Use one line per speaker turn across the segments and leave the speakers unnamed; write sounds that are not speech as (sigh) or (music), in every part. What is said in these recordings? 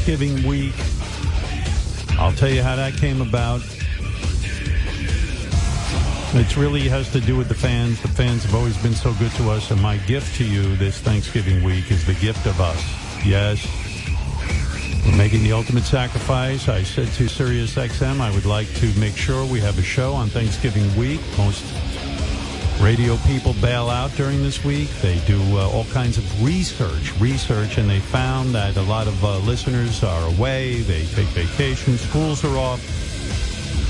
Thanksgiving week. I'll tell you how that came about. It really has to do with the fans. The fans have always been so good to us, and my gift to you this Thanksgiving week is the gift of us. Yes, we're making the ultimate sacrifice. I said to Sirius XM, I would like to make sure we have a show on Thanksgiving week. Most radio people bail out during this week. They do uh, all kinds of research, research, and they found that a lot of uh, listeners are away. They take vacation, schools are off,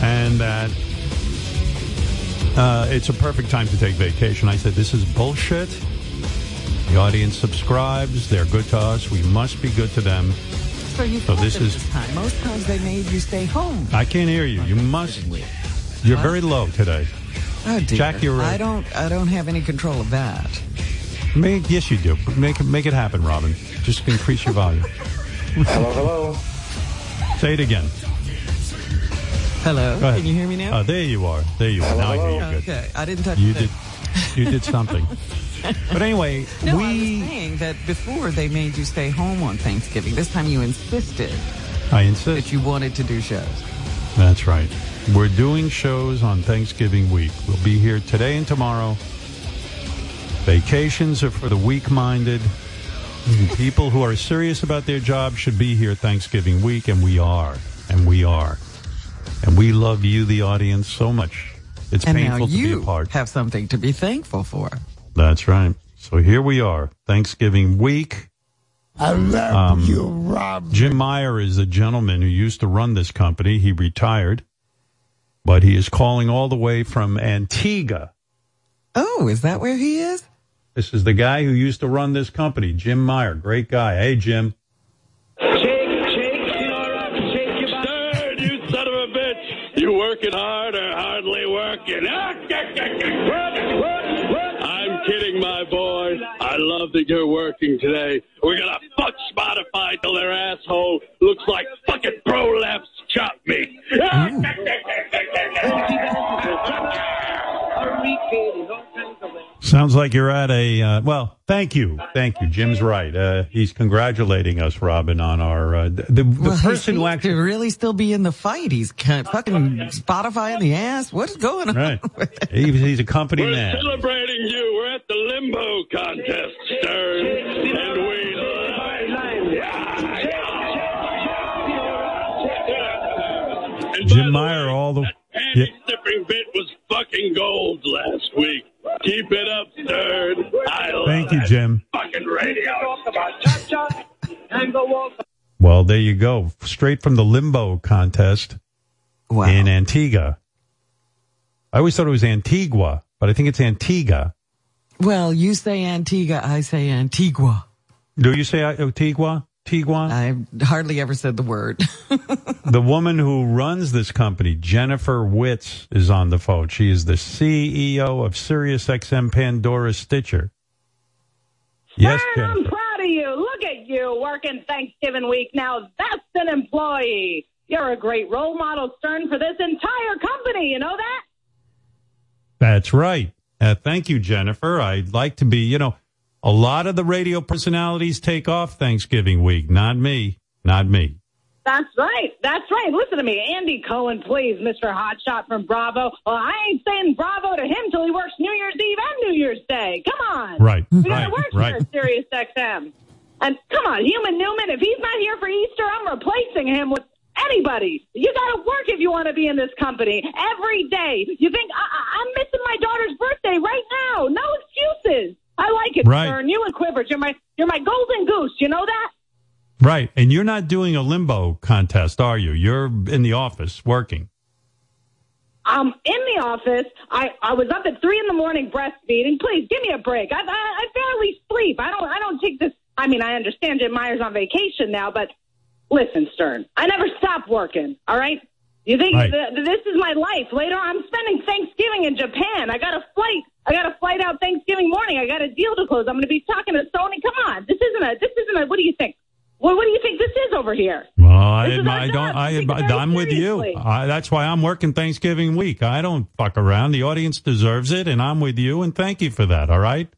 and that uh, it's a perfect time to take vacation. I said, this is bullshit. The audience subscribes. They're good to us. We must be good to them.
So you
So this is-
this time. Most times they made you stay home.
I can't hear you. You must. You're very low today.
Oh dear.
Jack, you're right.
I don't. I don't have any control of that.
Make, yes, you do. Make it, make it happen, Robin. Just increase your volume.
Hello, hello.
Say it again.
Hello. Can you hear me now?
Uh, there you are. There you are. Now I hear you good.
okay. I didn't touch
You did. You did something. (laughs) But anyway,
No, I was
we.
saying that before they made you stay home on Thanksgiving. This time you insisted
I insist.
that you wanted to do shows.
That's right. We're doing shows on Thanksgiving week. We'll be here today and tomorrow. Vacations are for the weak-minded. People who are serious about their job should be here Thanksgiving week, and we are. And we are. And we love you, the audience, so much. It's
And now
painful to be
you
a part.
have something to be thankful for.
That's right. So here we are, Thanksgiving week.
I love
Um,
you, Rob.
Jim Meyer is a gentleman who used to run this company. He retired, but he is calling all the way from Antigua.
Oh, is that where he is?
This is the guy who used to run this company, Jim Meyer. Great guy. Hey, Jim.
Shake, shake, you know, Rob, shake your body.
Stern, you son of a bitch. You working hard or hardly working? Ah,
What, what, what?
I'm kidding, my boy. I love that you're working today. We're gonna fuck Spotify till their asshole looks like fucking prolapse chop meat.
Are we kidding? All kinds of ways.
Sounds like you're at a, uh, well, thank you. Thank you. Jim's right. Uh, he's congratulating us, Robin, on our, uh, the, the
Well,
person who actually,
to really still be in the fight. He's kind of fucking Spotify in the ass. What is going on?
right. He, he's a company
We're
man.
celebrating you. We're at the limbo contest, Stern, and we And
Jim Meyer,
way,
all the,
That
yeah.
panty sipping bit was fucking gold last week. Keep it up, Stern. I love
thank you,
that
Jim.
Fucking radio.
Talk about cha-cha, tango waltz.
Well, there you go. Straight from the limbo contest.
Wow.
in Antigua. I always thought it was Antigua, but I think it's Antigua.
well, you say Antigua, I say Antigua.
Do you say Antigua? Antigua?
I've hardly ever said the word. (laughs)
the woman who runs this company, Jennifer Witz, is on the phone. She is the CEO of SiriusXM Pandora Stitcher. Yes,
Stern, I'm proud of you. Look at you working Thanksgiving week. Now that's an employee. You're a great role model, Stern, for this entire company. You know that?
That's right. Uh, thank you, Jennifer. I'd like to be, you know, a lot of the radio personalities take off Thanksgiving week. Not me. Not me.
That's right. That's right. Listen to me. Andy Cohen, please, Mr. Hotshot from Bravo. Well, I ain't saying bravo to him till he works New Year's Eve and New Year's Day. Come on.
Right.
We
right.
gotta work
right.
for Sirius XM. And come on, Human Newman, if he's not here for Easter, I'm replacing him with anybody. You gotta work if you want to be in this company every day. You think I- I'm missing my daughter's birthday right now? No excuses. I like it,
Right.
Stern. You and Quivers, you're my you're my golden goose. You know that?
Right. And you're not doing a limbo contest, are you? You're in the office working.
I'm in the office. I, I was up at three in the morning breastfeeding. Please give me a break. I, I, I barely sleep. I don't I don't take this. I mean, I understand Jim Meyer's on vacation now, but listen, Stern, I never stop working. All right. You think
Right.
th- th- this is my life? Later, I'm spending Thanksgiving in Japan. I got a flight. I got a flight out Thanksgiving morning. I got a deal to close. I'm going to be talking to Sony. Come on, this isn't a. This isn't a. What do you think? What, what do you think this is over here?
Well, I, I don't. I,
very
I'm with you. I, that's why I'm working Thanksgiving week. I don't fuck around. The audience deserves it, and I'm with you. And thank you for that. All right.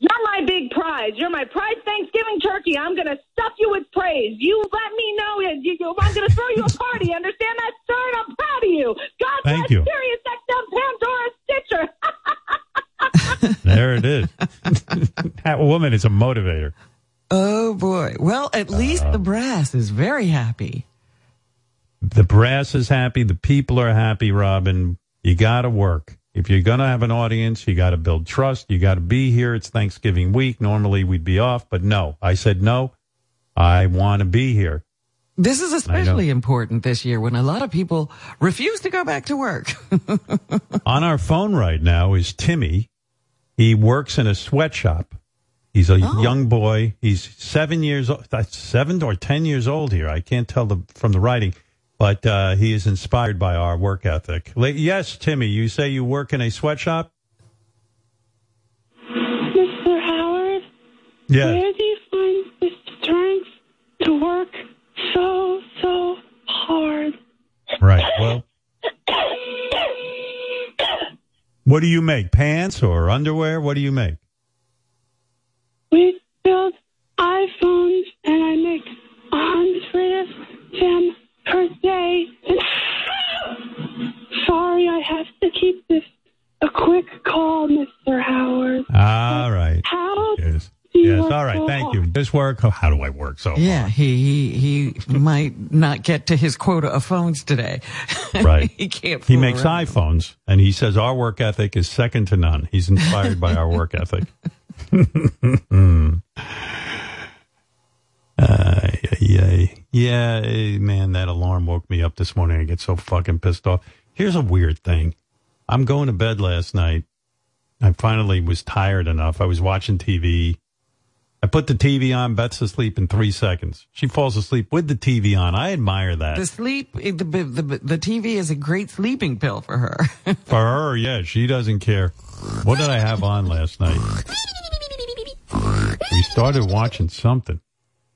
You're my big prize. You're my prize Thanksgiving turkey. I'm going to stuff you with praise. You let me know. You, you, I'm going to throw you a party. Understand that, sir? And I'm proud of you. God
Thank
bless
you.
Sirius XM Pandora Stitcher. (laughs) (laughs)
There it is. (laughs) that woman is a motivator.
Oh boy. Well, at least
Uh,
the brass is very happy.
The brass is happy. The people are happy, Robin. You got to work. If you're going to have an audience, you got to build trust. You got to be here. It's Thanksgiving week. Normally we'd be off, but no. I said no. I want to be here.
This is especially important this year when a lot of people refuse to go back to work. (laughs)
On our phone right now is Timmy. He works in a sweatshop. He's a
Oh.
young boy. He's seven years old. That's seven or ten years old here. I can't tell the, from the writing, but uh, he is inspired by our work ethic. La- Yes, Timmy, you say you work in a sweatshop?
Mr. Howard,
Yes.
where do you find the strength to work so, so hard?
Right. Well, what do you make? Pants or underwear? What do you make?
We build iPhones and I make a hundred of them per day. (sighs) Sorry, I have to keep this a quick call, Mr. Howard.
All right.
How.
Yes. All right. Thank you. Just work. How do I work so
yeah, he he he might not get to his quota of phones today. (laughs)
Right.
he can't.
He makes
around.
iPhones, and he says our work ethic is second to none. He's inspired by our work ethic. (laughs) uh, yeah, yeah, eh, man, that alarm woke me up this morning. I get so fucking pissed off. Here's a weird thing. I'm going to bed last night. I finally was tired enough. I was watching TV. I put the TV on. Beth's asleep in three seconds. She falls asleep with the TV on. I admire that.
The sleep, the, the the TV is a great sleeping pill for her. (laughs)
For her, yeah, she doesn't care. What did I have on last night? We started watching something.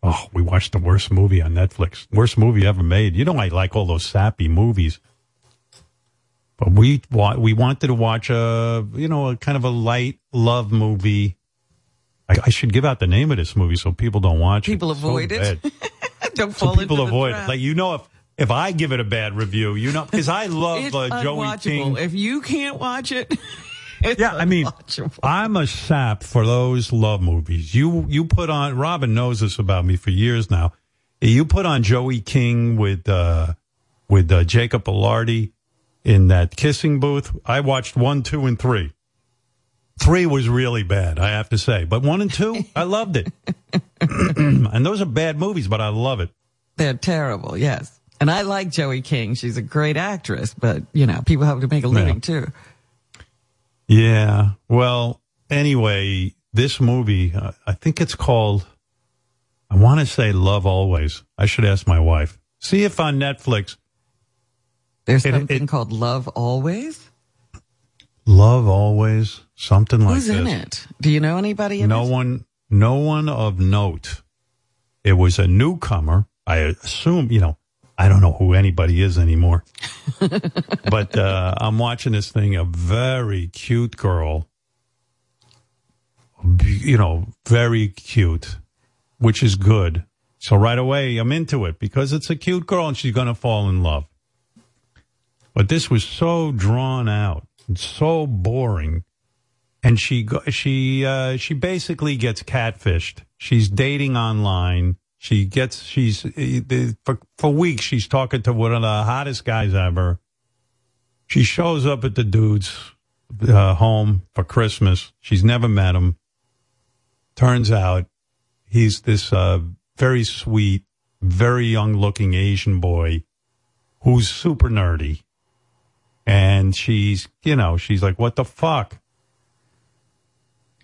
Oh, we watched the worst movie on Netflix. Worst movie ever made. You know, I like all those sappy movies. But we we wanted to watch a you know a kind of a light love movie. I, I should give out the name of this movie so people don't watch
People
it. It's so
avoid it. (laughs) Don't
So people avoid
trap.
it. Like you know, if if I give it a bad review, you know, because I love uh, Joey. King.
If you can't watch it, (laughs) it's
Yeah, I mean. I'm a sap for those love movies. You you put on Robin knows this about me for years now. You put on Joey King with uh with uh, Jacob Elordi in that kissing booth. I watched one, two, and three. Three was really bad, I have to say, but one and two, I loved it. (laughs) and those are bad movies, but I love it.
They're terrible, yes. And I like Joey King. She's a great actress, but you know, people have to make a living too.
Yeah. Well, anyway, this movie, uh, I think it's called, I want to say Love Always. I should ask my wife. See if on Netflix,
There's
It-
something
it-
called Love Always.
Love Always, something like
Who's
this.
in it? Do you know anybody in
No
it?
one, no one of note. It was a newcomer. I assume, you know, I don't know who anybody is anymore. (laughs) but uh, I'm watching this thing, a very cute girl, you know, very cute, which is good. So right away, I'm into it because it's a cute girl and she's going to fall in love. But this was so drawn out and so boring and she she uh, she basically gets catfished. She's dating online. She gets she's uh, for for weeks she's talking to one of the hottest guys ever. She shows up at the dude's uh, home for Christmas. She's never met him. Turns out he's this uh, very sweet, very young looking Asian boy who's super nerdy. And she's, you know, she's like, what the fuck?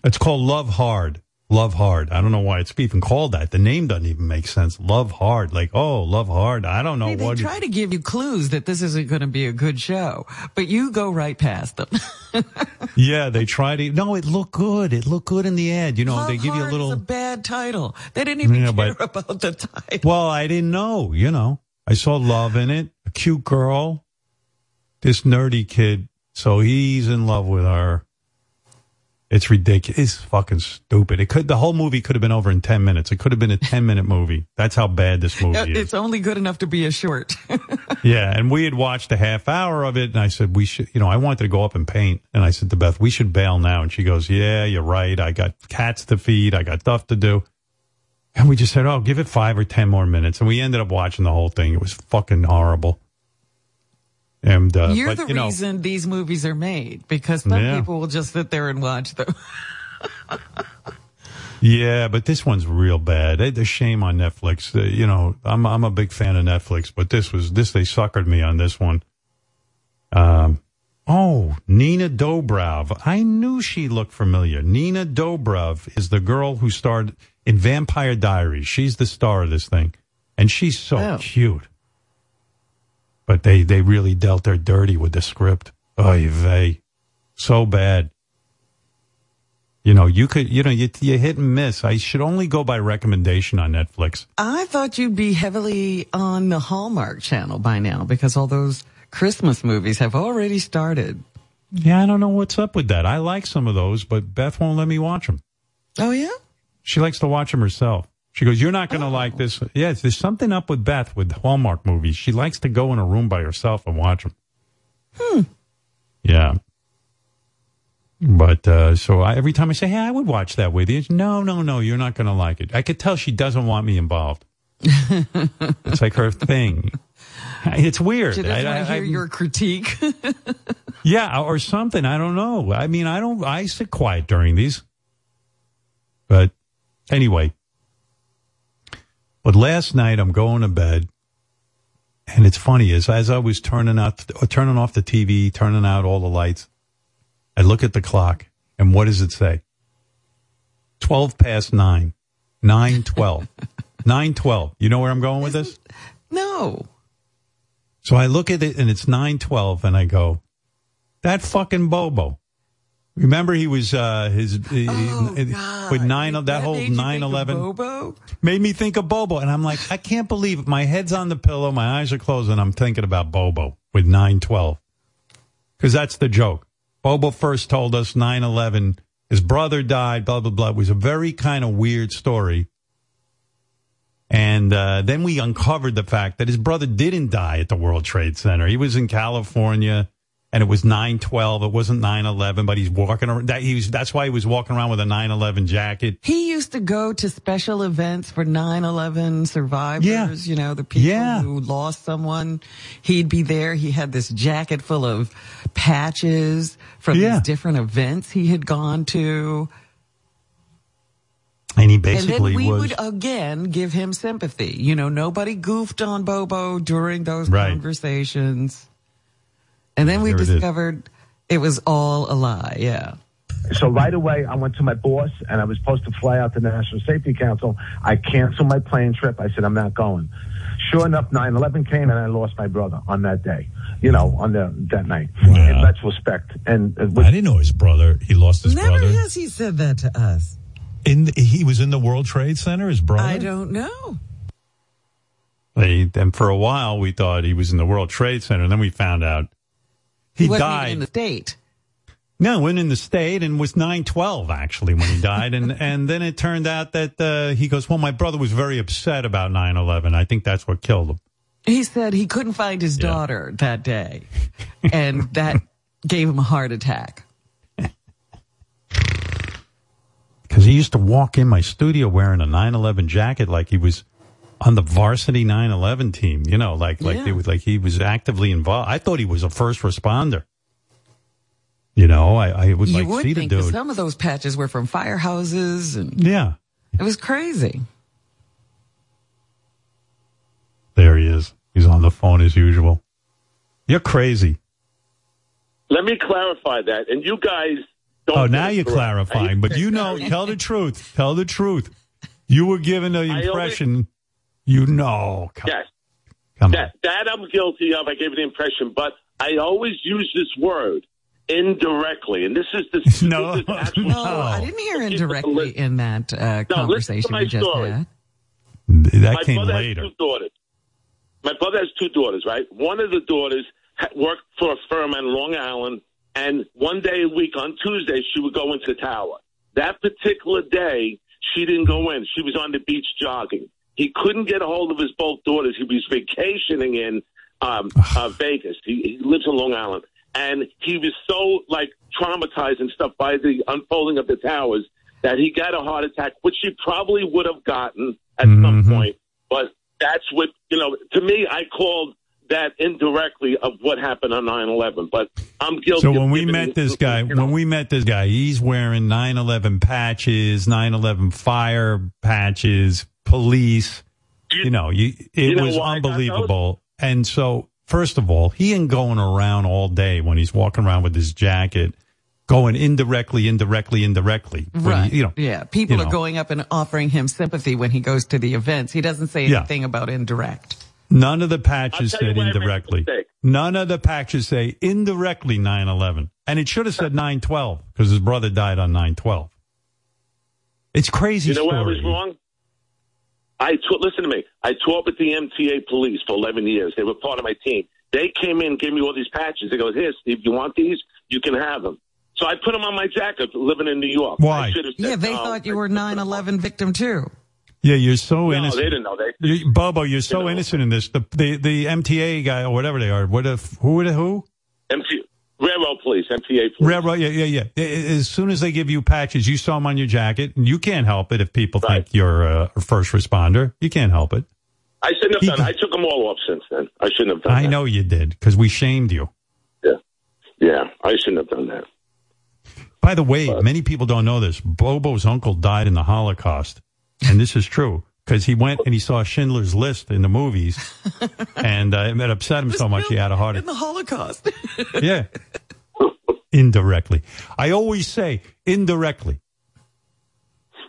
It's called Love Hard. Love Hard. I don't know why it's even called that. The name doesn't even make sense. Love Hard. Like, oh, Love Hard. I don't know
They, they
what.
try to give you clues that this isn't going to be a good show, but you go right past them. (laughs)
yeah, they try to. No, it looked good. It looked good in the ad. You know,
Love
they give you a little.
is a bad title. They didn't even
Yeah,
care
but- (laughs)
about the title.
Well, I didn't know, you know. I saw love in it. A cute girl. This nerdy kid. So he's in love with her. It's ridiculous. It's fucking stupid. It could the whole movie could have been over in ten minutes. It could have been a ten minute movie. That's how bad this (laughs) movie is.
It's only good enough to be a short. (laughs)
Yeah, and we had watched a half hour of it, and I said we should. You know, I wanted to go up and paint, and I said to Beth, we should bail now. And she goes, Yeah, you're right. I got cats to feed. I got stuff to do. And we just said, Oh, give it five or ten more minutes, and we ended up watching the whole thing. It was fucking horrible. And uh,
You're
but,
the
you know,
reason these movies are made because some
Yeah.
people will just sit there and watch them. (laughs)
Yeah, but this one's real bad. They, the shame on Netflix. Uh, you know, I'm I'm a big fan of Netflix, but this was this they suckered me on this one. Um, oh, Nina Dobrev. I knew she looked familiar. Nina Dobrev is the girl who starred in Vampire Diaries. She's the star of this thing, and she's so
Oh.
cute. But they they really dealt their dirty with the script. Oy vey, so bad. You know, you could, you know, you, you hit and miss. I should only go by recommendation on Netflix.
I thought you'd be heavily on the Hallmark channel by now because all those Christmas movies have already started.
Yeah, I don't know what's up with that. I like some of those, but Beth won't let me watch them.
Oh yeah?
She likes to watch them herself. She goes, "You're not going to like this." Yes, there's something up with Beth with Hallmark movies. She likes to go in a room by herself and watch them. Hmm. Yeah. But uh, so I, every time I say, "Hey, I would watch that with you," no, no, no, you're not going to like it. I could tell she doesn't want me involved. (laughs) it's like her thing. It's weird.
She doesn't
I-
want to
I-
hear
I-
your critique. (laughs)
yeah, or something. I don't know. I mean, I don't. I sit quiet during these. But anyway, but last night I'm going to bed, and it's funny is as I was turning out, turning off the TV, turning out all the lights, I look at the clock, and what does it say? Twelve past nine, nine twelve, (laughs) nine twelve. You know where I'm going with this?
no.
So I look at it and it's 912 and I go, that fucking Bobo. Remember he was, uh, his, he-
Oh,
he- with nine, that,
That
whole
made you think of
911
Bobo?
made me think of Bobo. And I'm like, I can't believe it. My head's on the pillow. My eyes are closed and I'm thinking about Bobo with 912. Cause that's the joke. Bobo first told us 911, his brother died, blah, blah, blah. It was a very kind of weird story. And uh, then we uncovered the fact that his brother didn't die at the World Trade Center. He was in California, and it was nine twelve. It wasn't nine eleven. But he's walking around. That he was. That's why he was walking around with a nine eleven jacket.
He used to go to special events for 9-11 survivors,
Yeah.
you know, the people
Yeah.
who lost someone. He'd be there. He had this jacket full of patches from
Yeah.
these different events he had gone to.
And he basically
And then we
was.
would again give him sympathy. You know, nobody goofed on Bobo during those
Right.
conversations. And then we
There
discovered it was all a lie. Yeah.
So right away, I went to my boss, and I was supposed to fly out to the National Safety Council. I canceled my plane trip. I said, I'm not going. Sure enough, 9-11 came, and I lost my brother on that day, you know, on the, that night,
Yeah.
in retrospect. And uh,
I didn't know his brother. He lost his
Never
brother.
has he said that to us.
In the, he was in the World Trade Center. His brother.
I don't know.
They, and for a while, we thought he was in the World Trade Center. And then we found out he, died.
in the state.
No, went in the state and was nine twelve actually when he (laughs) died, and and then it turned out that uh, he goes, well, my brother was very upset about 9-11. I think that's what killed him.
He said he couldn't find his
Yeah.
daughter that day, and that (laughs) gave him a heart attack. (laughs)
Because he used to walk in my studio wearing a 9-11 jacket like he was on the varsity 9-11 team, you know, like like
Yeah.
they was like he was actively involved. I thought he was a first responder. You know, I, I would
you
like
would
see the
think that
dude.
some of those patches were from firehouses, and
Yeah,
it was crazy.
there he is. He's on the phone as usual. You're crazy.
Let me clarify that. And you guys don't.
Oh, now you're
correct.
clarifying,
I-
but you know, tell the truth. Tell the truth. You were given the
always-
impression. You know. Come,
Yes.
come on.
That, that I'm guilty of. I gave the impression, but I always use this word indirectly, and this is the
No, (laughs)
this is actual-
No, I didn't hear indirectly in that uh,
No, listen to
conversation
my
we just
story.
had.
That
My
came later.
has two daughters. My brother has two daughters, right? One of the daughters worked for a firm on Long Island And one day a week on Tuesday, she would go into the tower. That particular day, she didn't go in. She was on the beach jogging. He couldn't get a hold of his both daughters. He was vacationing in um, (sighs) uh, Vegas. He, he lives in Long Island. And he was so like traumatized and stuff by the unfolding of the towers that he got a heart attack, which he probably would have gotten at some point. But that's what, you know, to me, I called that indirectly of what happened on 9-11. But I'm guilty.
So when we met this guy,
you know,
when we met this guy, he's wearing 9/11 patches, 9/11 fire patches, police. You know, you, it
you know
was
why
unbelievable. And so, first of all, he ain't going around all day when he's walking around with his jacket, going indirectly, indirectly, indirectly. When he-
Right.
you know,
yeah. People
you
are
know.
going up and offering him sympathy when he goes to the events. He doesn't say
Yeah.
anything about indirect.
None of the patches
I'll tell you
said
where I made a
indirectly. None of the patches say indirectly 9/11, and it should have said 9/12 because his brother died on 9/12. It's crazy.
You know where I was wrong? I ta- listen to me. I taught with the MTA police for 11 years. They were part of my team. They came in, gave me all these patches. They go, "Here, Steve, you want these? You can have them." So I put them on my jacket, living in New York.
Why?
I should have said
Yeah, they
no.
thought you were 9/11 victim too.
Yeah, you're so
No,
innocent.
they didn't know. They
You- Bobo, you're so
You know.
innocent in this. The, the the MTA guy or whatever they are. What if who would who?
MTA, railroad police, MTA police.
Railroad. Yeah, yeah, yeah. As soon as they give you patches, you saw them on your jacket. and You can't help it if people
Right.
think you're a first responder. You can't help it.
I shouldn't have
He-
done. I took them all off since then. I shouldn't have done.
I
that.
know you did because we shamed you.
Yeah, yeah. I shouldn't have done that.
By the way, many people don't know this. Bobo's uncle died in the Holocaust, and this is true because he went and he saw Schindler's List in the movies, (laughs) and uh, it upset him so much he had a heart attack.
in the Holocaust. (laughs)
Yeah. indirectly. I always say indirectly.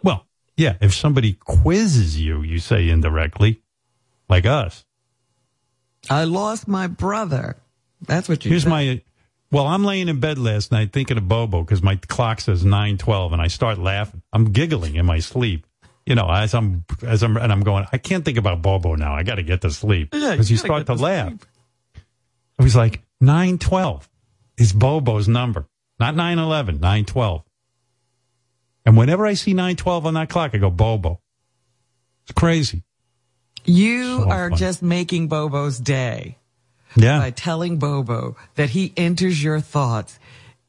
Well, yeah, if somebody quizzes you, you say indirectly, like us.
I lost my brother. That's what you
Here's
said.
my. Well, I'm laying in bed last night thinking of Bobo because my clock says 9:12, and I start laughing. I'm giggling in my sleep. You know, as I'm as I'm and I'm going. I can't think about Bobo now. I got to get to sleep because
you
you
gotta
start to
to
laugh.
sleep.
It was like 912 is Bobo's number, not 911, 912. And whenever I see 912 on that clock, I go, Bobo. It's crazy.
You
So
are
funny.
just making Bobo's day
Yeah.
by telling Bobo that he enters your thoughts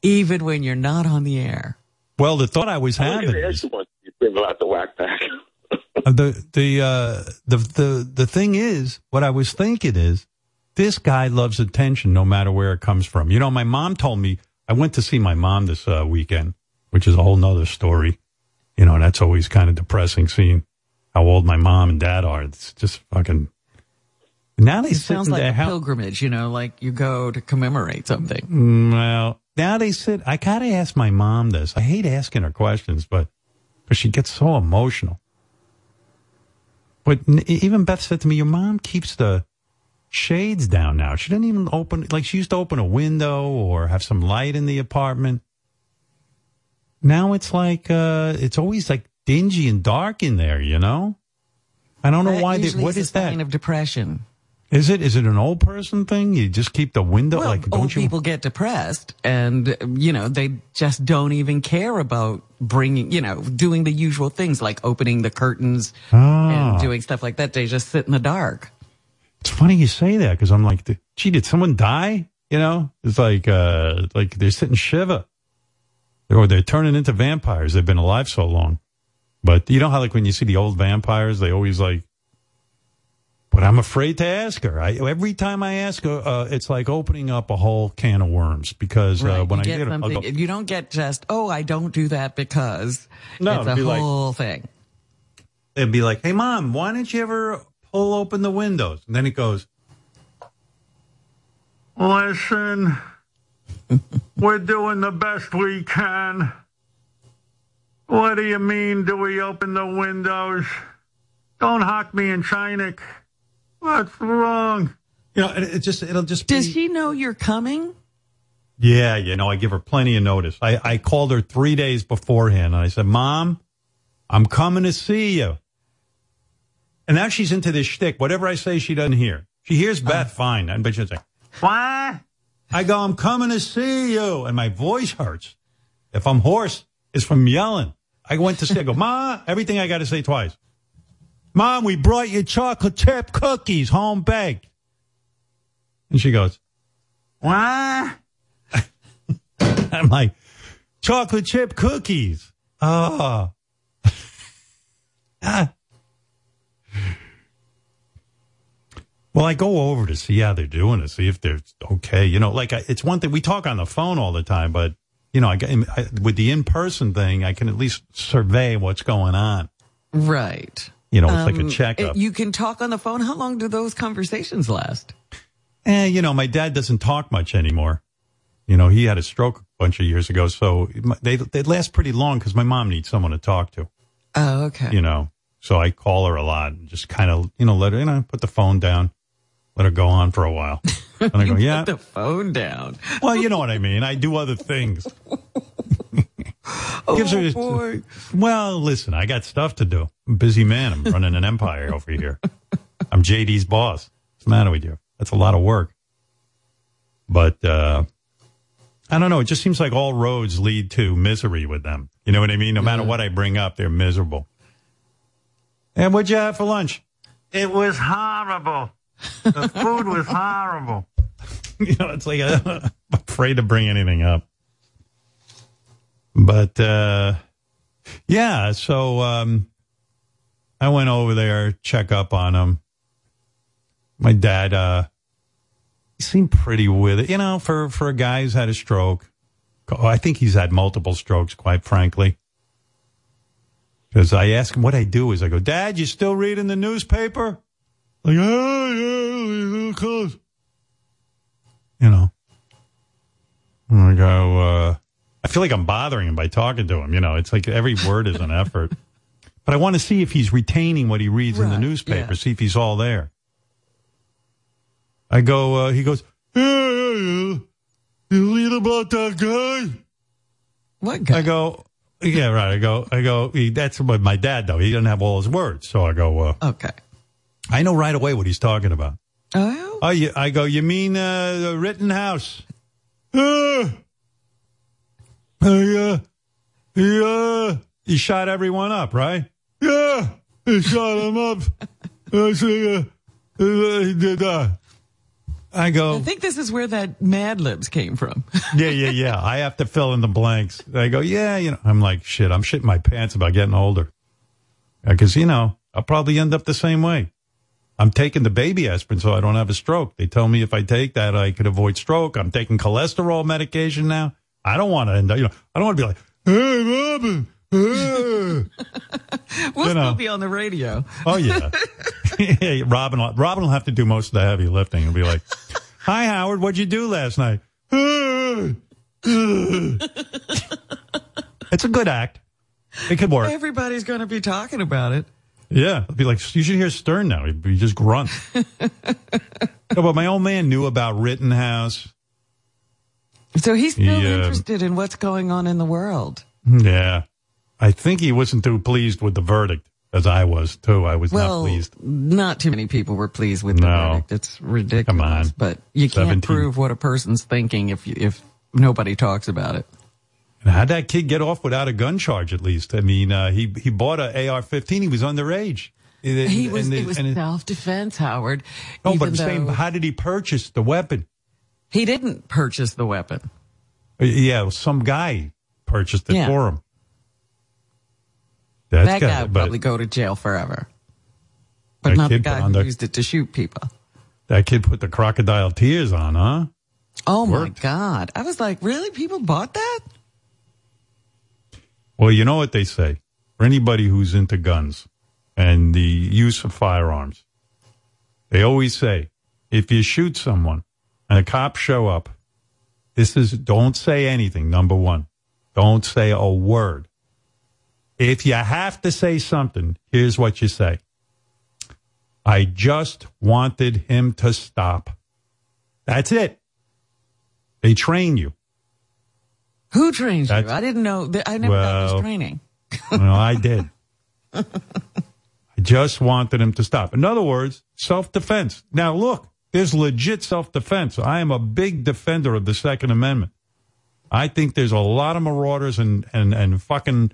even when you're not on the air.
Well, the thought I was having is,
ask you one. You about the Wack Pack. (laughs)
the the uh, the the the thing is, what I was thinking is, this guy loves attention no matter where it comes from. You know, my mom told me I went to see my mom this uh, weekend, which is a whole nother story. You know, that's always kind of depressing seeing how old my mom and dad are. It's just fucking. Now they
It sounds like a
house.
pilgrimage, you know, like you go to commemorate something.
Mm, Well, now they sit. I gotta ask my mom this. I hate asking her questions, but because she gets so emotional. But n- even Beth said to me, "Your mom keeps the shades down now. She doesn't even open like she used to open a window or have some light in the apartment. Now it's like uh it's always like dingy and dark in there. You know." I don't know
That
why. They, what
is
is that?
of depression.
Is it? Is it an old person thing? You just keep the window
Well,
like?
old
Don't you?
people get depressed and, you know, they just don't even care about bringing, you know, doing the usual things like opening the curtains
Ah.
and doing stuff like that. They just sit in the dark.
It's funny you say that because I'm like, gee, did someone die? You know, it's like, uh, like they're sitting shiva, or they're turning into vampires. They've been alive so long. But you know how, like, when you see the old vampires, they always like. But I'm afraid to ask her. I, every time I ask her, uh, it's like opening up a whole can of worms because uh, when
you
I
get
get it, I'll
something,
go,
you don't get just, oh, I don't do that because
No,
it's a
it'd be like-
whole thing.
they'd be like, "Hey, mom, why don't you ever pull open the windows?" And then it goes, "Listen, (laughs) we're doing the best we can. What do you mean? Do we open the windows? Don't hock me in Chinik. What's wrong?" You know, it, it just it'll just
Does
be,
she know you're coming?
Yeah, you know, I give her plenty of notice. I, I called her three days beforehand and I said, Mom, I'm coming to see you. And now she's into this shtick. Whatever I say, she doesn't hear. She hears uh-huh. Beth fine, but she'll say, What? I go, I'm coming to see you. And my voice hurts. If I'm hoarse, it's from yelling. I went to see, I go, Ma, everything I got to say twice. Mom, we brought you chocolate chip cookies, home baked. And she goes, What? (laughs) I'm like, chocolate chip cookies. Oh. Ah. (laughs) Well, I go over to see how they're doing to see if they're okay. You know, like I, it's one thing we talk on the phone all the time, but you know, I, I, with the in-person thing, I can at least survey what's going on.
Right.
You know, it's like
Um,
a checkup.
You can talk on the phone. How long do those conversations last?
Eh, you know, my dad doesn't talk much anymore. You know, he had a stroke a bunch of years ago, so they they last pretty long because my mom needs someone to talk to.
Oh, okay.
You know, so I call her a lot and just kind of you know let her you know put the phone down, let her go on for a while. (laughs) And I go, yeah.
Put the phone down.
Well, you know what I mean. I do other things. (laughs) Gives her-
Oh, boy.
Well, listen, I got stuff to do. I'm a busy man. I'm running an empire over here. I'm JD's boss. What's the matter with you? That's a lot of work. But uh I don't know. It just seems like all roads lead to misery with them. You know what I mean? No matter what I bring up, they're miserable. And what'd you have for lunch? It was horrible. The food was horrible. (laughs) you know, it's like (laughs) I'm afraid to bring anything up. But uh yeah, so um I went over there, check up on him. My dad uh he seemed pretty with it, you know, for for a guy who's had a stroke. Oh, I think he's had multiple strokes, quite frankly. Because I ask him what I do is I go, Dad, you still reading the newspaper? Like, oh yeah, of. You know. I go, uh, I feel like I'm bothering him by talking to him. You know, it's like every word is an (laughs) effort. But I want to see if he's retaining what he reads in the
Right,
newspaper,
yeah.
see if he's all there. I go, uh, he goes, yeah, yeah, yeah. You read about that guy?
What guy?
I go, yeah, right. I go, I go, he, that's what my dad, though. He doesn't have all his words. So I go, uh,
okay.
I know right away what he's talking about.
Oh,
Oh, you, I go, you mean uh, the Rittenhouse? (laughs) Uh, I, uh, he, uh, shot everyone up, right? Yeah, he shot him up. (laughs) Uh, uh, he did that. I go,
I think this is where that Mad Libs came from. (laughs)
yeah, yeah, yeah. I have to fill in the blanks. I go, yeah, you know. I'm like, shit. I'm shitting my pants about getting older, because you know I'll probably end up the same way. I'm taking the baby aspirin so I don't have a stroke. They tell me if I take that, I could avoid stroke. I'm taking cholesterol medication now. I don't want to end up, you know, I don't want to be like, hey, Robin. hey." (laughs)
We'll
You know.
still be on the radio.
Oh yeah, (laughs) Hey, Robin. will- Robin will have to do most of the heavy lifting and be like, "Hi, Howard. What'd you do last night?" (laughs) it's a good act. It could work.
Everybody's going to be talking about it.
Yeah, it'd be like you should hear Stern now. He'd be just grunt. no, but my old man knew about Rittenhouse.
So he's still
He, uh,
interested in what's going on in the world.
Yeah, I think he wasn't too pleased with the verdict as I was too. I was
Well,
not pleased.
not too many people were pleased with the
No.
verdict. It's ridiculous.
Come on.
But you can't prove what a person's thinking if you, if nobody talks about it.
And how'd that kid get off without a gun charge? At least, I mean, uh, he he bought a AR-15. He was underage.
He was,
And
it was self-defense, Howard.
No,
even
but I'm saying, how did he purchase the weapon?
He didn't purchase the weapon.
Uh, Yeah, some guy purchased it
Yeah.
for him. That's
that guy would probably go to jail forever. But not the guy who
the-
used it to shoot people.
that kid put the crocodile tears on, huh?
Oh my God. I was like, really? People bought that?
Well, you know what they say for anybody who's into guns and the use of firearms. They always say, if you shoot someone and the cops show up, this is don't say anything. Number one, don't say a word. If you have to say something, here's what you say. I just wanted him to stop. That's it. They train you.
Who trains you? I didn't know. That, I never got this training. (laughs)
No, I did. (laughs) I just wanted him to stop. In other words, self defense. Now, look, there's legit self defense. I am a big defender of the Second Amendment. I think there's a lot of marauders and, and, and fucking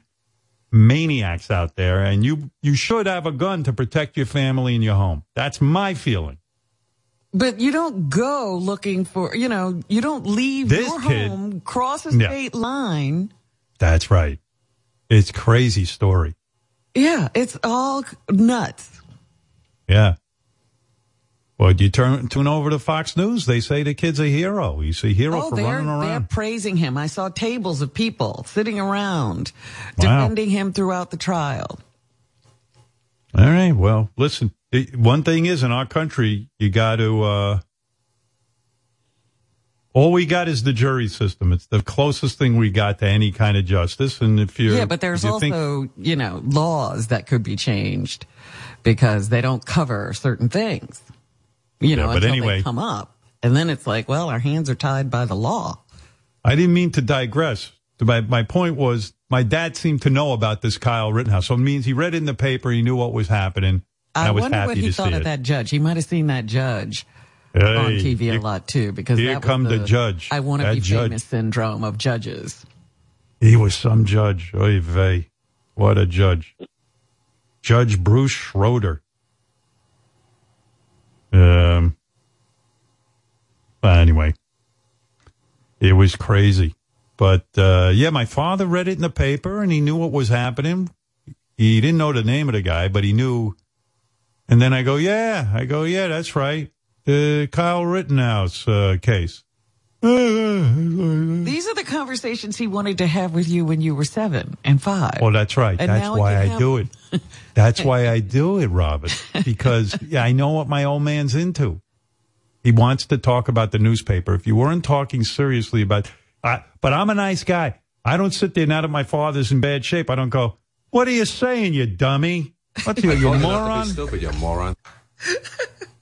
maniacs out there, and you you should have a gun to protect your family and your home. That's my feeling.
But you don't go looking for, you know, you don't leave
This
your
kid-
home, cross a
Yeah.
state line.
That's right. It's crazy story.
Yeah, it's all nuts.
Yeah. Well, you turn tune over to Fox News. They say the kid's a hero. He's a hero
Oh,
for
they're,
running
they're praising him. I saw tables of people sitting around
Wow.
defending him throughout the trial.
All right. Well, listen. it- one thing is, in our country, you got to. Uh, all we got is the jury system. It's the closest thing we got to any kind of justice. And if you're,
Yeah, but there's
you
also,
think,
you know, laws that could be changed because they don't cover certain things. You know,
Yeah, but
until
anyway.
they come up. And then it's like, well, our hands are tied by the law.
I didn't mean to digress. My my point was, my dad seemed to know about this Kyle Rittenhouse. So it means he read in the paper. He knew what was happening. I,
I
was
wonder
happy
what he thought of
it.
that judge. He might have seen that judge
Hey,
on TV a lot too, because
here come the judge.
I want to be
judge.
famous syndrome of judges.
He was some judge. Oy vey. What a judge. Judge Bruce Schroeder. Um, but anyway, it was crazy. But uh, yeah, my father read it in the paper and he knew what was happening. He didn't know the name of the guy, but he knew. And then I go, yeah, I go, yeah, that's right. The Kyle Rittenhouse uh, case. (laughs)
These are the conversations he wanted to have with you when you were seven and five.
Well, that's right.
And
that's why I
have-
do it. That's why I (laughs) do it, Robin. Because yeah, I know what my old man's into. He wants to talk about the newspaper. If you weren't talking seriously about, I, but I'm a nice guy. I don't sit there now that my father's in bad shape. I don't go, "What are you saying, you dummy? What you, you (laughs) moron?"
Stupid, you moron.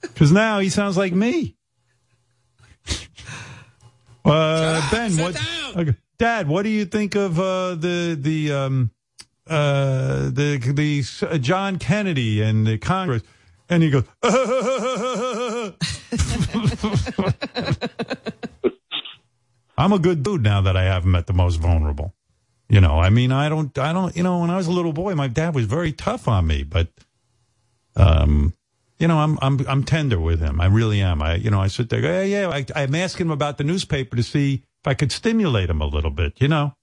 Because now he sounds like me. Uh, (laughs) ben, what, okay. Dad, what do you think of uh, the the um, uh, the the uh, John Kennedy and the Congress? And he goes, (laughs) I'm a good dude now that I haven't met the most vulnerable. You know, I mean, I don't, I don't, you know, when I was a little boy, my dad was very tough on me, but, um, you know, I'm, I'm, I'm tender with him. I really am. I, you know, I sit there, yeah, yeah. I, I'm asking him about the newspaper to see if I could stimulate him a little bit, you know.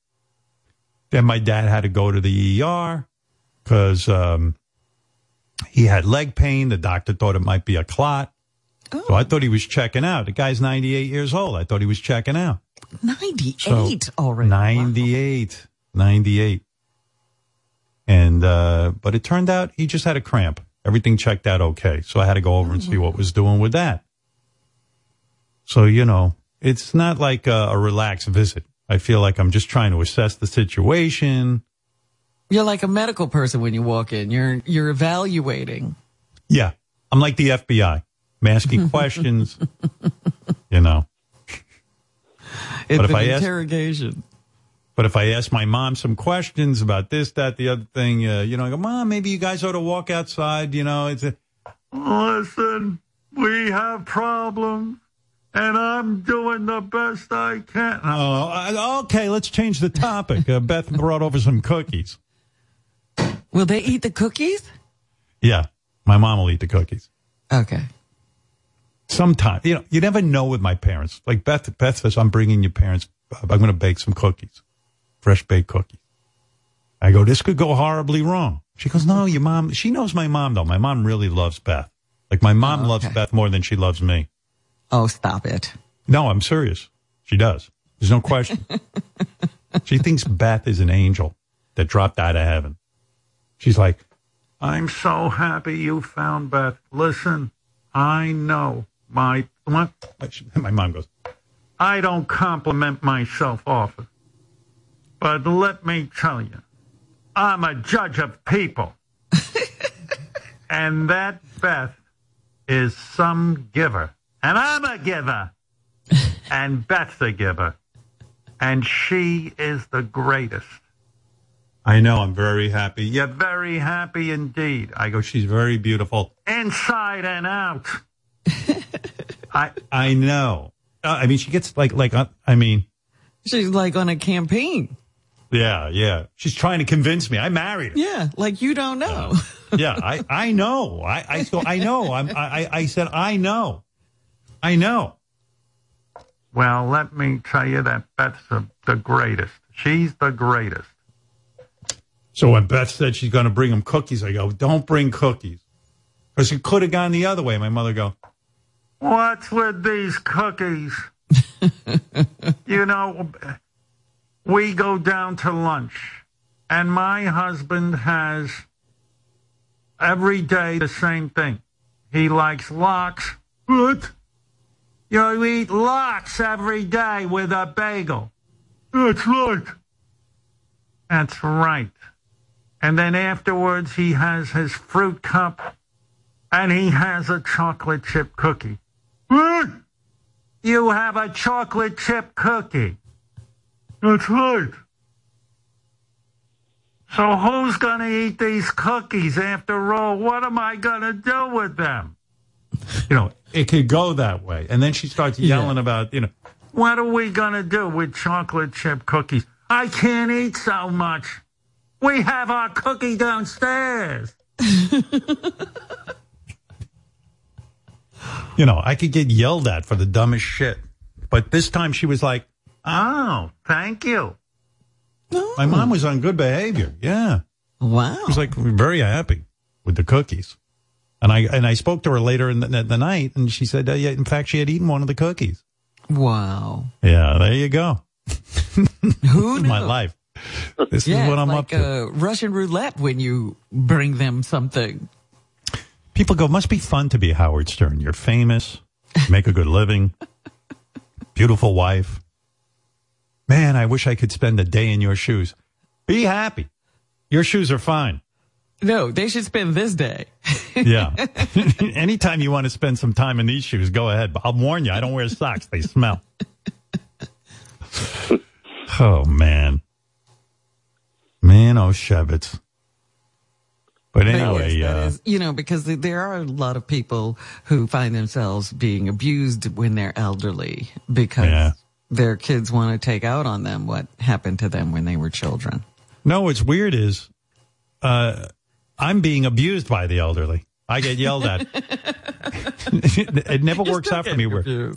Then my dad had to go to the ER because, um, he had leg pain. The doctor thought it might be a clot. Oh. So I thought he was checking out. The guy's 98 years old. I thought he was checking out.
98
So,
already.
98. 98. And, uh, but it turned out he just had a cramp. Everything checked out okay. So I had to go over and see what was doing with that. So, you know, it's not like a, a relaxed visit. I feel like I'm just trying to assess the situation.
You're like a medical person when you walk in. You're you're evaluating.
Yeah. I'm like the FBI. I'm asking (laughs) questions, you know.
It's
But if
an
I ask-
interrogation.
But if I ask my mom some questions about this, that, the other thing, uh, you know, I go, Mom, maybe you guys ought to walk outside. You know, it's a, listen, we have problems, and I'm doing the best I can. Oh, okay, let's change the topic. Uh, Beth brought over some cookies.
Will they eat the cookies?
Yeah, my mom will eat the cookies.
Okay.
Sometimes, you know, you never know with my parents. Like Beth, Beth says, I'm bringing your parents. I'm going to bake some cookies, fresh baked cookies. I go, this could go horribly wrong. She goes, no, your mom. She knows my mom though. My mom really loves Beth. Like my mom
Oh,
loves. Beth more than she loves me.
Oh, stop it.
No, I'm serious. She does. There's no question. (laughs) she thinks Beth is an angel that dropped out of heaven. She's like, I'm so happy you found Beth. Listen, I know my what? My mom goes, I don't compliment myself often, but let me tell you, I'm a judge of people, (laughs) and that Beth is some giver, and I'm a giver (laughs) and Beth's a giver. And she is the greatest. I know, I'm very happy. You're very happy indeed. I go, she's very beautiful. Inside and out. (laughs) I I know. Uh, I mean, she gets like like uh, I mean,
She's like on a campaign.
Yeah, yeah. She's trying to convince me. I married her.
Yeah, like you don't know.
Yeah, I I know. I I so I know. I'm, I I I said I know. I know.
Well, let me tell you that Beth's the, the greatest. She's the greatest.
So when Beth said she's going to bring him cookies, I go, don't bring cookies. Because it could have gone the other way. My mother go,
What's with these cookies? (laughs) you know, we go down to lunch, and my husband has every day the same thing. He likes lox. What? You eat lox every day with a bagel. That's right. That's right. And then afterwards, he has his fruit cup and he has a chocolate chip cookie. What? You have a chocolate chip cookie. That's right. So who's going to eat these cookies after all? What am I going to do with them?
you know, it could go that way. And then she starts yelling about, you know,
What are we going to do with chocolate chip cookies? I can't eat so much. We have our cookie downstairs. (laughs)
you know, I could get yelled at for the dumbest shit. But this time she was like,
Oh, thank you.
my mom was on good behavior. Yeah.
wow.
She was like very happy with the cookies. And I and I spoke to her later in the, the night, and she said, uh, yeah, in fact, she had eaten one of the cookies.
Wow.
Yeah, there you go. (laughs)
Who knew?
My life. This
Yeah,
is what I'm
like
up to.
uh, Russian roulette when you bring them something.
People go, must be fun to be Howard Stern. You're famous, make a good living, beautiful wife. Man, I wish I could spend a day in your shoes. Be happy. Your shoes are fine.
No, they should spend this day. (laughs)
Yeah. (laughs) Anytime you want to spend some time in these shoes, go ahead. But I'll warn you, I don't wear socks. They smell. (laughs) oh, man. Man, oh, Shevitz. But
But
anyway,
yes,
uh,
is- you know, because there are a lot of people who find themselves being abused when they're elderly because
Yeah.
Their kids want to take out on them what happened to them when they were children.
No, what's weird is uh, I'm being abused by the elderly. I get yelled at. (laughs) it never works out for me. Where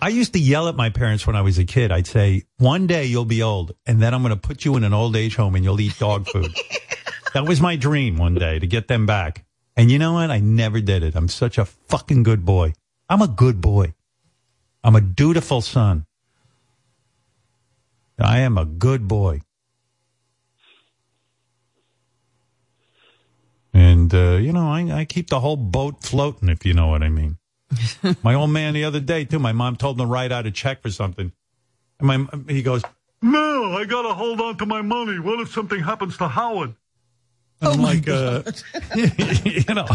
I used to yell at my parents when I was a kid. I'd say, "One day you'll be old, and then I'm going to put you in an old age home, and you'll eat dog food." (laughs) that was my dream one day to get them back. And you know what? I never did it. I'm such a fucking good boy. I'm a good boy. I'm a dutiful son. I am a good boy. And, uh, you know, I, I keep the whole boat floating, if you know what I mean. (laughs) my old man the other day, too, my mom told him to write out a check for something. And my, he goes,
No, I got to hold on to my money. What if something happens to Howard?
And I'm like, uh, (laughs) you know,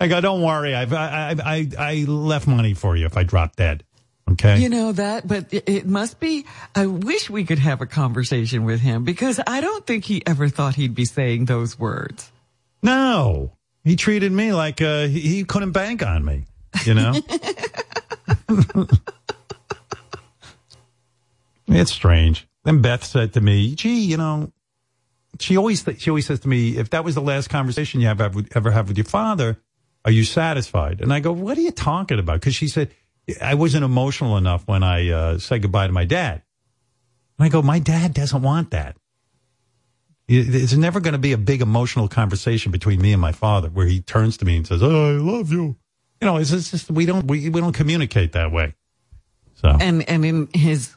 I go, don't worry. I've, I, I, I, I left money for you if I drop dead. Okay.
You know that, but it, must be. I wish we could have a conversation with him because I don't think he ever thought he'd be saying those words.
No, he treated me like uh, he, couldn't bank on me. You know, (laughs) it's strange. Then Beth said to me, "Gee, you know, she always th- she always says to me, if that was the last conversation you have ever, ever have with your father, are you satisfied?" And I go, "What are you talking about?" Because she said I wasn't emotional enough when I uh, said goodbye to my dad. And I go, "My dad doesn't want that." There's never going to be a big emotional conversation between me and my father where he turns to me and says, oh, "I love you." You know, it's it's just we don't we, we don't communicate that way. So
And and in his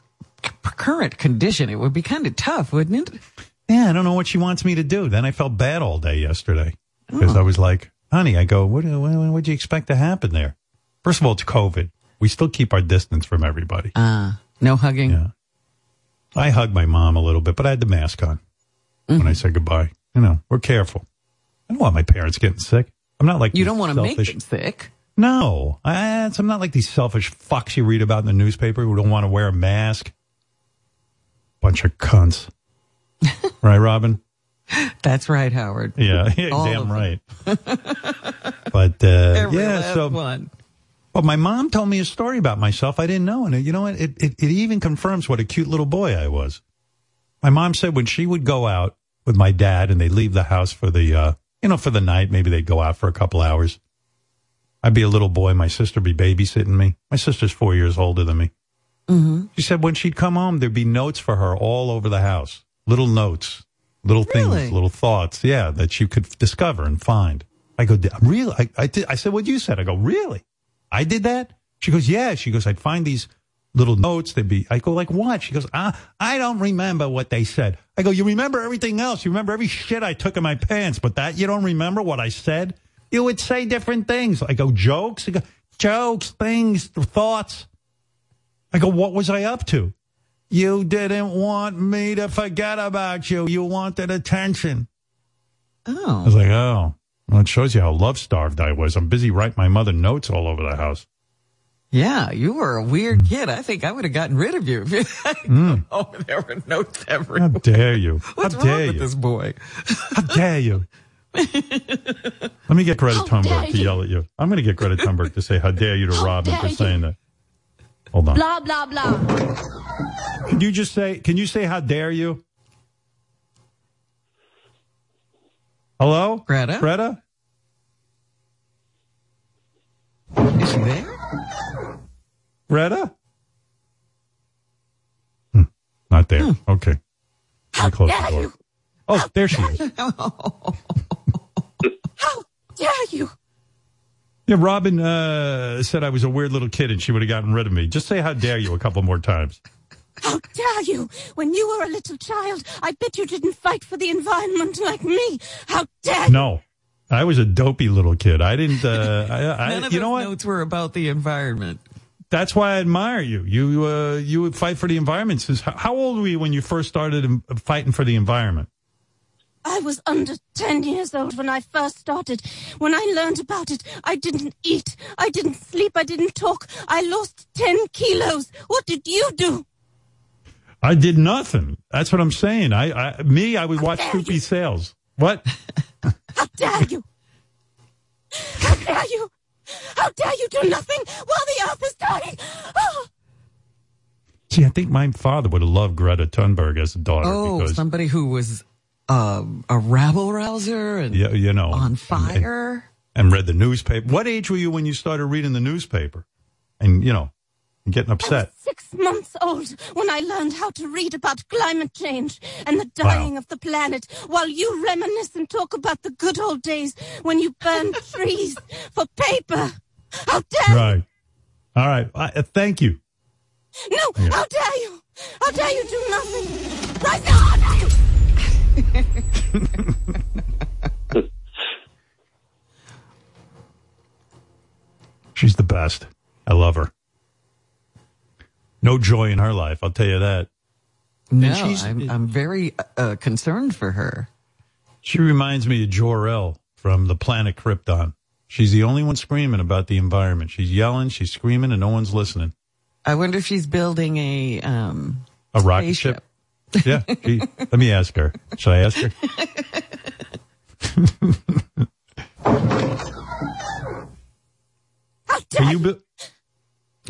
current condition, it would be kind of tough, wouldn't it?
yeah, I don't know what she wants me to do. Then I felt bad all day yesterday because I was like, "Honey," I go, "What what would you expect to happen there?" First of all, it's COVID. We still keep our distance from everybody.
Uh, no hugging.
Yeah. I hugged my mom a little bit, but I had the mask on when I said goodbye. You know, we're careful. I don't want my parents getting sick. I'm not like
You don't want to make them sick.
No, I, I'm not like these selfish fucks you read about in the newspaper who don't want to wear a mask. Bunch of cunts. (laughs) right, Robin?
That's right, Howard.
Yeah, (laughs) damn right. (laughs) but uh, yeah, so
one.
But my mom told me a story about myself I didn't know. And you know what? It, it, it even confirms what a cute little boy I was. My mom said when she would go out with my dad and they'd leave the house for the, uh, you know, for the night, maybe they'd go out for a couple hours. I'd be a little boy. My sister would be babysitting me. My sister's four years older than me.
Mm-hmm.
She said when she'd come home, there'd be notes for her all over the house. Little notes, little
Really?
things, little thoughts. Yeah, that she could discover and find. I go, really? I, I, did, I said, what you said? I go, really? I did that? She goes, yeah. She goes, I'd find these little notes. They'd be, I go, like what? She goes, ah, I don't remember what they said. I go, you remember everything else. You remember every shit I took in my pants, but that you don't remember what I said? You would say different things. I go, jokes? I go, jokes, things, thoughts. I go, what was I up to? You didn't want me to forget about you. You wanted attention.
Oh.
I was like, oh, well, it shows you how love starved I was. I'm busy writing my mother notes all over the house.
Yeah, you were a weird hmm. kid. I think I would have gotten rid of you. if you- Oh, there were notes everywhere.
How dare you?
What's
how
wrong
dare
with
you?
this boy?
How dare you? (laughs) Let me get Greta
How
Thunberg to yell at you. I'm going to get Greta Thunberg to say, how dare you to
How
Robin for
you.
saying that. Hold on.
Blah, blah, blah.
Can you just say, can you say, how dare you? Hello?
Greta?
Greta?
Is she there?
Greta? Hmm, Not there. Okay. Let me close the door. Oh, there she is. (laughs)
How dare you?
Yeah, Robin uh, said I was a weird little kid and she would have gotten rid of me. Just say how dare you a couple more times.
How dare you? When you were a little child, I bet you didn't fight for the environment like me. How dare you?
No. I was a dopey little kid. I didn't uh I, (laughs) I
None of
you know what?
notes were about the environment.
That's why I admire you. You uh you would fight for the environment since how, how old were you when you first started um, fighting for the environment?
I was under 10 years old when I first started. When I learned about it, I didn't eat. I didn't sleep. I didn't talk. I lost 10 kilos. What did you do?
I did nothing. That's what I'm saying. I, I me I would watch
dare
Soupy. Sales. What? (laughs)
How dare you? How dare you? How dare you do nothing while the earth is dying? Oh,
See, I think my father would have loved Greta Thunberg as a daughter
Oh,
because
somebody who was um, a rabble rouser and
yeah, you know,
on
and-
fire.
and read the newspaper. What age were you when you started reading the newspaper? And you know, and getting
I was
upset.
six months old when I learned how to read about climate change and the dying of the planet, while you reminisce and talk about the good old days when you burned (laughs) trees for paper. How dare you?
Right. All right. I, uh, thank you.
No, how dare you? How dare you do nothing? Right now, how dare you? (laughs)
She's the best. I love her. No joy in her life. I'll tell you that.
No,
she's-
I'm, I'm very uh, concerned for her.
She reminds me of Jor-El from the planet Krypton. She's the only one screaming about the environment. She's yelling, she's screaming, and no one's listening.
I wonder if she's building a um,
A rocket
spaceship.
ship? Yeah. She, let me ask her. Should I ask her? (laughs) Are you,
you?
bu-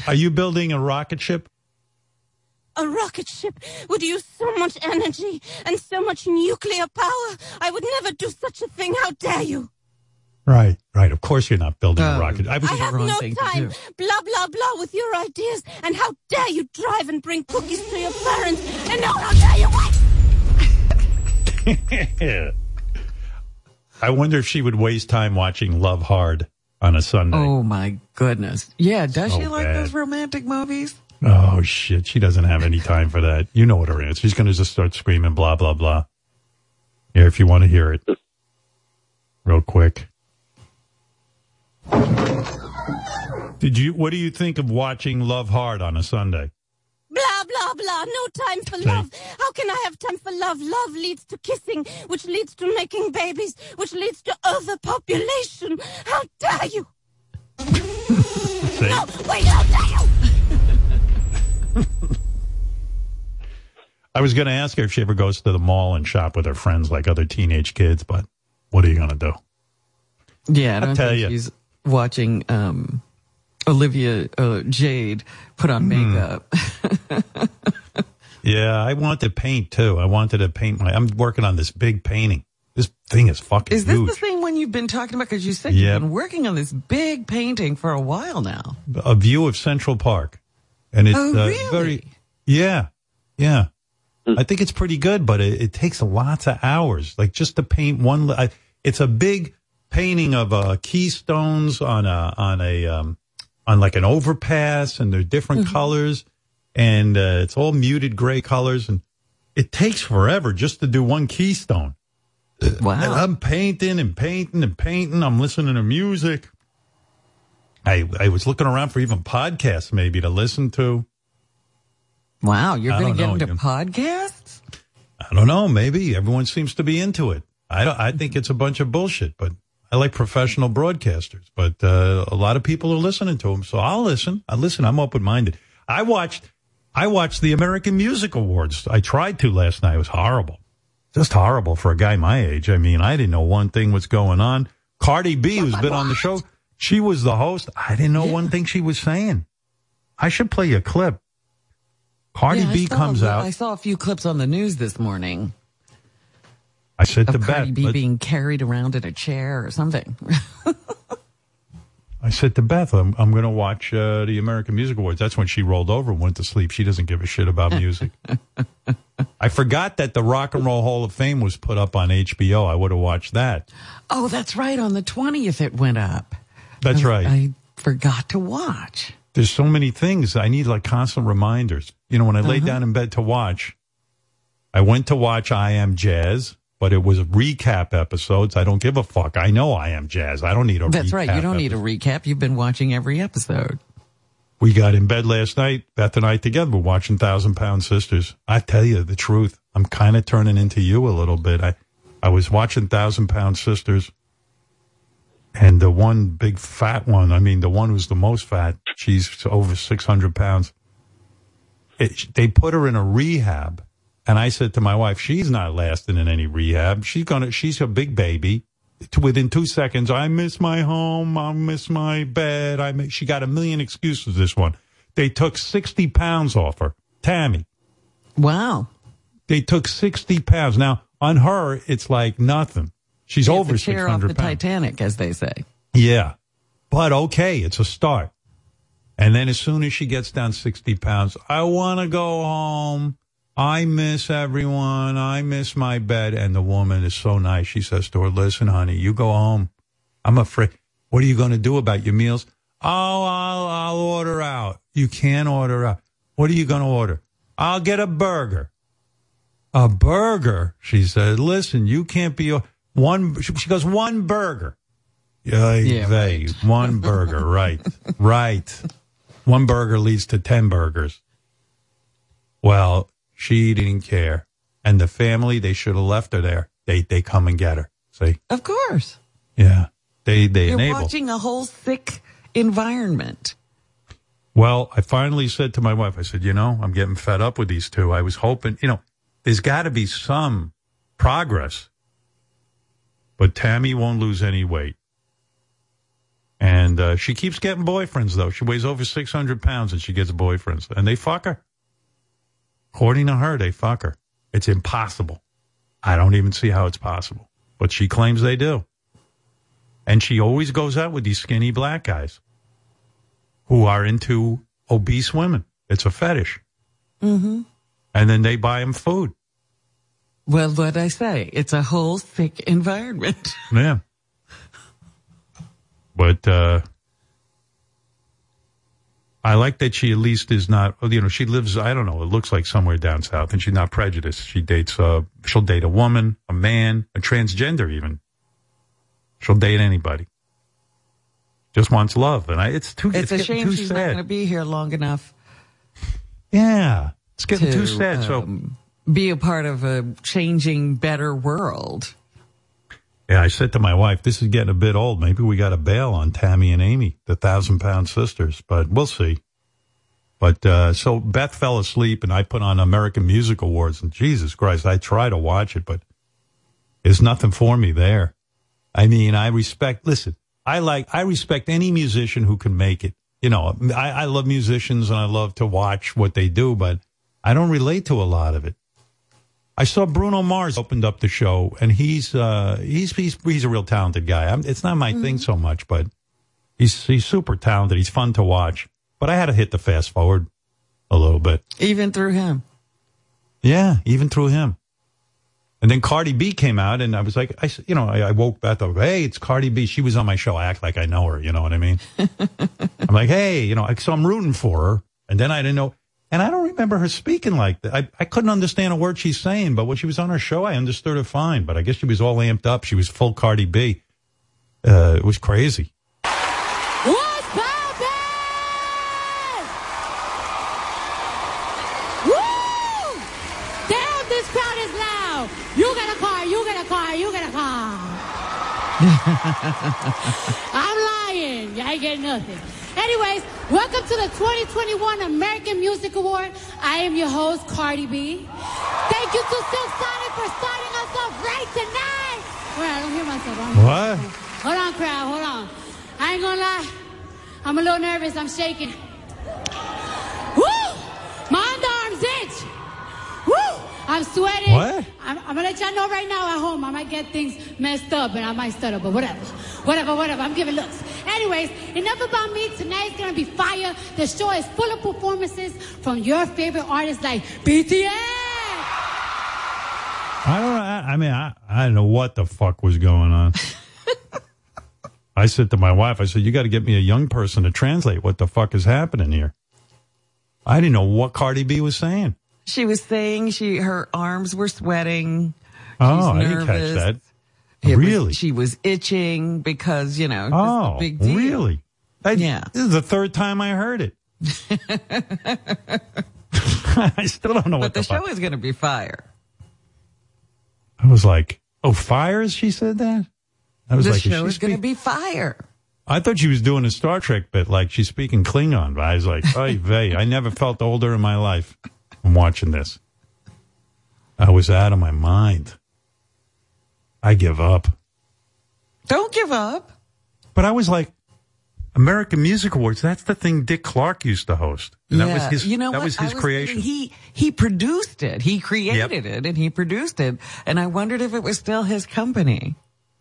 are you building a rocket ship?
A rocket ship would use so much energy and so much nuclear power. I would never do such a thing. How dare you?
Right, right. Of course you're not building a
Oh.
rocket. I was,
I
the
have no time. Blah, blah, blah with your ideas. And how dare you drive and bring cookies to your parents? And no, how dare you what? (laughs)
I wonder if she would waste time watching Love Hard on a Sunday.
Oh my goodness. Yeah, does
So
she like
bad.
those romantic movies?
Oh shit, she doesn't have any time for that. You know what her answer is. She's going to just start screaming blah blah blah. Here, if you want to hear it, real quick. Did you? What do you think of watching Love Hard on a Sunday?
Blah, blah, blah. No time for love. How can I have time for love? Love leads to kissing, which leads to making babies, which leads to overpopulation. How dare you? (laughs) No, wait, how dare you?
I was going to ask her if she ever goes to the mall and shop with her friends like other teenage kids, but what are you going to do?
Yeah, I don't
tell
think
you.
she's watching um, Olivia uh, Jade put on
Hmm.
makeup. (laughs)
Yeah, I want to paint too. I wanted to paint my. I'm working on this big painting. This thing is fucking
Is this
huge.
the same one you've been talking about? Because you said
Yep.
you've been working on this big painting for a while now.
a view of Central Park, and it's
Oh,
uh, very yeah, yeah. I think it's pretty good, but it, it takes lots of hours. Like just to paint one. I, it's a big painting of uh, keystones on a on a um, on like an overpass, and they're different colors, and uh, it's all muted gray colors, and it takes forever just to do one keystone. And
Wow.
I'm painting and painting and painting. I'm listening to music. I I was looking around for even podcasts maybe to listen to.
Wow, you're going to get
know,
into podcasts?
I don't know. Maybe everyone seems to be into it. I don't, I think it's a bunch of bullshit, but I like professional broadcasters. But uh, a lot of people are listening to them, so I'll listen. I listen. I'm open minded. I watched I watched the American Music Awards. I tried to last night. It was horrible. Just horrible for a guy my age. I mean, I didn't know one thing was going on. Cardi B, who's been on the show, she was the host. I didn't know one thing she was saying. I should play you a clip. Cardi
Yeah,
B
saw
comes
a-
out.
I saw a few clips on the news this morning
I said to
Cardi
Beth,
B being carried around in a chair or something. (laughs)
I said to Beth, I'm, I'm going to watch uh, the American Music Awards. That's when she rolled over and went to sleep. She doesn't give a shit about (laughs) music. I forgot that the Rock and Roll Hall of Fame was put up on HBO. I would have watched that.
oh, that's right. On the 20th, it went up.
That's
I-
right.
I forgot to watch.
There's so many things. I need like constant reminders. You know, when I lay
Uh-huh.
down in bed to watch, I went to watch I Am Jazz, but it was recap episodes. I don't give a fuck. I know I Am Jazz. I don't need a recap.
That's right. You don't need a recap. You've been watching every episode.
We got in bed last night, Beth and I together, we're watching Thousand Pound Sisters. I tell you the truth, I'm kind of turning into you a little bit. I, I was watching Thousand Pound Sisters, and the one big fat one, I mean, the one who's the most fat, she's over 600 pounds. It, they put her in a rehab, and I said to my wife, she's not lasting in any rehab. She's gonna, she's a big baby. Within two seconds, I miss my home. I miss my bed. I miss, she got a million excuses. This one, they took 60 pounds off her. Tammy,
Wow.
they took 60 pounds. Now on her, it's like nothing. She's
Get
over
off
600
the
pounds.
Titanic, as they say.
Yeah. But okay, it's a start. And then as soon as she gets down 60 pounds, I want to go home. I miss everyone. I miss my bed. And the woman is so nice. She says to her, listen, honey, you go home. I'm afraid. What are you going to do about your meals? Oh, I'll, I'll order out. You can't order out. What are you going to order? I'll get a burger. A burger? She said, listen, you can't be one. She goes, one burger. Yeah,
Yeah,
they, (laughs) one burger, right, right. One burger leads to 10 burgers. Well, she didn't care. And the family, they should have left her there. They, they come and get her. See?
Of course.
Yeah. They, they
You're
enable.
watching a whole sick environment.
Well, I finally said to my wife, I said, you know, I'm getting fed up with these two. I was hoping, you know, there's got to be some progress. But Tammy won't lose any weight. And uh, she keeps getting boyfriends, though. She weighs over 600 pounds and she gets boyfriends. And they fuck her. According to her, they fuck her. It's impossible. I don't even see how it's possible. But she claims they do. And she always goes out with these skinny black guys who are into obese women. It's a fetish.
Mm-hmm.
And then they buy them food.
Well, what I say, it's a whole sick environment. (laughs)
Yeah. But uh, I like that she at least is not, you know, she lives, I don't know, it looks like somewhere down south and she's not prejudiced. She dates, uh, she'll date a woman, a man, a transgender even. She'll date anybody. Just wants love. And I, it's too,
It's, a shame
too
she's not going to be here long enough
yeah. It's getting
to
too sad. so,
um, be a part of a changing, better world.
Yeah, I said to my wife, this is getting a bit old. Maybe we got to bail on Tammy and Amy, the thousand pound sisters, but we'll see. But, uh, so Beth fell asleep and I put on American Music Awards and Jesus Christ, I try to watch it, but there's nothing for me there. I mean, I respect, listen, I like, I respect any musician who can make it you know, I, I love musicians and I love to watch what they do, but I don't relate to a lot of it. I saw Bruno Mars opened up the show, and he's uh, he's he's he's a real talented guy. I'm, it's not my thing so much, but he's he's super talented. He's fun to watch. But I had to hit the fast forward a little bit.
Even through him.
Yeah, even through him. And then Cardi B came out, and I was like, I, you know, I, I woke Beth up. Hey, it's Cardi B. She was on my show. I act like I know her. You know what I mean? (laughs) I'm like, hey, you know, I so I'm rooting for her. And then I didn't know, and I don't remember her speaking like that. I, I couldn't understand a word she's saying, but when she was on her show, I understood her fine. But I guess she was all amped up. She was full Cardi B. Uh, it was crazy.
What's poppin'? Woo! Damn, this crowd is loud. You got a car, you got a car, you got a car. (laughs) I'm lying. Ain't getting nothing. Anyways, welcome to the 2021 American Music Award. I am your host, Cardi B. Thank you to Silk Sonic for starting us off right tonight. Wait, I don't hear myself. I don't hear
What?
myself. Hold on, crowd. Hold on. I ain't gonna lie. I'm a little nervous. I'm shaking. Woo! I'm sweating.
What?
I'm, I'm gonna let y'all know right now at home. I might get things messed up and I might stutter, but whatever. Whatever, whatever. I'm giving looks. Anyways, enough about me. Tonight's gonna be fire. The show is full of performances from your favorite artists like BTS.
I don't know. I, I mean, I, I don't know what the fuck was going on. (laughs) I said to my wife, I said, you got to get me a young person to translate what the fuck is happening here. I didn't know what Cardi B was saying.
She was saying she her arms were sweating.
Oh, I
She's
didn't catch
nervous.
that.
It was-
really?
she was itching because, you know,
oh,
big deal.
really? I,
Yeah.
This is the third time I heard it. (laughs) I still don't know what
But the
the, fuck.
show is going to be fire.
I was like, oh, fires? She said that? I was
The
like,
show
she
is going to be fire.
I thought she was doing a Star Trek bit, like she's speaking Klingon. But I was like, (laughs) "Ay vey!" I never felt older in my life from watching this. I was out of my mind. I give up.
Don't give up.
But I was like, American Music Awards. That's the thing Dick Clark used to host. And that was
Yeah.
his.
You know
that
what?
was his creation.
He he produced it. He created it and he produced it. And I wondered if it was still his company.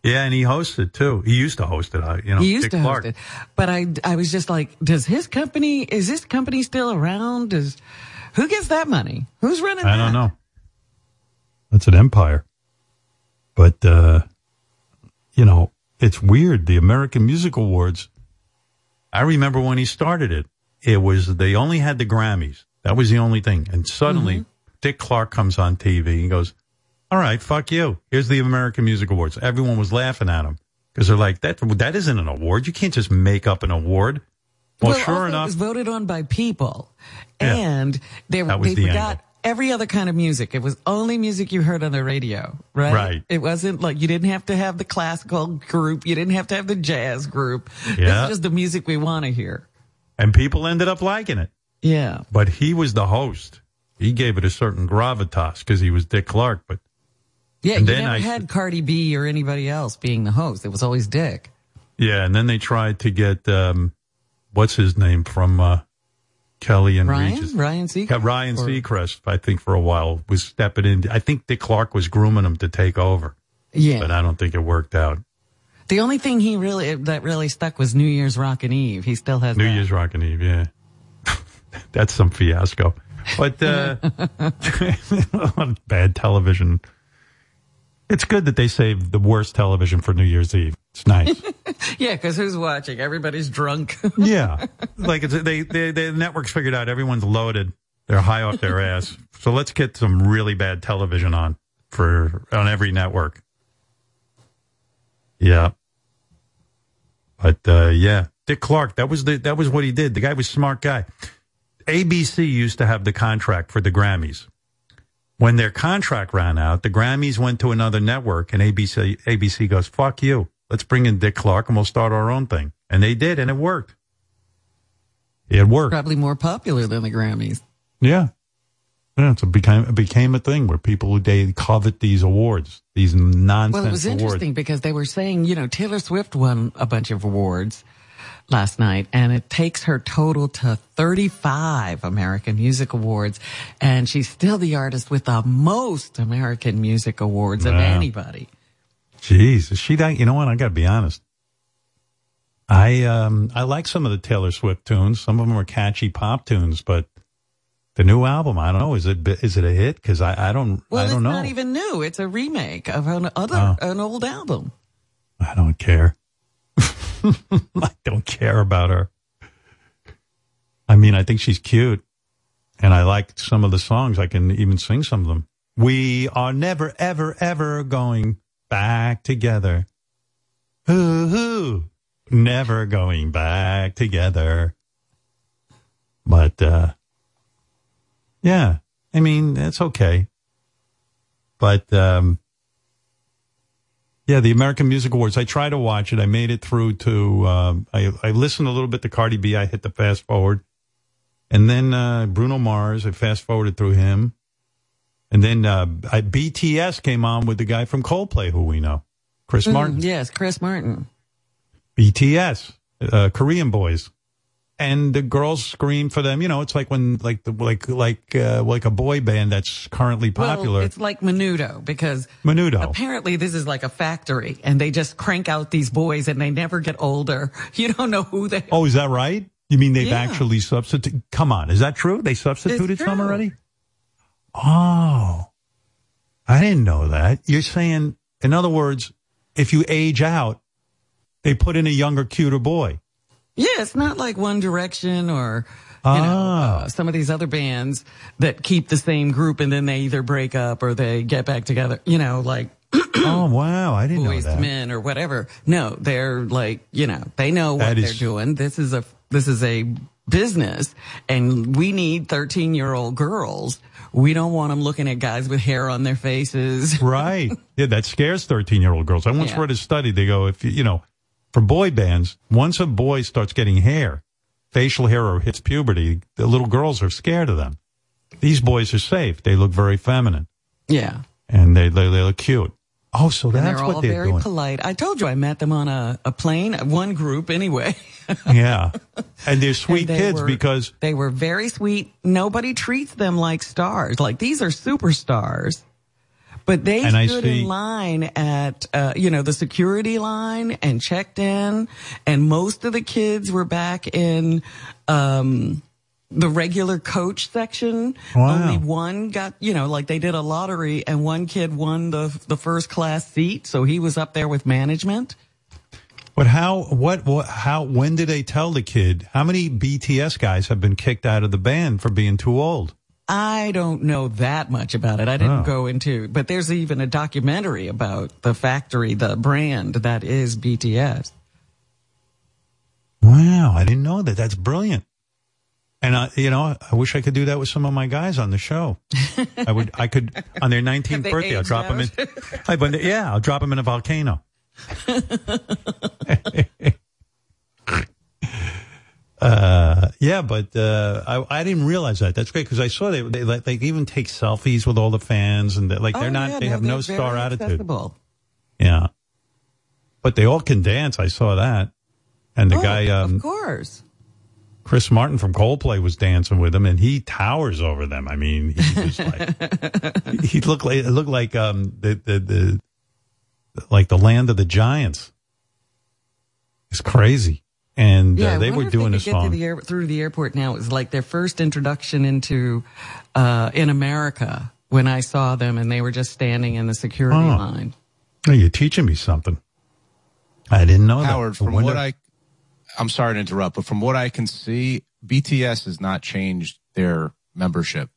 yeah, and he hosted too. He used to host it. uh, You know,
he used
Dick
to
Clark.
host it. But I I was just like, does his company is this company still around? Does who gets that money? Who's running
I
that?
don't know. That's an empire. But, uh, you know, it's weird. The American Music Awards, I remember when he started it, it was, they only had the Grammys. That was the only thing. And suddenly Dick Clark comes on TV and goes, all right, fuck you. Here's the American Music Awards. Everyone was laughing at him because they're like, that, that isn't an award. You can't just make up an award. Well,
Well,
sure enough.
it was voted on by people,
Yeah.
and they they
the
forgot
angle.
every other kind of music. It was only music you heard on the radio, right?
Right.
It wasn't like you didn't have to have the classical group, you didn't have to have the jazz group. This is just the music we want to hear.
and people ended up liking it.
Yeah.
but he was the host. He gave it a certain gravitas because he was Dick Clark. But
Yeah,
And
you
then
never
I-
had Cardi B or anybody else being the host. It was always Dick.
yeah, and then they tried to get um, what's his name from uh, Kelly and
Ryan?
Regis.
Ryan Seacrest?
Ryan
Or-
Seacrest, I think, for a while was stepping in. I think Dick Clark was grooming him to take over,
Yeah.
but I don't think it worked out.
the only thing he really that really stuck was New Year's Rockin' Eve. He still has
New
that.
Year's Rockin' Eve, yeah, (laughs) that's some fiasco. But uh, (laughs) bad television. It's good that they saved the worst television for New Year's Eve. It's nice. (laughs)
Yeah, because who's watching? Everybody's drunk. (laughs)
Yeah, (laughs) like it's, they, they, the networks figured out everyone's loaded. They're high off their ass. So let's get some really bad television on for on every network. Yeah, but uh, yeah, Dick Clark. That was the that was what he did. The guy was a smart guy. ABC used to have the contract for the Grammys. When their contract ran out, the Grammys went to another network, and ABC ABC goes, "Fuck you." Let's bring in Dick Clark and we'll start our own thing. And they did, and it worked. It worked.
Probably more popular than the Grammys.
Yeah. Yeah, so it became, it became a thing where people, they covet these awards, these nonsense
Well, it was
awards.
interesting because they were saying, you know, Taylor Swift won a bunch of awards, last night and it takes her total to 35 American Music Awards. And she's still the artist with the most American Music Awards of anybody.
Jeez, is she that? You know what? I got to be honest. I um I like some of the Taylor Swift tunes. Some of them are catchy pop tunes, but the new album, I don't know. Is it is it a hit? Because I, I don't
Well,
I
it's
don't know.
not even new. It's a remake of an other,
Oh.
an old album.
I don't care. (laughs) I don't care about her. I mean, I think she's cute, and I like some of the songs. I can even sing some of them. We are never, ever, ever going back together. Hoo hoo. Never going back together. But, uh, yeah, I mean, it's okay. But, um, yeah, the American Music Awards. I try to watch it. I made it through to. Um, I I listened a little bit to Cardi B. I hit the fast forward, and then uh, Bruno Mars. I fast forwarded through him, and then uh, BTS came on with the guy from Coldplay, who we know, Chris Martin.
Mm, yes, Chris Martin.
BTS, uh, Korean boys, and the girls scream for them. You know, it's like when like the like like uh, like a boy band that's currently popular.
Well, it's like Menudo because
Menudo.
apparently this is like a factory and they just crank out these boys and they never get older. (laughs) You don't know who they
Oh, is that right? You mean they've
Yeah.
actually substituted? Come on, is that true? They substituted some already? Oh, I didn't know that. You're saying, in other words, if you age out, they put in a younger, cuter boy.
Yeah, it's not like One Direction or you know
Ah.
uh, some of these other bands that keep the same group and then they either break up or they get back together. You know, like (clears throat)
oh wow, I didn't
Boys
know that.
Men or whatever. No, they're like you know they know what they're doing. This is a this is a business, and we need thirteen year old girls. We don't want them looking at guys with hair on their faces. (laughs)
right. Yeah, that scares 13 year old girls. I once
Yeah.
read a study. They go, if you, you know, for boy bands, once a boy starts getting hair, facial hair or hits puberty, the little girls are scared of them. These boys are safe. They look very feminine
Yeah.
and they, they, they look cute. Oh, so
And
that's
they're
what they're
very
doing.
polite. I told you I met them on a, a plane, one group anyway. (laughs)
yeah. And they're sweet
they
kids
were-
because,
They were very sweet. Nobody treats them like stars. Like these are superstars. But they
And
stood in line at, uh, you know, the security line and checked in. And most of the kids were back in, um, the regular coach section.
Wow.
Only one got, you know, like they did a lottery and one kid won the, the first class seat. So he was up there with management.
but how, what, what, how, when did they tell the kid? How many BTS guys have been kicked out of the band for being too old?
I don't know that much about it. I didn't
Oh.
go into, but there's even a documentary about the factory, the brand that is BTS.
Wow, I didn't know that. That's brilliant. And I, you know, I wish I could do that with some of my guys on the show. I would, I could on their (laughs) 19th birthday. I'll drop them in.
out?
I, but yeah, I'll drop them in a volcano. (laughs) (laughs) uh, yeah, but uh, I, I didn't realize that. That's great because I saw they they like they even take selfies with all the fans and they're like they're
Oh,
not
yeah,
they have no star attitude. Yeah, but they all can dance. I saw that, and the
Oh,
guy um,
of course.
Chris Martin from Coldplay was dancing with them, and he towers over them. I mean, he was like, (laughs) he looked like it looked like um the the the like the land of the giants. It's crazy, and
Yeah,
uh, they
wonder
were
if
doing
they
a
could get to the air, through the airport now. It was like their first introduction into uh, in America when I saw them, and they were just standing in the security
Oh.
line.
Oh, you're teaching me something. I didn't know
Howard,
that.
from
When
what I, I'm sorry to interrupt, but from what I can see, BTS has not changed their membership.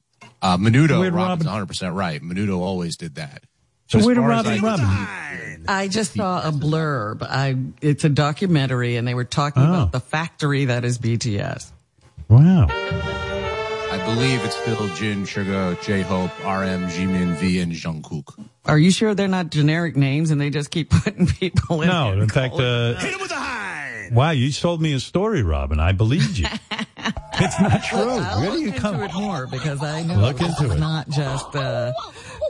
Uh, Menudo,
Where'd
Robin's
Robin-
100% right. Menudo always did that.
so
as
where did Robin
I-
Robin?
I just saw a blurb. I it's a documentary, and they were talking
Oh.
about the factory that is BTS.
Wow.
I believe it's still Jin, Suga, J-Hope, RM, Jimin, V, and Jungkook.
Are you sure they're not generic names and they just keep (laughs) putting people in?
No, in fact, uh, wow, you told me a story, Robin. I believed you. (laughs) it's not true.
I'll
Where do you
look
come?
into it more because I know
Look
it's
it.
not just uh,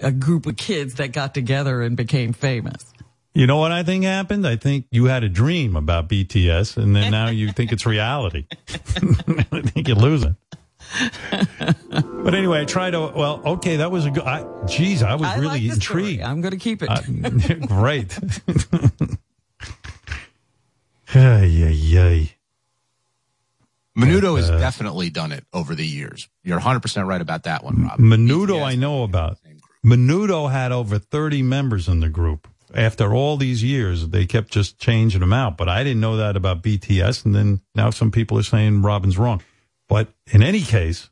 a group of kids that got together and became famous.
You know what I think happened? I think you had a dream about BTS, and then now you think it's reality. (laughs) I think you're losing. but anyway, I tried to. Well, okay, that was a good. I, geez, I was
I
really
like the story.
intrigued.
I'm going to keep it.
Uh, (laughs) great. Ay, ay, ay.
Menudo
But,
has
uh,
definitely done it over the years. You're 100% right about that one, Rob.
Menudo, I know about. Menudo had over 30 members in the group. After all these years, they kept just changing them out. But I didn't know that about BTS. And then now some people are saying Robin's wrong. But in any case,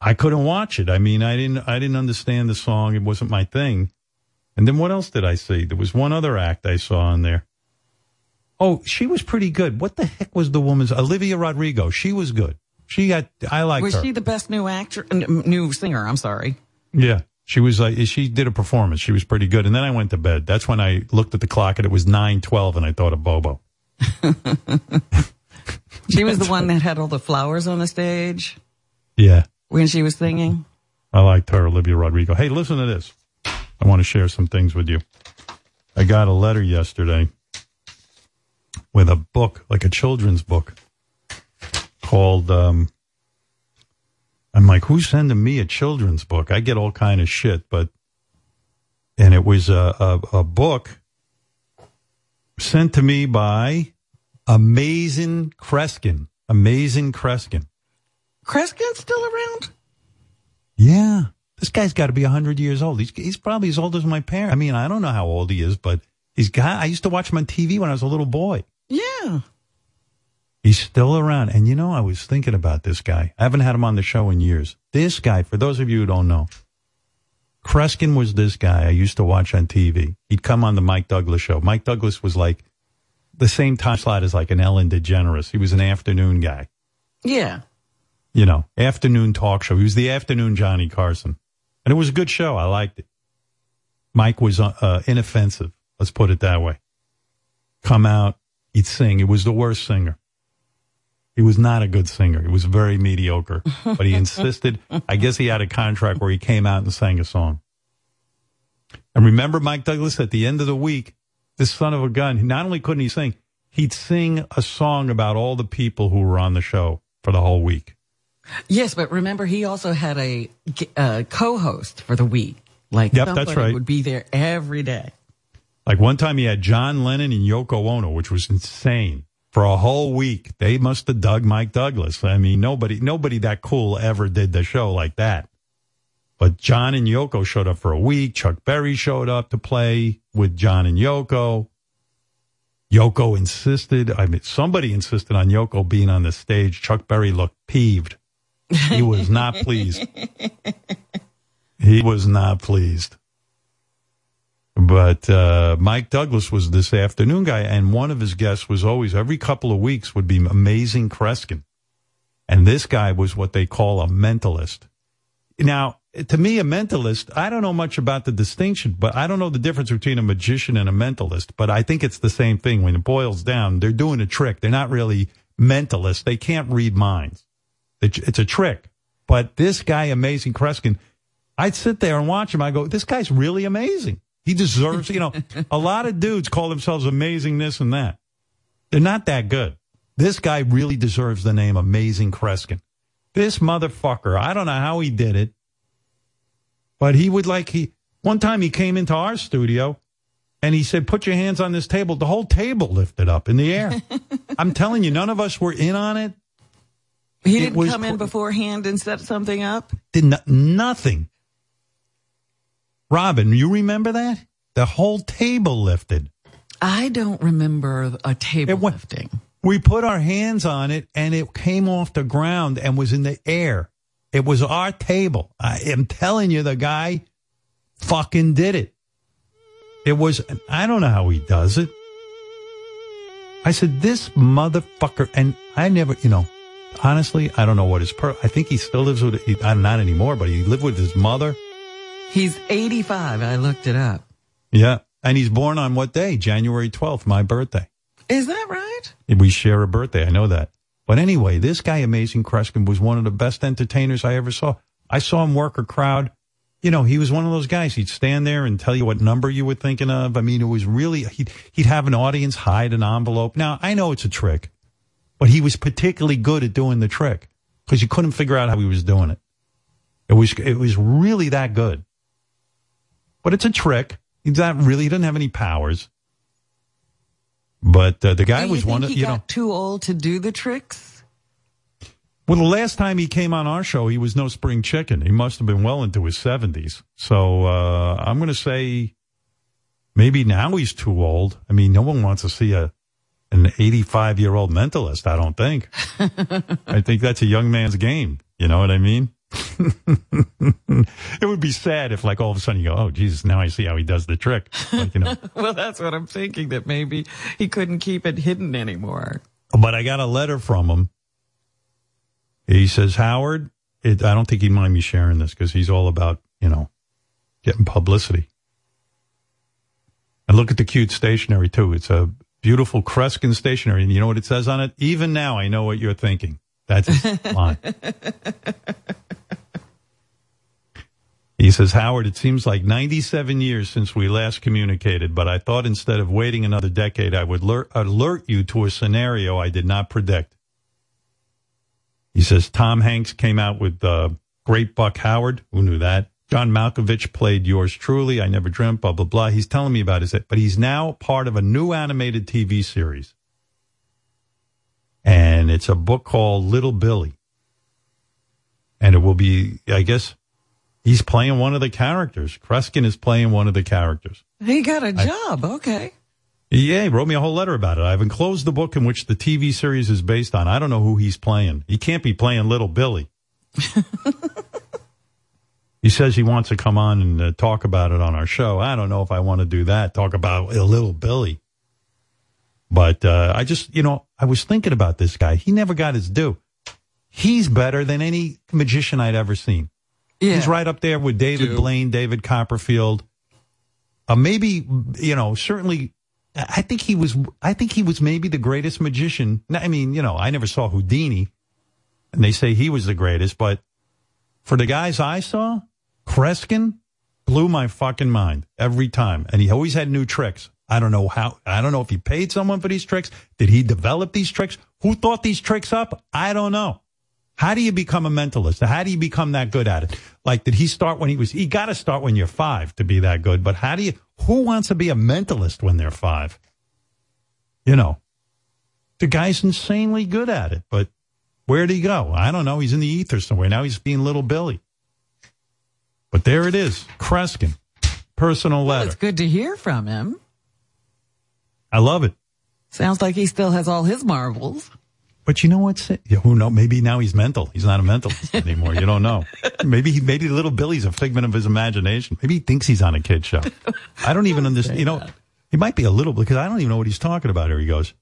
I couldn't watch it. I mean, I didn't, I didn't understand the song. It wasn't my thing. And then what else did I see? There was one other act I saw on there. Oh, she was pretty good. What the heck was the woman's? Olivia Rodrigo. She was good. She got, I liked
was
her.
she the best new actor, n- new singer? I'm sorry.
Yeah. She was like, she did a performance. She was pretty good. And then I went to bed. That's when I looked at the clock and it was 912 and I thought of Bobo. (laughs)
She was the one that had all the flowers on the stage
Yeah.
when she was singing.
I liked her, Olivia Rodrigo. Hey, listen to this. I want to share some things with you. I got a letter yesterday with a book, like a children's book called, um, I'm like, who's sending me a children's book? I get all kind of shit, but, and it was a, a, a book sent to me by Amazing Kreskin. Amazing Kreskin.
Kreskin's still around?
Yeah. This guy's got to be 100 years old. He's, he's probably as old as my parents. I mean, I don't know how old he is, but he's got, I used to watch him on TV when I was a little boy.
Yeah.
He's still around. And you know, I was thinking about this guy. I haven't had him on the show in years. This guy, for those of you who don't know, Kreskin was this guy I used to watch on TV. He'd come on the Mike Douglas show. Mike Douglas was like the same time slot as like an Ellen DeGeneres. He was an afternoon guy.
Yeah.
you know, afternoon talk show. He was the afternoon Johnny Carson. And it was a good show. I liked it. Mike was uh, uh, inoffensive. Let's put it that way. Come out, he'd sing. He was the worst singer. He was not a good singer. He was very mediocre, (laughs) but he insisted. I guess he had a contract where he came out and sang a song. And remember Mike Douglas at the end of the week, this son of a gun, not only couldn't he sing, he'd sing a song about all the people who were on the show for the whole week.
Yes, but remember, he also had a uh, co-host for the week. Like,
Yep, that's right.
Would be there every day.
Like one time he had John Lennon and Yoko Ono, which was insane. For a whole week, they must have dug Mike Douglas. I mean, nobody, nobody that cool ever did the show like that. But John and Yoko showed up for a week. Chuck Berry showed up to play with John and Yoko. Yoko insisted, I mean, somebody insisted on Yoko being on the stage. Chuck Berry looked peeved. He was not pleased. (laughs) He was not pleased. But uh, Mike Douglas was this afternoon guy, and one of his guests was always every couple of weeks would be Amazing Kreskin, and this guy was what they call a mentalist. Now, to me, a mentalist, I don't know much about the distinction, but I don't know the difference between a magician and a mentalist. But I think it's the same thing. When it boils down, they're doing a trick. They're not really mentalists. They can't read minds. It's a trick. But this guy, Amazing Kreskin, I'd sit there and watch him. I go, this guy's really amazing. He deserves, you know, (laughs) a lot of dudes call themselves amazing this and that. They're not that good. This guy really deserves the name Amazing Kreskin. This motherfucker, I don't know how he did it, but he would like, he, one time he came into our studio and he said, put your hands on this table. The whole table lifted up in the air. (laughs) I'm telling you, none of us were in on it.
He
It
didn't come in beforehand and set something up.
Did no- nothing. Robin, you remember that? The whole table lifted.
I don't remember a table
went-
lifting.
We put our hands on it and it came off the ground and was in the air. It was our table. I am telling you, the guy fucking did it. It was, I don't know how he does it. I said, this motherfucker, and I never, you know, honestly, I don't know what his per, I think he still lives with, he, not anymore, but he lived with his mother.
He's 85. I looked it up.
Yeah. And he's born on what day? January 12th, my birthday.
Is that right?
We share a birthday. I know that. But anyway, this guy, Amazing Kreskin, was one of the best entertainers I ever saw. I saw him work a crowd you know, he was one of those guys. He'd stand there and tell you what number you were thinking of. I mean, it was really, he'd, he'd have an audience hide an envelope. Now, I know it's a trick, but he was particularly good at doing the trick because you couldn't figure out how he was doing it. It was, it was really that good. But it's a trick. He's not really, he doesn't have any powers. But uh, the guy was one of,
he
you
got
know,
too old to do the tricks?
well, the last time he came on our show, he was no spring chicken. He must have been well into his 70s. So uh, I'm going to say maybe now he's too old. I mean, no one wants to see a an 85 year old mentalist, I don't think. (laughs) I think that's a young man's game. You know what I mean? (laughs) it would be sad if, like, all of a sudden you go, oh, Jesus, now I see how he does the trick. Like, you know. (laughs)
well, that's what I'm thinking, that maybe he couldn't keep it hidden anymore.
But I got a letter from him. He says, Howard, it, I don't think he'd mind me sharing this because he's all about, you know, getting publicity. And look at the cute stationery too. It's a beautiful Kreskin stationery. And you know what it says on it? Even now I know what you're thinking. That's his (laughs) line. He says, Howard, it seems like 97 years since we last communicated, but I thought instead of waiting another decade, I would alert, alert you to a scenario I did not predict. He says, Tom Hanks came out with uh, Great Buck Howard. Who knew that? John Malkovich played yours truly. I never dreamt, blah, blah, blah. He's telling me about his, but he's now part of a new animated TV series. And it's a book called Little Billy. And it will be, I guess, he's playing one of the characters. Kreskin is playing one of the characters.
He got a job. okay.
Yeah, he wrote me a whole letter about it. I've enclosed the book in which the TV series is based on. I don't know who he's playing. He can't be playing Little Billy. (laughs) he says he wants to come on and uh, talk about it on our show. I don't know if I want to do that, talk about uh, Little Billy. But uh, I just, you know, I was thinking about this guy. He never got his due. He's better than any magician I'd ever seen. He's right up there with David Blaine, David Copperfield. Uh, maybe, you know, certainly, I think he was, I think he was maybe the greatest magician. I mean, you know, I never saw Houdini and they say he was the greatest, but for the guys I saw, Kreskin blew my fucking mind every time. And he always had new tricks. I don't know how, I don't know if he paid someone for these tricks. Did he develop these tricks? Who thought these tricks up? I don't know. How do you become a mentalist? How do you become that good at it? Like, did he start when he was, he got to start when you're five to be that good. But how do you, who wants to be a mentalist when they're five? You know, the guy's insanely good at it, but where'd he go? I don't know. He's in the ether somewhere. Now he's being little Billy. But there it is. Kreskin. Personal letter.
It's good to hear from him.
I love it.
Sounds like he still has all his marbles.
But you know what's yeah, who know? Maybe now he's mental. He's not a mentalist (laughs) anymore. You don't know. Maybe he, maybe little Billy's a figment of his imagination. Maybe he thinks he's on a kid show. I don't even (laughs) understand. You know, he might be a little because I don't even know what he's talking about here. He goes,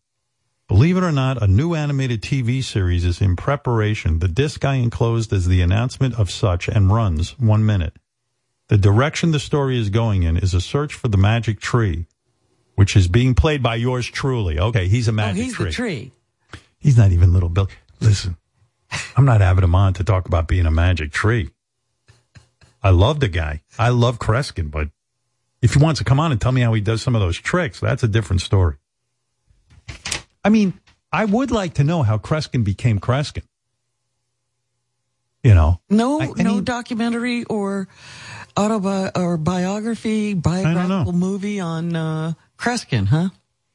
believe it or not, a new animated TV series is in preparation. The disc I enclosed is the announcement of such and runs one minute. The direction the story is going in is a search for the magic tree, which is being played by yours truly. Okay, he's a
Oh,
magic
he's
tree.
the tree.
He's not even little Bill. Listen, I'm not having him on to talk about being a magic tree. I love the guy. I love Kreskin, but if he wants to come on and tell me how he does some of those tricks, that's a different story. I mean, I would like to know how Kreskin became Kreskin. You know,
No,
I-
no
he-
documentary or autobi- or biography, biographical movie on uh, Kreskin, huh?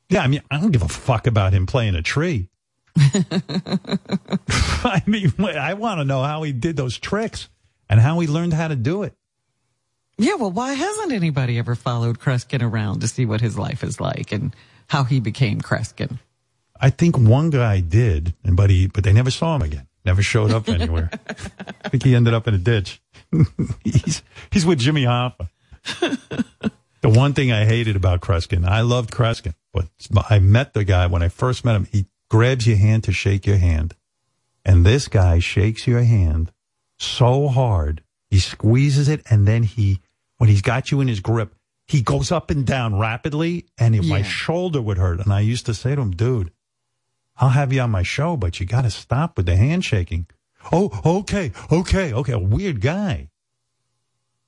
Yeah, I mean, I don't give a fuck about him playing a tree. (laughs) I mean, I want to know how he did those tricks and how he learned how to do it.
Yeah, well, why hasn't anybody ever followed Kreskin around to see what his life is like and how he became Kreskin?
I think one guy did, and but he but they never saw him again. Never showed up anywhere. (laughs) I think he ended up in a ditch. (laughs) he's he's with Jimmy Hoffa. The one thing I hated about Kreskin, I loved Kreskin, but I met the guy when I first met him. He grabs your hand to shake your hand, and this guy shakes your hand so hard he squeezes it, and then he when he's got you in his grip, he goes up and down rapidly, and my
Yeah.
shoulder would hurt. And I used to say to him, dude, I'll have you on my show, but you got to stop with the handshaking. Oh, okay, okay, okay. A weird guy.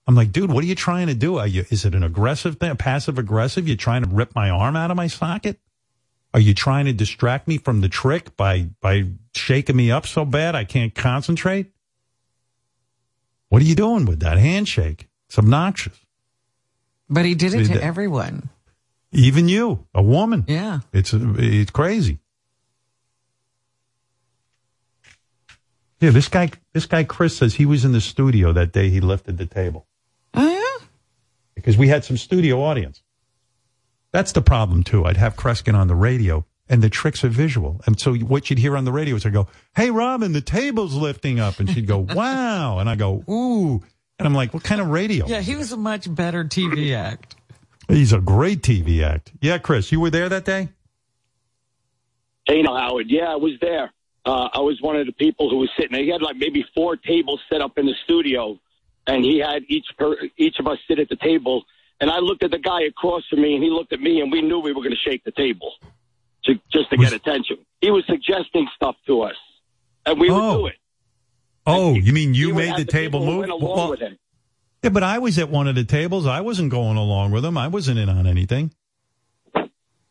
I'm like, dude, what are you trying to do? Are you, is it an aggressive thing, passive aggressive? You're trying to rip my arm out of my socket? Are you trying to distract me from the trick by, by shaking me up so bad I can't concentrate? What are you doing with that handshake? It's obnoxious.
But he did it to everyone.
Even you, a woman.
Yeah.
It's, it's crazy. Yeah, this guy, this guy Chris says he was in the studio that day he lifted the table.
Oh, yeah?
because we had some studio audience. That's the problem too. I'd have Kreskin on the radio and the tricks are visual. And so what you'd hear on the radio is I go, Hey, Robin, the table's lifting up. And she'd go, (laughs) wow. And I go, ooh. And I'm like, what kind of radio?
Yeah, he was a much better TV act.
He's a great TV act. Yeah, Chris, you were there that day?
Hey, now, Howard. Yeah, I was there. Uh, I was one of the people who was sitting there. He had like maybe four tables set up in the studio, and he had each per, each of us sit at the table. And I looked at the guy across from me, and he looked at me, and we knew we were going to shake the table to, just to get attention. He was suggesting stuff to us, and we would oh. do it.
Oh, you mean you made
have
the table move?
Went along
Well,
with him.
yeah, but I was at one of the tables. I wasn't going along with him. I wasn't in on anything.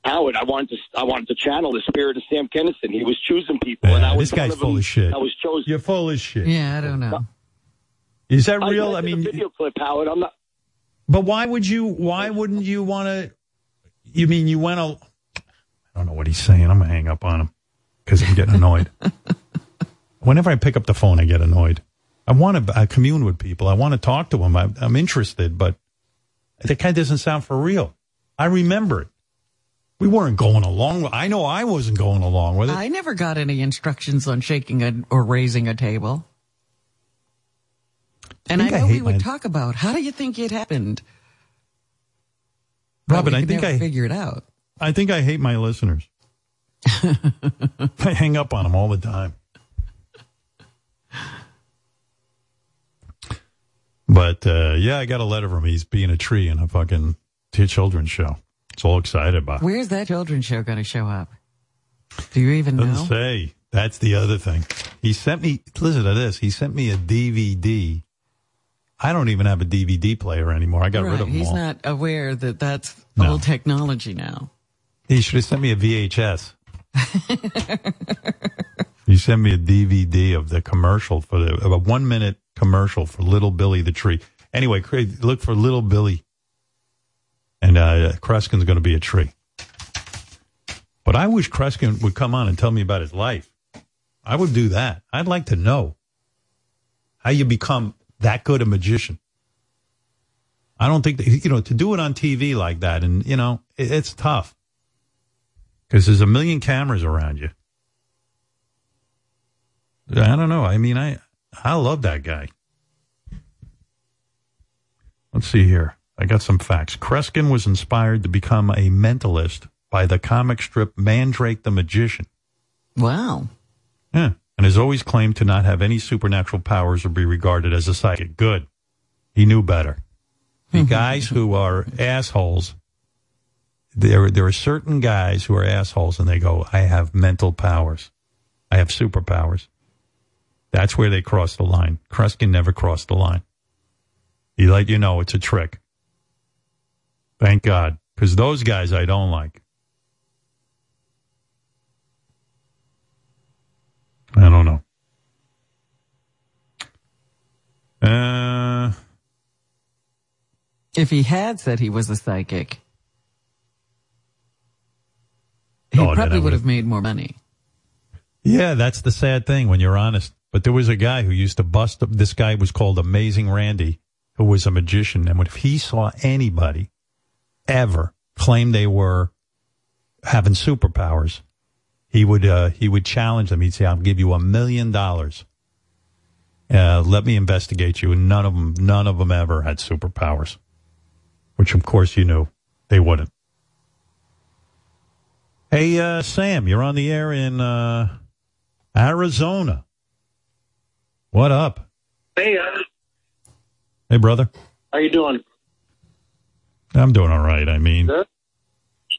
Howard, I wanted to I wanted to channel the spirit of Sam Kinison. He was choosing people, and I was
this guy's
one of
full of shit.
I was chosen.
You're full of shit.
Yeah, I don't know.
Is that real?
I,
I mean,
the video clip, Howard. I'm not.
But why would you? Why wouldn't you want to? You mean you went? A, I don't know what he's saying. I'm gonna hang up on him because I'm getting annoyed. (laughs) Whenever I pick up the phone, I get annoyed. I want to I commune with people. I want to talk to them. I, I'm interested, but that guy doesn't sound for real. I remember it. We weren't going along. I know I wasn't going along with it.
I never got any instructions on shaking a, or raising a table. And I,
I
know we would talk about how do you think it happened?
Robin, I think I
figure it out.
I think I hate my listeners. (laughs) I hang up on them all the time. But uh, yeah, I got a letter from him. He's being a tree in a fucking children's show. It's all excited about.
Where's that children's show going to show up? Do you even know?
Doesn't say. That's the other thing. He sent me. Listen to this. He sent me a DVD. I don't even have a DVD player anymore. I got rid of them
He's
all.
not aware that that's
No.
old technology now.
He should have sent me a VHS. (laughs) he sent me a DVD of the commercial for the of a one minute commercial for Little Billy the tree. Anyway, Craig, look for Little Billy, and uh, Kreskin's going to be a tree. But I wish Kreskin would come on and tell me about his life. I would do that. I'd like to know how you become that good a magician. I don't think that, you know to do it on TV like that, and you know it, it's tough because there's a million cameras around you. I don't know. I mean, I I love that guy. Let's see here. I got some facts. Kreskin was inspired to become a mentalist by the comic strip Mandrake the Magician.
Wow.
Yeah. And has always claimed to not have any supernatural powers or be regarded as a psychic. Good. He knew better. The mm-hmm. guys who are assholes, there, there are certain guys who are assholes and they go, I have mental powers. I have superpowers. That's where they cross the line. Kreskin never crossed the line. He let you know it's a trick. Thank God. Because those guys I don't like. I don't know. Uh,
If he had said he was a psychic, he
Oh,
probably would have made more money.
yeah, that's the sad thing when you're honest. But there was a guy who used to bust up. This guy was called Amazing Randi, who was a magician. And if he saw anybody ever claim they were having superpowers, he would uh, he would challenge them. He'd say, "I'll give you a million dollars. Uh, let me investigate you." And none of them, none of them ever had superpowers, which of course you knew they wouldn't. Hey, uh, Sam, you're on the air in uh, Arizona. What up?
Hey, uh,
Hey, brother.
how you doing?
I'm doing all right. I mean,
Good.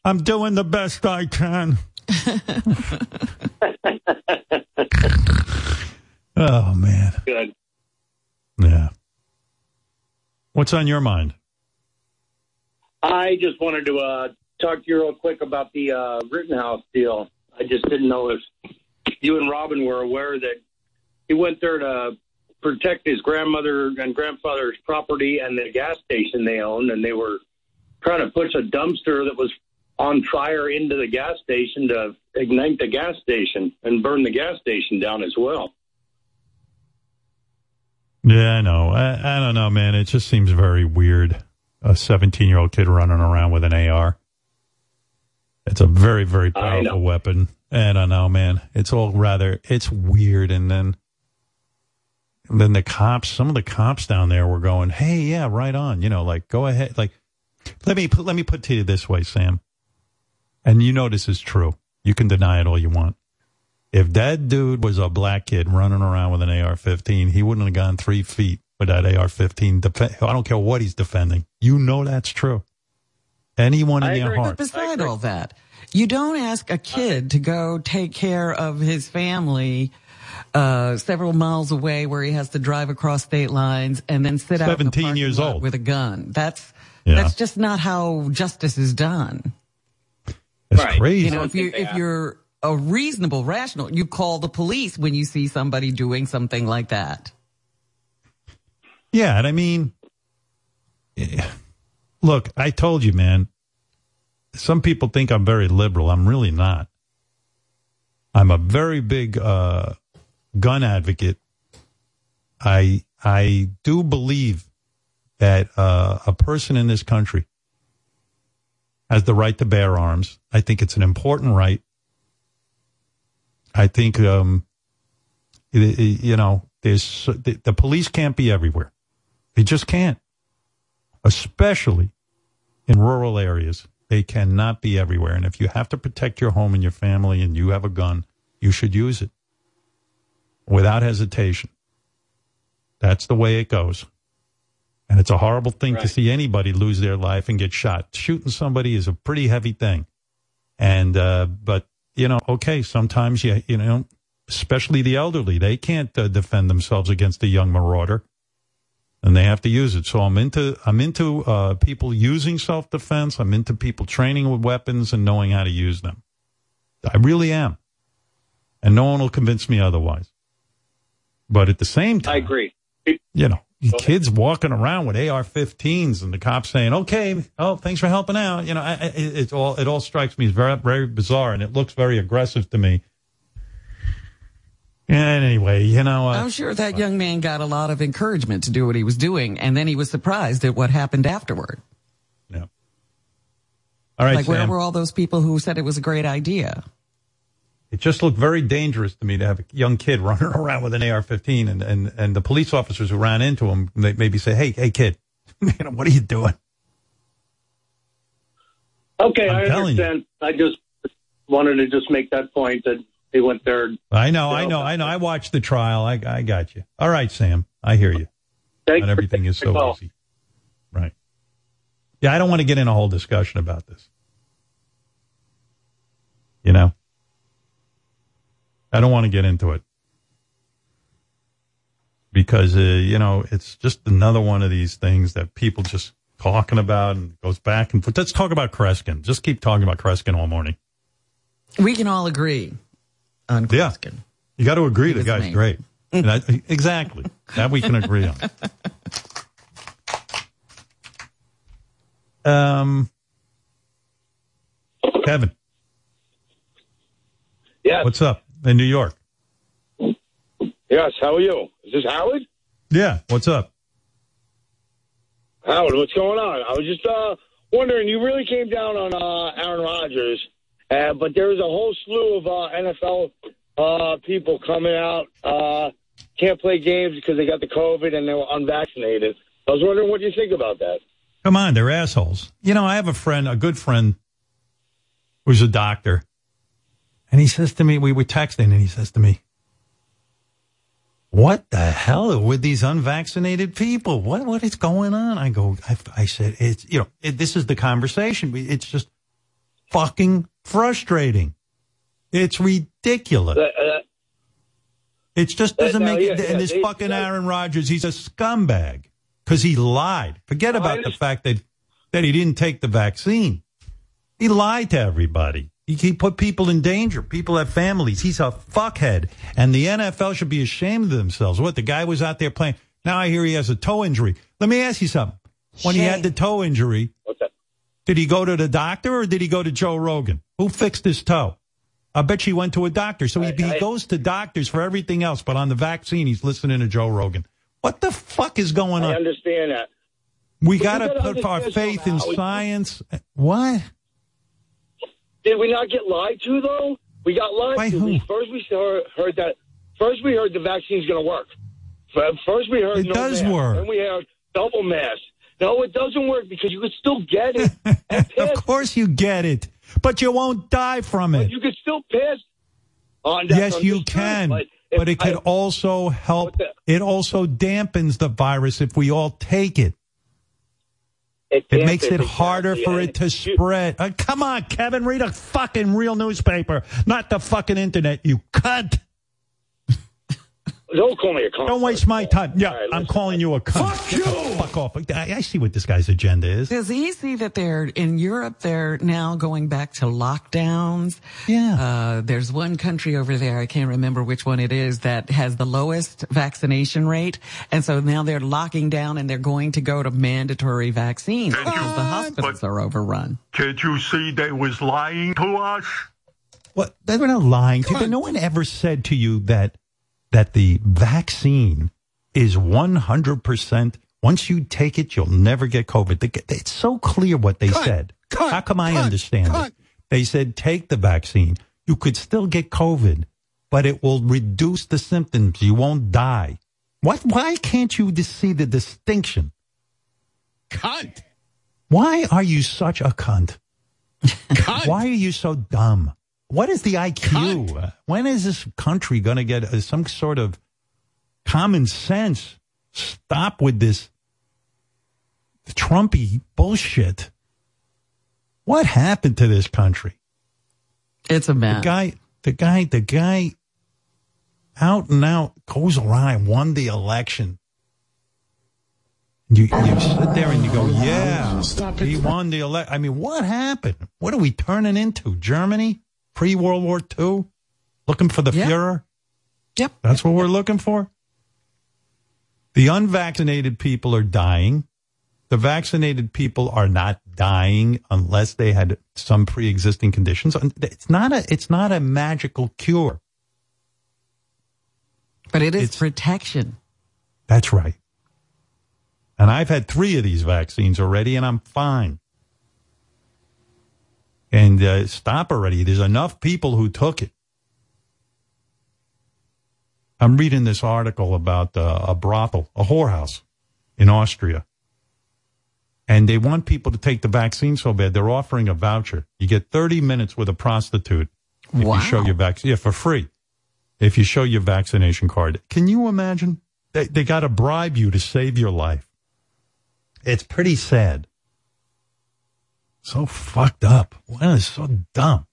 I'm doing the best I can. (laughs) oh man,
Good.
yeah. What's on your mind?
I just wanted to uh, talk to you real quick about the uh, Rittenhouse deal. I just didn't know if you and Robin were aware that he went there to protect his grandmother and grandfather's property and the gas station they owned, and they were trying to push a dumpster that was on fire into the gas station to ignite the gas station and burn the gas station down as well.
Yeah, I know. I, I don't know, man. It just seems very weird. A 17 year old kid running around with an AR. It's a very, very powerful weapon. I don't know, man. It's all rather, it's weird. And then, and then the cops, some of the cops down there were going, Hey, yeah, right on. You know, like, go ahead. Like, let me put, let me put to you this way, Sam. And you know this is true. You can deny it all you want. If that dude was a black kid running around with an AR-15, he wouldn't have gone three feet with that AR-15. Def- I don't care what he's defending. You know that's true. Anyone in their
But
heart.
beside all that, you don't ask a kid to go take care of his family uh, several miles away where he has to drive across state lines and then sit out
17 years old.
with a gun. That's
Yeah.
that's just not how justice is done.
It's crazy.
You know, if you're, if you're a reasonable, rational, you call the police when you see somebody doing something like that.
Yeah, and I mean, eh, look, I told you, man. Some people think I'm very liberal. I'm really not. I'm a very big uh, gun advocate. I I do believe that uh, a person in this country has the right to bear arms. I think it's an important right. I think um, it- it- you know, there's the, the police can't be everywhere. They just can't, especially in rural areas. They cannot be everywhere. And if you have to protect your home and your family, and you have a gun, you should use it without hesitation. That's the way it goes. And it's a horrible thing to see anybody lose their life and get shot. Shooting somebody is a pretty heavy thing. And, uh, but, you know, okay, sometimes you, you know, especially the elderly, they can't uh, defend themselves against a young marauder and they have to use it. So I'm into, I'm into, uh, people using self defense. I'm into people training with weapons and knowing how to use them. I really am. And no one will convince me otherwise. But at the same time,
I agree.
you know, kids walking around with AR-15s and the cops saying, "Okay, oh, thanks for helping out." You know, I, I, it, it all it all strikes me as very very bizarre, and it looks very aggressive to me. And anyway, you know, uh,
I'm sure that young man got a lot of encouragement to do what he was doing, and then he was surprised at what happened afterward. Yeah.
all right,
like, where were all those people who said it was a great idea?
It just looked very dangerous to me to have a young kid (laughs) running around with an AR-15, and and and the police officers who ran into him, they maybe say, "Hey, hey, kid, (laughs) you know, what are you doing?"
Okay,
I'm
I
telling you.
understand. I just wanted to just make that point that he went there.
I know, I know, I know. I watched the trial. I I got you. All right, Sam. I hear you.
Thank
Not
you
everything is so
call.
easy. Right. Yeah, I don't want to get in a whole discussion about this. You know? I don't want to get into it. Because, uh, you know, it's just another one of these things that people just talking about and goes back and forth. Let's talk about Kreskin. Just keep talking about Kreskin all morning.
We can all agree on
Yeah.
Kreskin.
You got to agree the guy's
me.
great. And I, exactly. That we can agree on. Um, Kevin.
Yes.
What's up in New York?
Yes, how are you? Is this Howard?
Yeah. What's up?
Howard, what's going on? I was just uh, wondering, you really came down on uh, Aaron Rodgers, uh, but there was a whole slew of uh, NFL uh, people coming out, uh, can't play games because they got the COVID and they were unvaccinated. I was wondering what you think about that.
Come on, they're assholes. You know, I have a friend, a good friend, who's a doctor, and he says to me, we were texting, and he says to me, "What the hell with these unvaccinated people? What what is going on?" I go, I, I said, "It's you know, it, this is the conversation. It's just fucking frustrating. It's ridiculous.
Uh, uh,
It just doesn't
Uh,
make
no,
it.
yeah,
and
yeah,
this
they-
fucking
they-
Aaron Rodgers, he's a scumbag. because he lied. Forget about the fact that that he didn't take the vaccine. He lied to everybody. He, he put people in danger. People have families. He's a fuckhead. And the NFL should be ashamed of themselves. What the guy was out there playing. Now I hear he has a toe injury. Let me ask you something. When he had the toe injury, did he go to the doctor or did he go to Joe Rogan? Who fixed his toe? I bet she went to a doctor. So he, he goes to doctors for everything else, but on the vaccine, he's listening to Joe Rogan. What the fuck is going on?
I understand that.
We got to put our
understand
faith in science. What?
Did we not get lied to though? We got lied
By
to.
who?
First we heard, that. First we heard the vaccine's going to work. First we heard
It
no
does
mask.
work.
Then we heard double mask. No, it doesn't work because you could still get it. (laughs)
Of course you get it, but you won't die from it.
You could still pass. On that,
Yes, you can,
But,
but it could
I-
also help. It also dampens the virus if we all take it.
It,
It makes it harder for it to spread. Uh, come on, Kevin, read a fucking real newspaper, not the fucking internet, you cunt.
Don't call me a cunt.
Don't waste my time. Yeah,
All right,
I'm calling you a cunt. Fuck you. Fuck off. I, I see what this guy's agenda is.
Does he see that they're in Europe? They're now going back to lockdowns.
Yeah.
Uh, there's one country over there. I can't remember which one it is that has the lowest vaccination rate, and so now they're locking down and they're going to go to mandatory vaccines because the hospitals are overrun.
Can't you see they was lying to us?
What? They were not lying to you. No one ever said to you that that the vaccine is 100%. Once you take it, you'll never get COVID. It's so clear what they said. How come I understand it? They said take the vaccine. You could still get COVID, but it will reduce the symptoms. You won't die. What? Why can't you just see the distinction?
Cunt.
Why are you such a cunt? Why are you so dumb? What is the IQ? When is this country going to get uh, some sort of common sense? Stop with this Trumpy bullshit. What happened to this country?
It's a
The guy, the guy, the guy out and out goes around won the election. You, you sit there and you go, yeah, he won the election. I mean, what happened? What are we turning into? Germany? Pre World War II? Looking for the
Yep.
Fuhrer?
Yep.
That's what we're looking for? The unvaccinated people are dying. The vaccinated people are not dying unless they had some pre-existing conditions. It's not a, it's not a magical cure.
But it is protection.
That's right. And I've had three of these vaccines already and I'm fine. And uh, stop already. There's enough people who took it. I'm reading this article about uh, a brothel, a whorehouse in Austria. And they want people to take the vaccine so bad, they're offering a voucher. You get 30 minutes with a prostitute if you show your vaccine. Yeah, for free. If you show your vaccination card. Can you imagine? They, they got to bribe you to save your life. It's pretty sad. So fucked up. What is so dumb?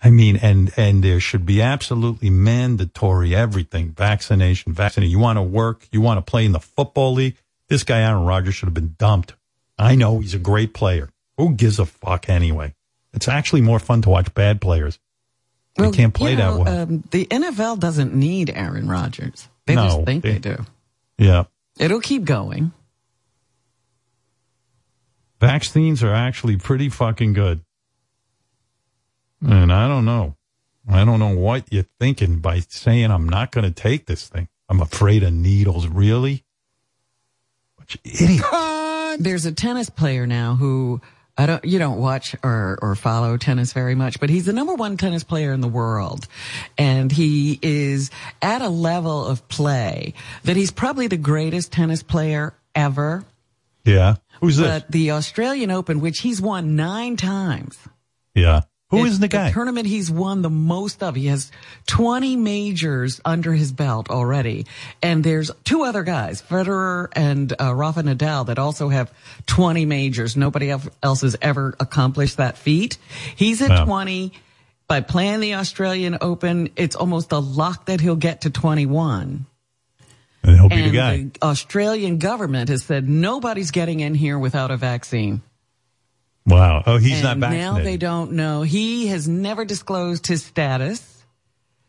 I mean, and, and there should be absolutely mandatory everything. Vaccination, vaccination. You want to work? You want to play in the football league? This guy, Aaron Rodgers, should have been dumped. I know he's a great player. Who gives a fuck anyway? It's actually more fun to watch bad players. They can't play
you know,
that well.
Um, the NFL doesn't need Aaron Rodgers. They
No,
just think
they-
they do.
yeah.
It'll keep going.
Vaccines are actually pretty fucking good. And I don't know. I don't know what you're thinking by saying I'm not going to take this thing. I'm afraid of needles. Really? Bunch of idiots.
There's a tennis player now who I don't, you don't watch or, or follow tennis very much, but he's the number one tennis player in the world. And he is at a level of play that he's probably the greatest tennis player ever.
Yeah. Who's this?
But the Australian Open, which he's won nine times.
yeah. Who
It's
is the guy?
tournament he's won the most of. He has 20 majors under his belt already. And there's two other guys, Federer and uh, Rafa Nadal, that also have 20 majors. Nobody else else has ever accomplished that feat. He's at
Wow.
20. By playing the Australian Open, it's almost a lock that he'll get to 21.
And hope you're
and
the guy.
the Australian government has said nobody's getting in here without a vaccine.
Wow. Oh, he's not
and
vaccinated.
now they don't know. He has never disclosed his status.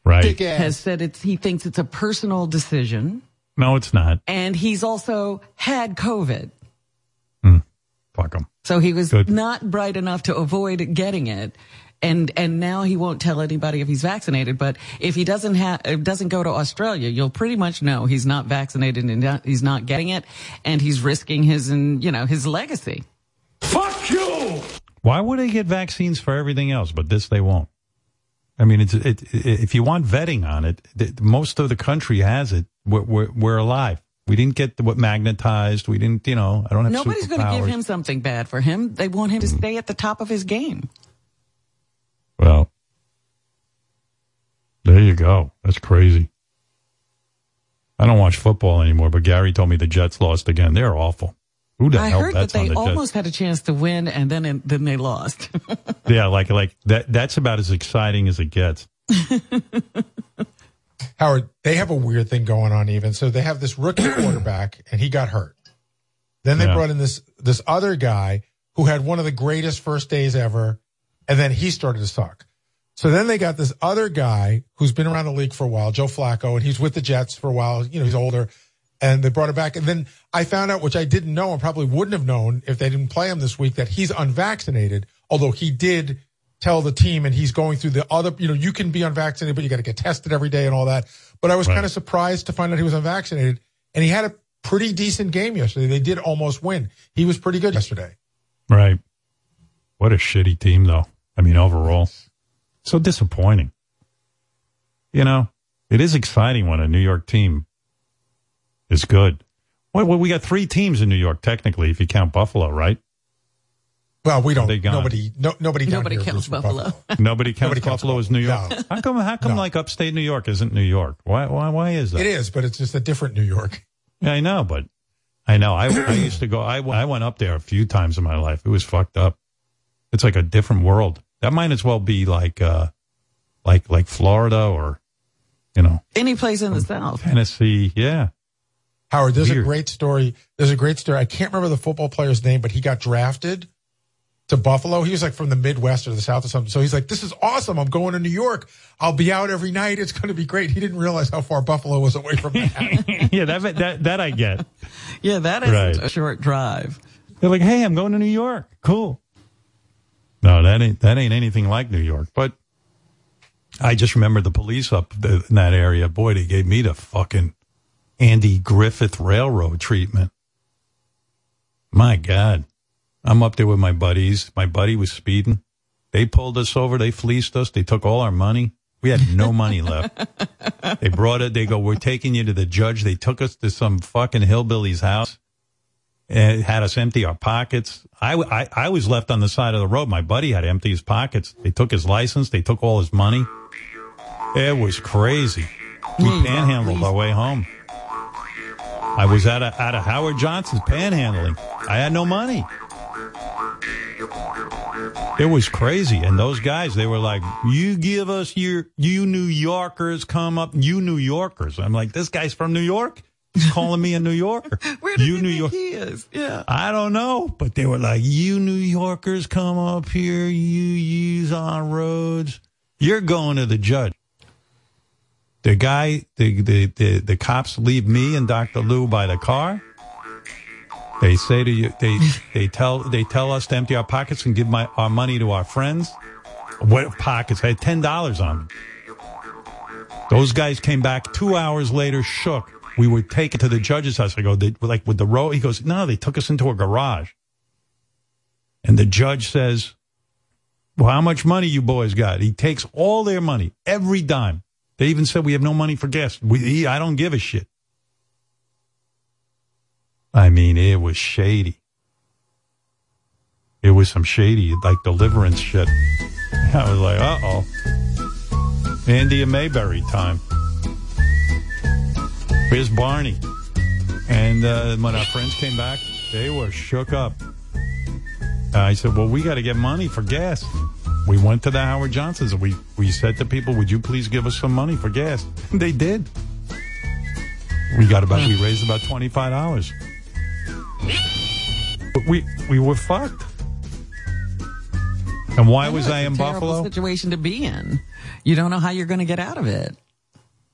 right.
Has said it's he thinks it's a personal decision,
No, it's not.
and he's also had COVID. Hmm.
Fuck him.
So he was
Good.
not bright enough to avoid getting it. And, and now he won't tell anybody if he's vaccinated. But if he doesn't have, doesn't go to Australia, you'll pretty much know he's not vaccinated and not- he's not getting it. And he's risking his, and, you know, his legacy.
Fuck you! Why would they get vaccines for everything else, but this they won't? I mean, it's it, it, if you want vetting on it, th- most of the country has it. We're, we're, we're alive. We didn't get what magnetized. We didn't, you know, I don't have
Nobody's going to give him something bad for him. They want him to stay at the top of his game.
Well, there you go. That's crazy. I don't watch football anymore, but Gary told me the Jets lost again. They're awful. Who the
I
hell
heard that
on
they
the
almost had a chance to win and then, then they lost. (laughs)
Yeah, like like that. That's about as exciting as it gets. (laughs)
Howard, they have a weird thing going on even. So they have this rookie (clears throat) quarterback and he got hurt. Then they
Yeah.
brought in this this other guy who had one of the greatest first days ever and then he started to suck. So then they got this other guy who's been around the league for a while, Joe Flacco, and he's with the Jets for a while. You know, he's older. And they brought him back. And then I found out, which I didn't know and probably wouldn't have known if they didn't play him this week, that he's unvaccinated, although he did tell the team and he's going through the other, you know, you can be unvaccinated, but you got to get tested every day and all that. But I was
Right.
kind of surprised to find out he was unvaccinated and he had a pretty decent game yesterday. They did almost win. He was pretty good yesterday.
Right. What a shitty team, though. I mean, overall, so disappointing. You know, it is exciting when a New York team is good. Well, well, we got three teams in New York, technically, if you count Buffalo, right?
Well, we don't,
They gone.
nobody, no, nobody, down
Nobody
here
counts
roots for
Buffalo.
Nobody counts
Nobody counts
Buffalo as New York.
No.
How come? How come?
No.
Like upstate New York isn't New York? Why? Why? Why is that?
It is, but it's just a different New York.
Yeah, I know, but I know. I, I used to go. I, I went up there a few times in my life. It was fucked up. It's like a different world. That might as well be like, uh, like like Florida or, you know,
Any place in the South.
Tennessee. Yeah.
Howard, there's
Weird.
a great story. There's a great story. I can't remember the football player's name, but he got drafted to Buffalo. He was like from the Midwest or the South or something. So he's like, this is awesome. I'm going to New York. I'll be out every night. It's going to be great. He didn't realize how far Buffalo was away from that. (laughs) (laughs)
yeah, that that that I get.
Yeah, that is
Right.
a short drive.
They're like, "Hey, I'm going to New York. Cool." No, that ain't that ain't anything like New York. But I just remember the police up in that area. Boy, they gave me the fucking Andy Griffith Railroad treatment. My God, I'm up there with my buddies. My buddy was speeding. They pulled us over. They fleeced us. They took all our money. We had no (laughs) money left. They brought it. They go, we're taking you to the judge. They took us to some fucking hillbilly's house and had us empty our pockets. I, I, I was left on the side of the road. My buddy had to empty his pockets. They took his license. They took all his money. It was crazy. We panhandled our way home. I was at a, at a Howard Johnson's panhandling. I had no money. It was crazy. And those guys, they were like, you give us your, you New Yorkers come up, you New Yorkers. I'm like, this guy's from New York. He's calling me a New Yorker. (laughs)
Where does
you New York.
he is? Yeah.
I don't know, but they were like, you New Yorkers come up here, you use on roads. You're going to the judge. The guy, the, the, the, the cops leave me and Dr. Lou by the car. They say to you, they, they tell, they tell us to empty our pockets and give my, our money to our friends. What pockets? I had $10 on me. Those guys came back two hours later, shook. We were taken to the judge's house. I go, they, like with the row. He goes, no, they took us into a garage. And the judge says, well, how much money you boys got? He takes all their money, every dime. They even said we have no money for gas. We, I don't give a shit. I mean, it was shady. It was some shady, like deliverance shit. (laughs) I was like, uh oh. Andy and Mayberry time. Here's Barney. And uh, when our friends came back, they were shook up. I said, well, we got to get money for gas. We went to the Howard Johnsons and we, we said to people, would you please give us some money for gas? they did. We got about we raised about twenty five dollars. We we were fucked. And why was
know,
I in Buffalo?
Situation to be in. You don't know how you're going to get out of it.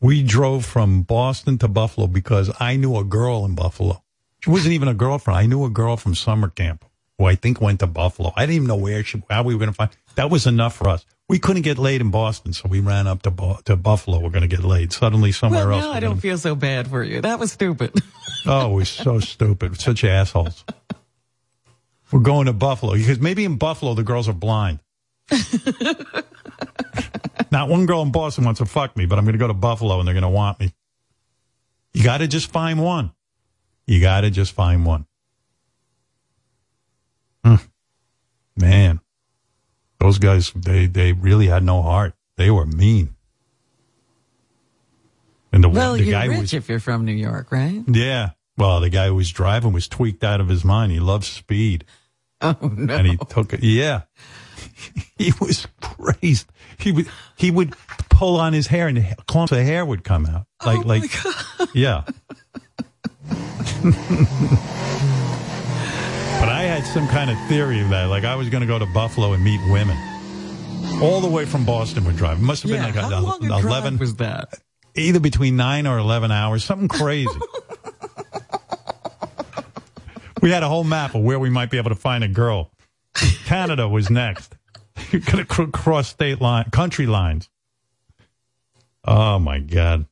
We drove from Boston to Buffalo because I knew a girl in Buffalo. She wasn't even a girlfriend. I knew a girl from summer camp who I think went to Buffalo. I didn't even know where she, how we were going to find. That was enough for us. We couldn't get laid in Boston, so we ran up to Bu- to Buffalo. We're going to get laid. Suddenly, somewhere
well,
else.
now I
gonna-
don't feel so bad for you. That was stupid. (laughs)
Oh, we're so stupid. Such assholes. We're going to Buffalo because maybe in Buffalo the girls are blind. (laughs) Not one girl in Boston wants to fuck me, but I'm going to go to Buffalo and they're going to want me. You got to just find one. You got to just find one. Hmm. Man, those guys, they, they really had no heart. They were mean. And the,
well,
the
you're
guy
rich
was,
if you're from New York, right?
yeah. Well, the guy who was driving was tweaked out of his mind. He loves speed. (laughs)
Oh no!
And he took it. Yeah. (laughs) he was crazy. He would, he would pull on his hair and clumps of hair would come out.
Oh,
Like, like, yeah. (laughs) but I had some kind of theory of that. Like I was going to go to Buffalo and meet women. All the way from Boston would drive. It must have been
Yeah,
like
how
a,
long a drive
11
was that?
Either between 9 or 11 hours, something crazy. (laughs) we had a whole map of where we might be able to find a girl. Canada was next. (laughs) You're going to cr- cross state line, country lines. Oh my God.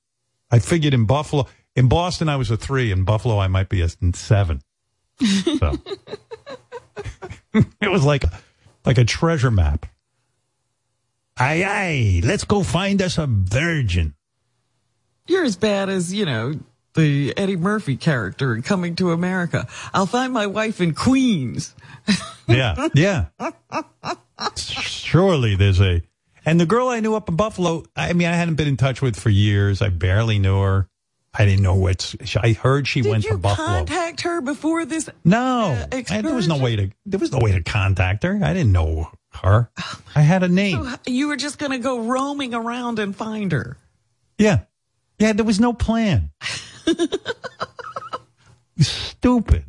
I figured in Buffalo, in Boston, I was a three. In Buffalo, I might be a seven. So (laughs) it was like, like a treasure map. Aye, aye, let's go find us a virgin.
You're as bad as, you know, the Eddie Murphy character in Coming to America. I'll find my wife in Queens.
Yeah, yeah. (laughs) Surely there's a. And the girl I knew up in Buffalo, I mean, I hadn't been in touch with for years. I barely knew her. I didn't know what. I heard she went
Did
to
you
Buffalo.
contact her before this?
No,
uh,
I- there was no way to. There was no way to contact her. I didn't know her. I had a name.
So you were just going to go roaming around and find her.
Yeah, yeah. There was no plan. (laughs) stupid.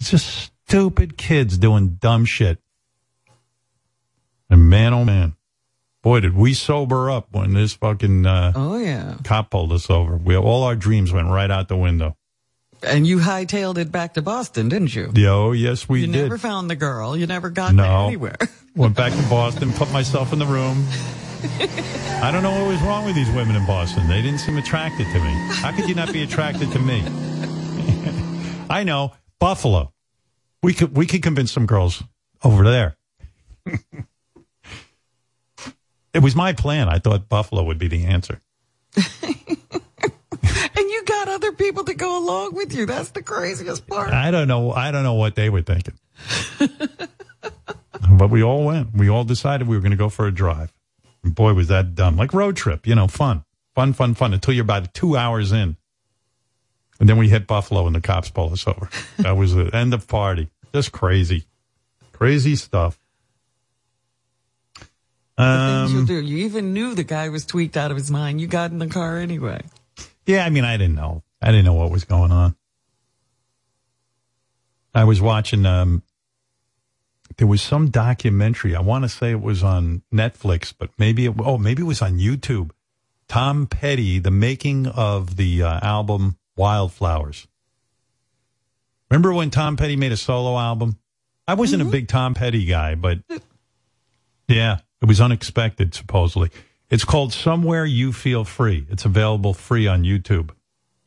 It's just stupid kids doing dumb shit. And man, oh man, boy, did we sober up when this fucking uh,
Oh, yeah.
cop pulled us over. We all our dreams went right out the window.
And you hightailed it back to Boston, didn't you?
Yeah, oh yes, we
you
did.
You never found the girl. You never got
No.
anywhere. (laughs)
Went back to Boston, put myself in the room. I don't know what was wrong with these women in Boston. They didn't seem attracted to me. How could you not be attracted to me? (laughs) I know Buffalo. We could we could convince some girls over there. (laughs) it was my plan. I thought Buffalo would be the answer. (laughs)
And you got other people to go along with you. That's the craziest part.
I don't know. I don't know what they were thinking. (laughs) but we all went. We all decided we were going to go for a drive. And boy, was that dumb. Like road trip, you know, fun, fun, fun, fun until you're about two hours in. And then we hit Buffalo and the cops pulled us over. That was the end of party. Just crazy, crazy stuff.
the things you'll
Um,
do. You even knew the guy was tweaked out of his mind. You got in the car anyway.
Yeah, I mean, I didn't know. I didn't know what was going on. I was watching, um, there was some documentary. I want to say it was on Netflix, but maybe it, oh, maybe it was on YouTube. Tom Petty, the making of the uh, album Wildflowers. Remember when Tom Petty made a solo album? I wasn't a big Tom Petty guy, but yeah, it was unexpected, supposedly. It's called Somewhere You Feel Free. It's available free on YouTube.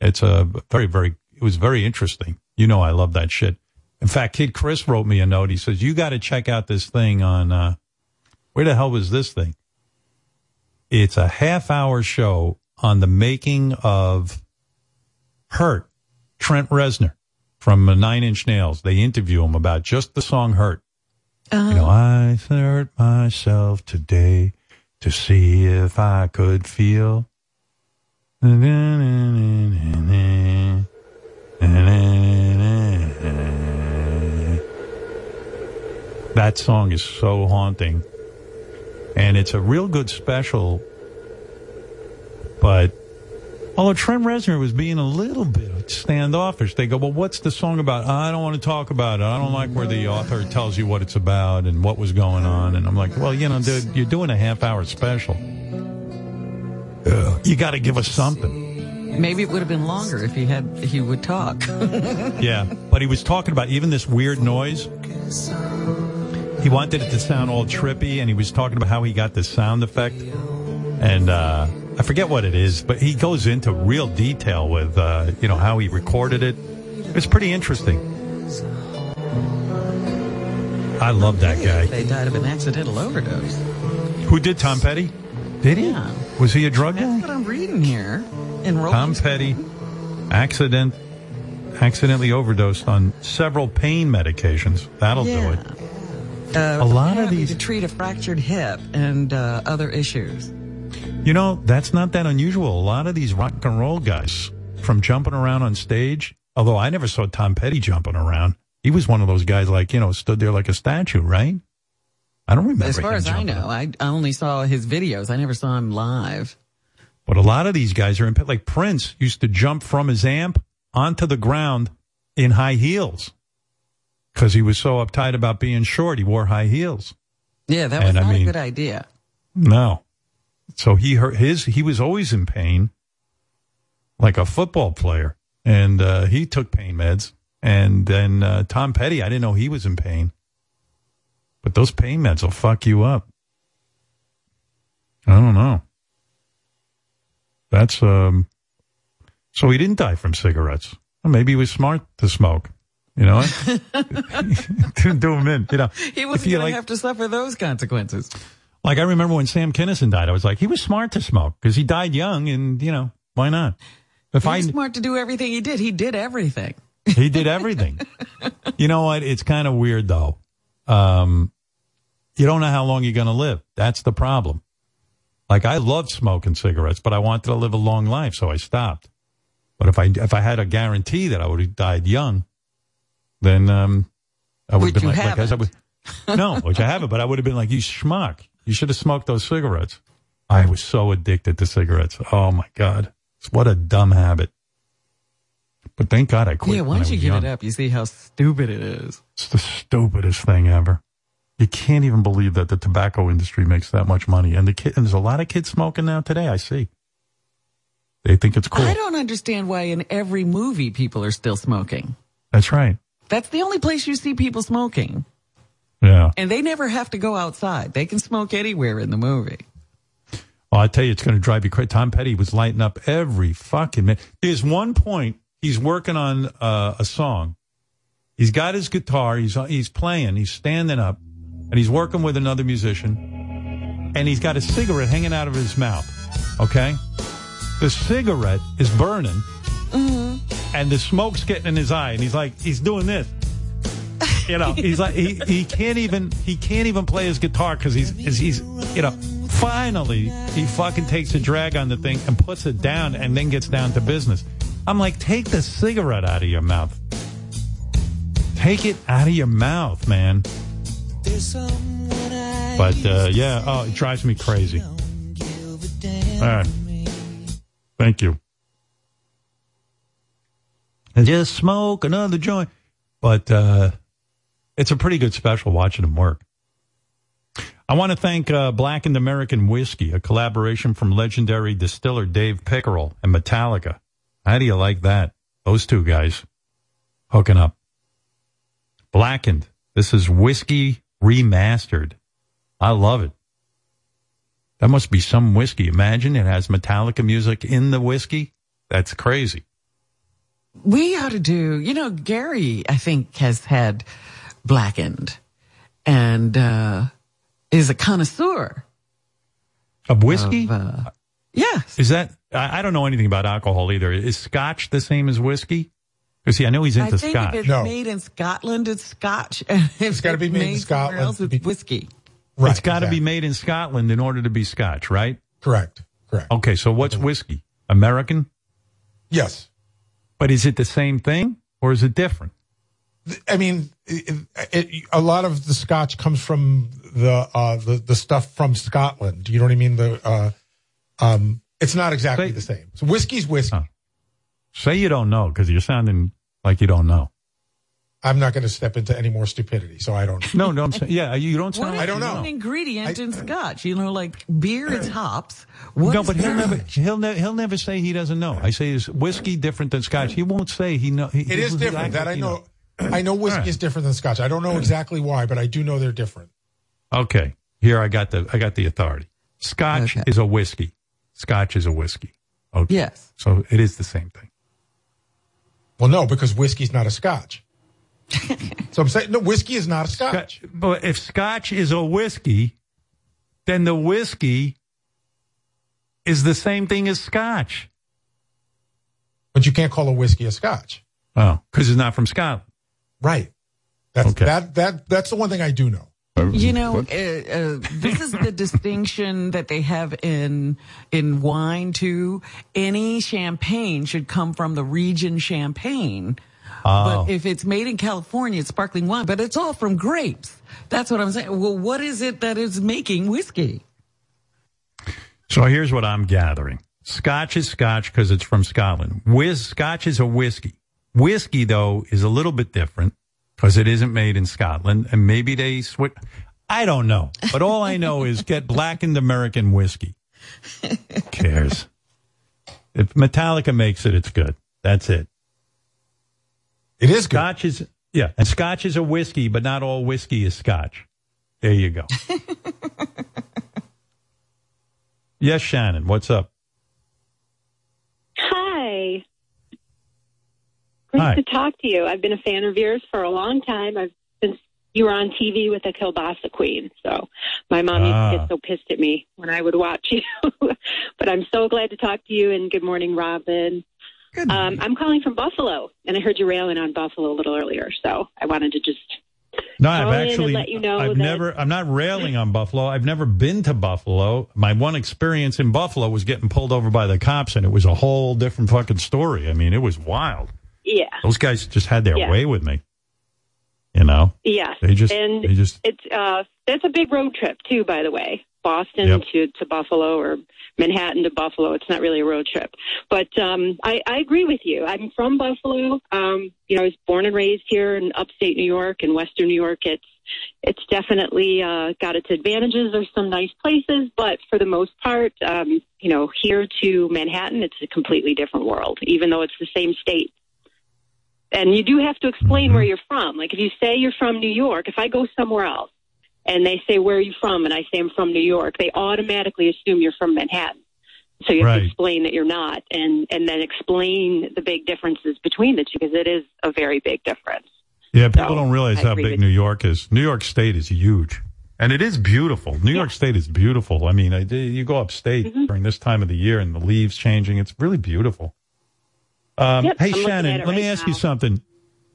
It's a very, very, it was very interesting. You know, I love that shit. In fact, Kid Chris wrote me a note. He says, you got to check out this thing on, uh, where the hell was this thing? It's a half hour show on the making of Hurt, Trent Reznor from uh, Nine Inch Nails. They interview him about just the song Hurt. You know, I hurt myself today to see if I could feel. That song is so haunting. And it's a real good special, but Although Trent Reznor was being a little bit standoffish. They go, well, what's the song about? I don't want to talk about it. I don't like where the author tells you what it's about and what was going on. And I'm like, well, you know, dude, you're doing a half hour special. You got to give us something.
Maybe it would have been longer if he had he would talk. (laughs)
Yeah. But he was talking about even this weird noise. He wanted it to sound all trippy, and he was talking about how he got this sound effect. And uh, I forget what it is, but he goes into real detail with, uh, you know, how he recorded it. It's pretty interesting. I love that guy.
they died of an accidental overdose.
Who did Tom Petty? Did he?
Yeah.
Was he a drug guy?
That's what I'm reading here. In Rolling
Tom Petty, accident, accidentally overdosed on several pain medications. That'll do it.
Uh,
A lot of these-
to treat a fractured hip and uh, other issues.
You know, that's not that unusual. A lot of these rock and roll guys from jumping around on stage, although I never saw Tom Petty jumping around. He was one of those guys like, you know, stood there like a statue, right? I don't remember.
As far as I know, I, I only saw his videos. I never saw him live.
But a lot of these guys are in, like Prince used to jump from his amp onto the ground in high heels because he was so uptight about being short. He wore high heels.
Yeah, that was
And I
not
mean-
a good idea.
No. So he hurt his, he was always in pain like a football player and, uh, he took pain meds. And then, uh, Tom Petty, I didn't know he was in pain, but those pain meds will fuck you up. I don't know. That's, um, so he didn't die from cigarettes. Well, maybe he was smart to smoke. You know what? (laughs) (laughs) Didn't do him in. You know,
He wasn't going
like-
to have to suffer those consequences.
Like I remember when Sam Kinison died, I was like, he was smart to smoke because he died young, and you know why not? If
He
I
smart to do everything he did. He did everything. (laughs)
he did everything. you know what? It's kind of weird though. Um, you don't know how long you're going to live. That's the problem. Like I loved smoking cigarettes, but I wanted to live a long life, so I stopped. But if I if I had a guarantee that I would have died young, then um, I would have been like, like I no, which I haven't, but I would have been like, you schmuck. You should have smoked those cigarettes. I was so addicted to cigarettes. Oh my God. What a dumb habit. But thank God I quit.
yeah,
why
don't you give
young.
it up, you see how stupid it is.
It's the stupidest thing ever. You can't even believe that the tobacco industry makes that much money. And the kid, and there's a lot of kids smoking now today. I see. They think it's cool.
I don't understand why in every movie people are still smoking.
That's right.
That's the only place you see people smoking.
Yeah.
And they never have to go outside. They can smoke anywhere in the movie.
Well, I tell you, it's going to drive you crazy. Tom Petty was lighting up every fucking minute. There's one point he's working on uh, a song. He's got his guitar. He's he's playing. He's standing up, and he's working with another musician. And he's got a cigarette hanging out of his mouth. Okay, the cigarette is burning, and the smoke's getting in his eye. And he's like, he's doing this. You know, he's like he, he can't even he can't even play his guitar because he's he's, he's you know. Finally, he fucking takes a drag on the thing and puts it down, and then gets down to business. I'm like, take the cigarette out of your mouth. Take it out of your mouth, man. But uh, yeah, oh, it drives me crazy. All right, thank you. And just smoke another joint, but uh, it's a pretty good special watching him work. I want to thank uh, Blackened American Whiskey, a collaboration from legendary distiller Dave Pickerell and Metallica. How do you like that? Those two guys hooking up. Blackened. This is whiskey remastered. I love it. That must be some whiskey. Imagine it has Metallica music in the whiskey. That's crazy.
We ought to do, you know, Gary, I think, has had blackened and uh, is a connoisseur.
Of whiskey?
Of, uh, yes.
Is that, I, I don't know anything about alcohol either. Is scotch the same as whiskey? Because see, I know he's into
I think
scotch.
if it's made in Scotland, it's Scotch. And (laughs) if it's
gotta be made in
somewhere
Scotland
Else,
to
it's whiskey.
Right, it's got to be made in Scotland in order to be scotch, right?
Correct. Correct.
Okay, so what's whiskey? American?
Yes.
But is it the same thing or is it different?
I mean, it, it, a lot of the Scotch comes from the uh, the the stuff from Scotland. You know what I mean? The uh, um, It's not exactly the same. So whiskey's whiskey.
Say you don't know because you're sounding like you don't know.
I'm not going to step into any more stupidity, so I don't. (laughs)
No, no, I'm saying, yeah, you don't
What
sound.
is
like
don't know.
an ingredient in scotch? You know, like beer is (clears throat) hops. What
no,
is
but he'll
that?
never he'll never he'll never say he doesn't know. I say is whiskey different than scotch. He won't say he know. He,
It is
he-
different. That I
you
know. I know (clears throat) whiskey
All right.
is different than scotch. I don't know exactly why, but I do know they're different.
Okay, here I got the I got the authority. Scotch is a whiskey. Scotch is a whiskey. Okay.
Yes.
So it is the same thing.
Well, no, because whiskey's not a scotch. (laughs) so I'm saying no, whiskey is not a scotch.
But if scotch is a whiskey, then the whiskey is the same thing as scotch.
But you can't call a whiskey a scotch.
Oh, because it's not from Scotland.
Right. That's
Okay.
that that that's the one thing I do know.
You know, uh, uh, this is the (laughs) distinction that they have in in wine too. Any champagne should come from the region Champagne.
Oh.
But if it's made in California, it's sparkling wine, but it's all from grapes. That's what I'm saying. Well, what is it that is making whiskey?
So here's what I'm gathering. Scotch is scotch because it's from Scotland. Whiz, scotch is a whiskey. Whiskey, though, is a little bit different because it isn't made in Scotland and maybe they switch. I don't know. But all I know is get blackened American whiskey. Who cares? If Metallica makes it, it's good. That's it.
It is good.
Scotch is, yeah. And scotch is a whiskey, but not all whiskey is scotch. There you go. (laughs) yes, Shannon, what's up?
Hi. Great
Hi.
to talk to you. I've been a fan of yours for a long time. I've since you were on TV with the Kielbasa Queen. So my mom used to
Ah.
get so pissed at me when I would watch (laughs) you. but I'm so glad to talk to you and good morning, Robin. Good Um, I'm calling from Buffalo, and I heard you railing on Buffalo a little earlier, so I wanted to just
No, I've actually.
let you know
I've never. I'm not railing on Buffalo. I've never been to Buffalo. My one experience in Buffalo was getting pulled over by the cops, and it was a whole different fucking story. I mean, it was wild.
Yeah.
Those guys just had their
Yeah.
way with me. You know.
Yes,
They just-
and
they just-
it's uh that's a big road trip too. By the way, Boston
Yep.
to to Buffalo or Manhattan to Buffalo. It's not really a road trip, but um, I, I agree with you. I'm from Buffalo. Um, you know, I was born and raised here in upstate New York and Western New York. It's it's definitely uh, got its advantages. There's some nice places, but for the most part, um, you know, here to Manhattan, it's a completely different world. Even though it's the same state and you do have to explain where you're from. Like if you say you're from New York, if I go somewhere else and they say where are you from, and I say I'm from New York, they automatically assume you're from Manhattan. So you have
Right.
to explain that you're not, and and then explain the big differences between the two because it is a very big difference.
Yeah, people
So,
don't realize
I
how big New York is. New York State is huge, and it is beautiful. New York State is beautiful. I mean, I, you go upstate
Mm-hmm.
during this time of the year, and the leaves changing. It's really beautiful. Um,
Yep,
hey,
I'm
Shannon,
at it
let me
right
ask you something.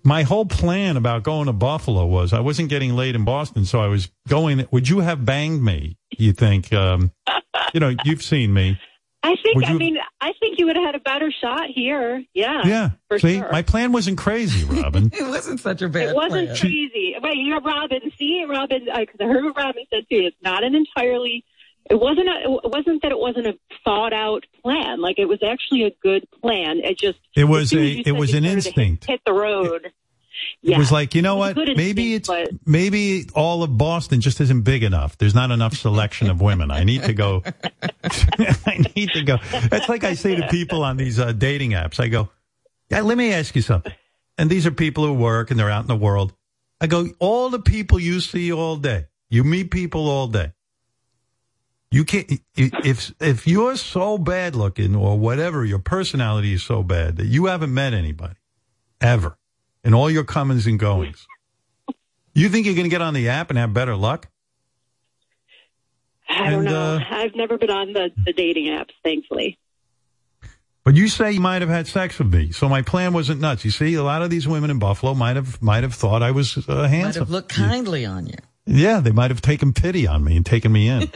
My whole plan about going to Buffalo was I wasn't getting laid in Boston, so I was going. Would you have banged me? You think? Um, (laughs) you know, you've seen me.
I think.
Would
I
you-
mean, I think you would have had a better shot here. Yeah.
Yeah.
For
See,
sure.
my plan wasn't crazy, (laughs) Robin.
It wasn't such a bad plan.
It wasn't
plan.
crazy. Wait, you're Robin. See, Robin, because I heard what Robin said too. It's not an entirely. It wasn't. A, it wasn't that it wasn't a thought out plan. Like it was actually a good plan. It just.
It was a- it was an instinct.
Hit, hit the road.
It
Yeah.
was like, you know what? Maybe it's
instinct,
maybe all of Boston just isn't big enough. There's not enough selection of women. I need to go. (laughs) I need to go. That's like I say to people on these uh, dating apps. I go, yeah, let me ask you something. And these are people who work and they're out in the world. I go, all the people you see all day, you meet people all day. You can't if if you're so bad looking or whatever, your personality is so bad that you haven't met anybody ever in all your comings and goings. You think you're going to get on the app and have better luck?
I don't
and,
know.
uh,
I've never been on the, the dating apps, thankfully.
But you say you might have had sex with me, so my plan wasn't nuts. You see, a lot of these women in Buffalo might have might have thought I was uh,
Might
handsome.
have looked kindly on you.
Yeah, they might have taken pity on me and taken me in. (laughs)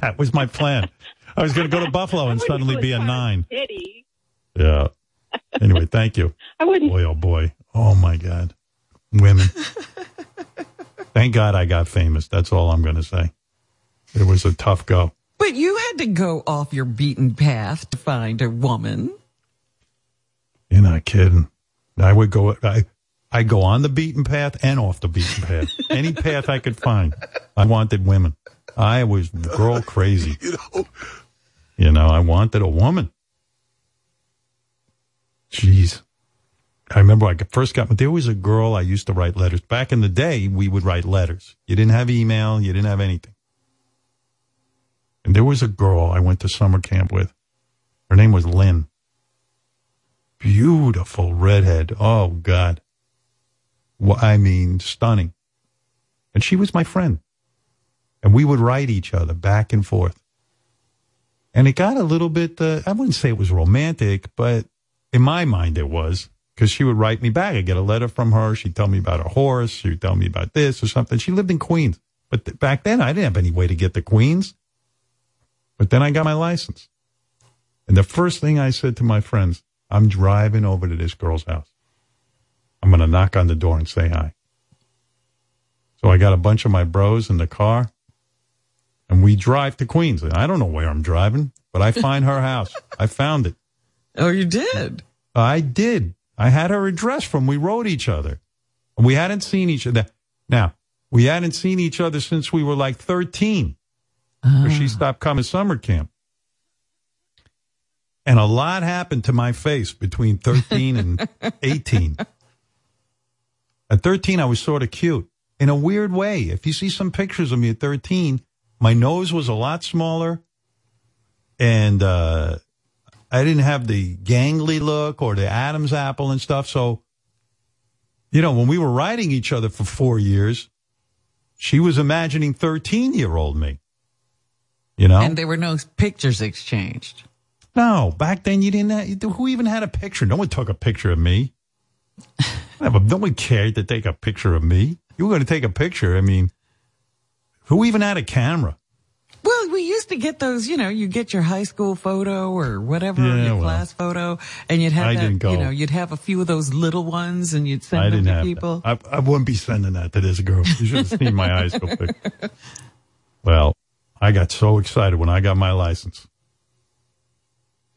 that was my plan. I was going to go to Buffalo and suddenly be a nine.
Pity.
Yeah. Anyway, thank you. (laughs)
I wouldn't.
Boy, oh boy. Oh my God. Women. (laughs) Thank God I got famous. That's all I'm going to say. It was a tough go.
But you had to go off your beaten path to find a woman.
You're not kidding. I would go. I I go on the beaten path and off the beaten path. (laughs) Any path I could find. I wanted women. I was girl crazy. (laughs)
You know,
You know, I wanted a woman. Jeez. I remember I first got, there was a girl I used to write letters. Back in the day, we would write letters. You didn't have email. You didn't have anything. And there was a girl I went to summer camp with. Her name was Lynn. Beautiful redhead. Oh, God. Well, I mean, stunning. And she was my friend. And we would write each other back and forth. And it got a little bit, uh, I wouldn't say it was romantic, but in my mind it was. Because she would write me back. I'd get a letter from her. She'd tell me about her horse. She'd tell me about this or something. She lived in Queens. But th- back then, I didn't have any way to get to Queens. But then I got my license. And the first thing I said to my friends, I'm driving over to this girl's house. I'm going to knock on the door and say hi. So I got a bunch of my bros in the car and we drive to Queens. I don't know where I'm driving, but I find her (laughs) house. I found it.
Oh, you did?
I did. I had her address from we wrote each other. We hadn't seen each other. Now, we hadn't seen each other since we were like 13. Because she ah. stopped coming to summer camp. And a lot happened to my face between 13 and (laughs) 18. At 13, I was sort of cute in a weird way. If you see some pictures of me at 13, my nose was a lot smaller and, uh, I didn't have the gangly look or the Adam's apple and stuff. So, you know, when we were writing each other for four years, she was imagining 13 year old me. You know?
And there were no pictures exchanged.
No, back then you didn't. Have, who even had a picture? No one took a picture of me. (laughs) no one cared to take a picture of me. You were going to take a picture. I mean, who even had a camera?
Well, we used to get those, you know, you get your high school photo or whatever,
Yeah,
your
well.
class photo, and you'd have
I
that,
didn't go.
you know, you'd have a few of those little ones and you'd send
I
them to people.
I, I wouldn't be sending that to this girl. You should have seen my high school picture. Well, I got so excited when I got my license.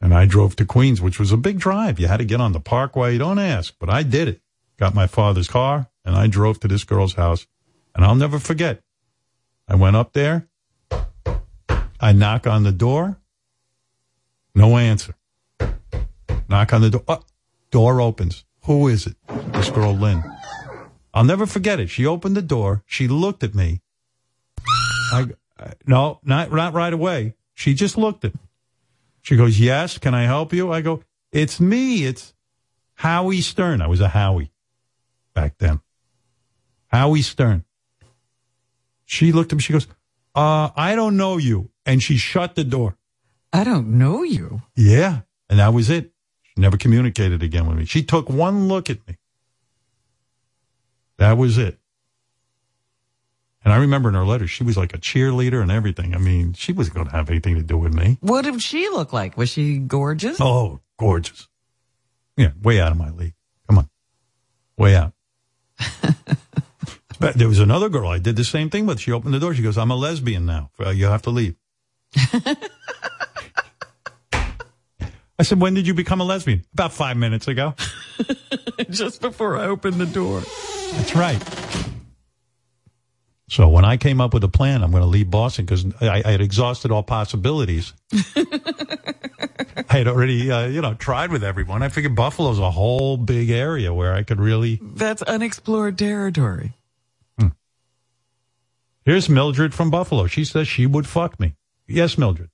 And I drove to Queens, which was a big drive. You had to get on the parkway. Don't ask, but I did it. Got my father's car and I drove to this girl's house. And I'll never forget. I went up there. I knock on the door. No answer. Knock on the door. Oh, uh, door opens. Who is it? This girl, Lynn. I'll never forget it. She opened the door. She looked at me. I, I no, not not right away. She just looked at me. She goes, "Yes, can I help you?" I go, "It's me. It's Howie Stern." I was a Howie back then. Howie Stern. She looked at me. She goes, "Uh, I don't know you," and she shut the door.
I don't know you.
Yeah. And that was it. She never communicated again with me. She took one look at me. That was it. And I remember in her letter, she was like a cheerleader and everything. I mean, she wasn't going to have anything to do with me.
What did she look like? Was she gorgeous?
Oh, gorgeous. Yeah, way out of my league. Come on. Way out. (laughs) but there was another girl I did the same thing with. She opened the door. She goes, I'm a lesbian now. You have to leave. (laughs) I said, when did you become a lesbian? About five minutes ago. (laughs)
Just before I opened the door.
That's right. So when I came up with a plan, I'm going to leave Boston because I, I had exhausted all possibilities. (laughs) I had already, uh, you know, tried with everyone. I figured Buffalo's a whole big area where I could really.
That's unexplored territory.
Here's Mildred from Buffalo. She says she would fuck me. Yes, Mildred.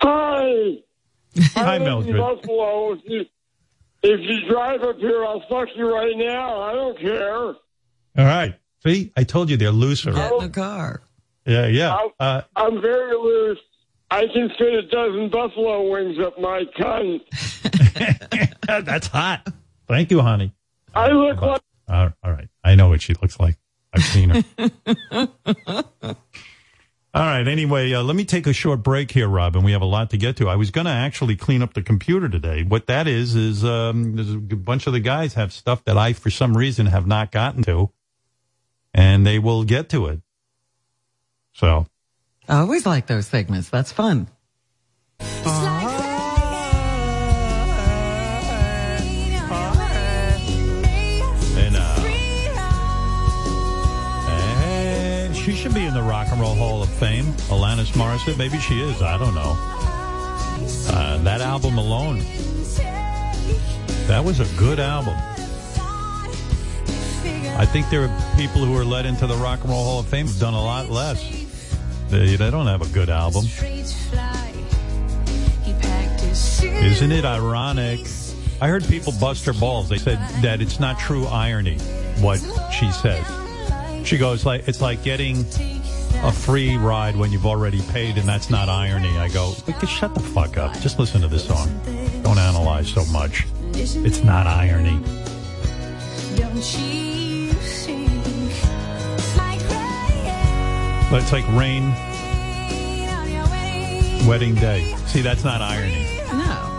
Hi.
Hi,
I live in
Mildred.
Buffalo. If you, if you drive up here, I'll fuck you right now. I don't care.
All right. See, I told you they're looser.
Get in the car.
Yeah, yeah. Uh,
I'm very loose. I can fit a dozen buffalo wings up my cunt. (laughs)
that's hot. Thank you, honey.
I look like
Uh, all right. I know what she looks like. I've seen her. (laughs) All right. Anyway, uh, let me take a short break here, Robin. We have a lot to get to. I was going to actually clean up the computer today. What that is is um, there's a bunch of the guys have stuff that I, for some reason, have not gotten to, and they will get to it. So
I always like those segments. That's fun.
And, uh, she should be in the Rock and Roll Hall of Fame. Alanis Morissette, maybe she is. I don't know. Uh, that album alone, that was a good album. I think there are people who are let into the Rock and Roll Hall of Fame have done a lot less. They, they don't have a good album. Isn't it ironic? I heard people bust her balls. They said that it's not true irony what she says. She goes like it's like getting a free ride when you've already paid, and that's not irony. I go, shut the fuck up. Just listen to this song. Don't analyze so much. It's not irony. But it's like rain, wedding day. See, that's not irony.
No.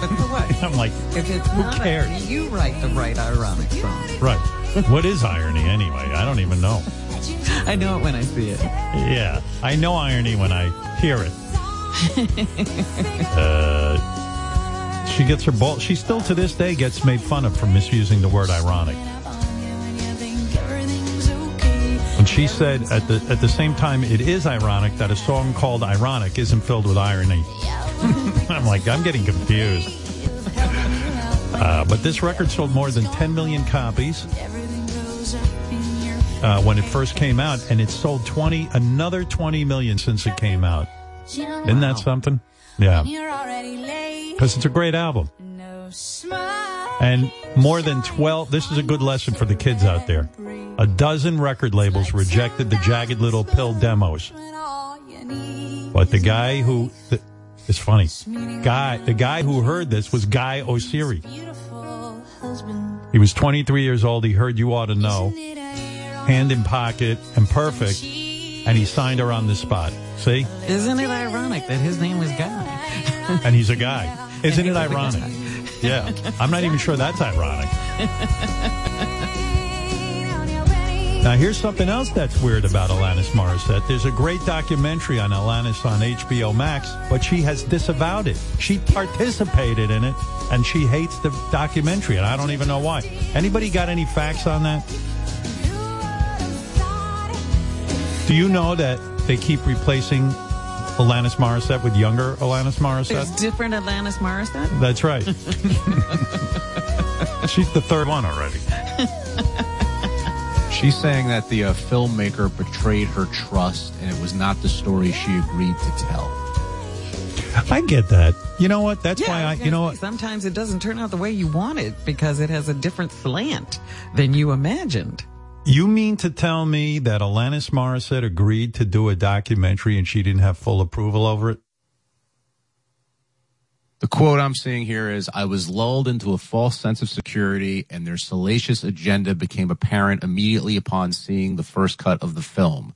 But for what? (laughs)
I'm like,
If it's
who
not
cares?
irony, you write the right ironic song.
Right. what is irony anyway? I don't even know.
I know it when I see it.
Yeah, I know irony when I hear it. Uh, she gets her ball. She still to this day gets made fun of for misusing the word ironic. She said at the at the same time, it is ironic that a song called "Ironic" isn't filled with irony. (laughs) I'm like, I'm getting confused. Uh, but this record sold more than 10 million copies uh, when it first came out, and it sold 20 another 20 million since it came out. Isn't that something? Yeah, because it's a great album. And more than 12, this is a good lesson for the kids out there. A dozen record labels rejected the Jagged Little Pill demos. But the guy who, the, it's funny, guy, the guy who heard this was Guy Oseary. He was 23 years old. He heard You Oughta Know, hand in pocket and perfect, and he signed her on the spot. See?
Isn't it ironic that his name was Guy?
And he's a guy. Isn't it ironic? Yeah. I'm not even sure that's ironic. Now, here's something else that's weird about Alanis Morissette. There's a great documentary on Alanis on HBO Max, but she has disavowed it. She participated in it, and she hates the documentary, and I don't even know why. Anybody got any facts on that? Do you know that they keep replacing Alanis Morissette with younger Alanis Morissette?
There's different Alanis Morissette?
That's right. (laughs) She's the third one already. (laughs)
She's saying that the uh, filmmaker betrayed her trust and it was not the story she agreed to tell.
I get that. You know what? That's
Yeah,
why I, you know what?
Sometimes it doesn't turn out the way you want it because it has a different slant than you imagined.
You mean to tell me that Alanis Morissette agreed to do a documentary and she didn't have full approval over it?
The quote I'm seeing here is I was lulled into a false sense of security and their salacious agenda became apparent immediately upon seeing the first cut of the film.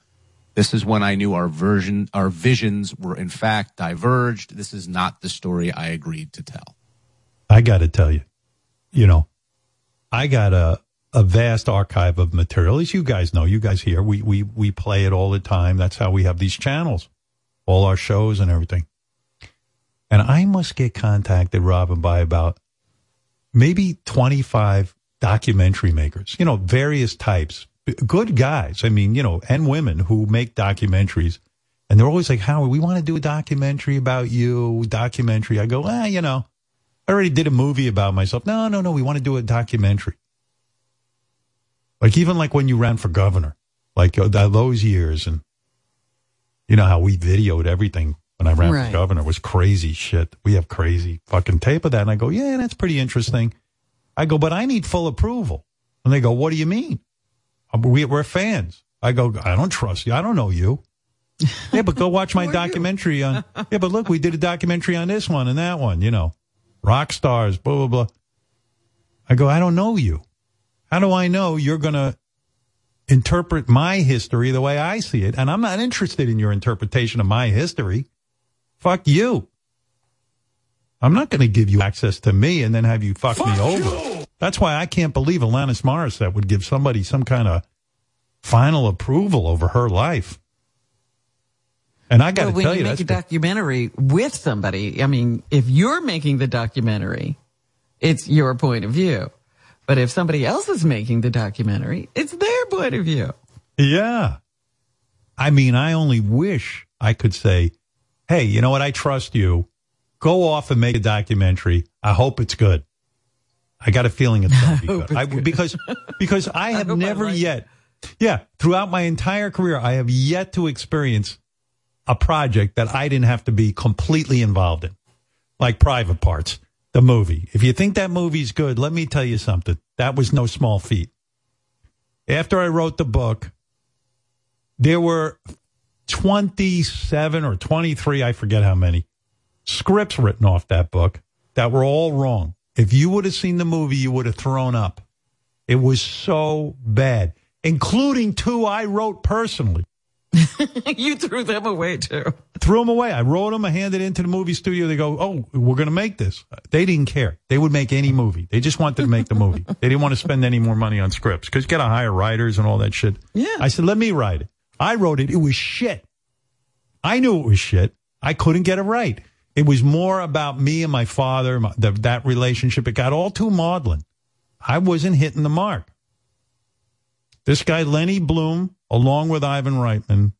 This is when I knew our version our visions were in fact diverged. This is not the story I agreed to tell.
I got to tell you, you know, I got a a vast archive of material. As you guys know, you guys here, we we we play it all the time. That's how we have these channels, all our shows and everything. And I must get contacted, Robin, by about maybe twenty five documentary makers. You know, various types, good guys. I mean, you know, and women who make documentaries. And they're always like, Howard, we want to do a documentary about you, documentary. I go, ah, you know, I already did a movie about myself. No, no, no. We want to do a documentary. Like even like when you ran for governor, like uh, th- those years, and you know how we videoed everything when I ran
Right.
for governor was crazy shit. We have crazy fucking tape of that, and I go, yeah, that's pretty interesting. I go, but I need full approval, and they go, what do you mean? Uh, We, we're fans. I go, I don't trust you. I don't know you. (laughs) yeah, but go watch my documentary on. Yeah, but look, we did a documentary on this one and that one. You know, rock stars, blah blah blah. I go, I don't know you. How do I know you're going to interpret my history the way I see it? And I'm not interested in your interpretation of my history. Fuck you. I'm not going to give you access to me and then have you fuck, me over. That's why I can't believe Alanis Morissette would give somebody some kind of final approval over her life. And I got to
Well, when
tell
you when
you,
make a documentary with somebody, I mean, if you're making the documentary, it's your point of view. But if somebody else is making the documentary, it's their point of view.
Yeah. I mean, I only wish I could say, hey, you know what? I trust you. Go off and make a documentary. I hope it's good. I got a feeling it's going to be (laughs) good. I, because because (laughs) I have never yet, yeah, throughout my entire career, I have yet to experience a project that I didn't have to be completely involved in, like Private Parts, the movie. If you think that movie's good, let me tell you something. That was no small feat. After I wrote the book, there were 27 or 23, I forget how many, scripts written off that book that were all wrong. If you would have seen the movie, you would have thrown up. It was so bad, including two I wrote personally. (laughs)
you threw them away too.
Threw them away. I wrote them. I handed it into the movie studio. They go, "Oh, we're going to make this." They didn't care. They would make any movie. They just wanted to make the movie. They didn't want to spend any more money on scripts because you got to hire writers and all that shit.
Yeah.
I said, "Let me write it." I wrote it. It was shit. I knew it was shit. I couldn't get it right. It was more about me and my father, my, the, that relationship. It got all too maudlin. I wasn't hitting the mark. This guy, Lenny Blum, along with Ivan Reitman,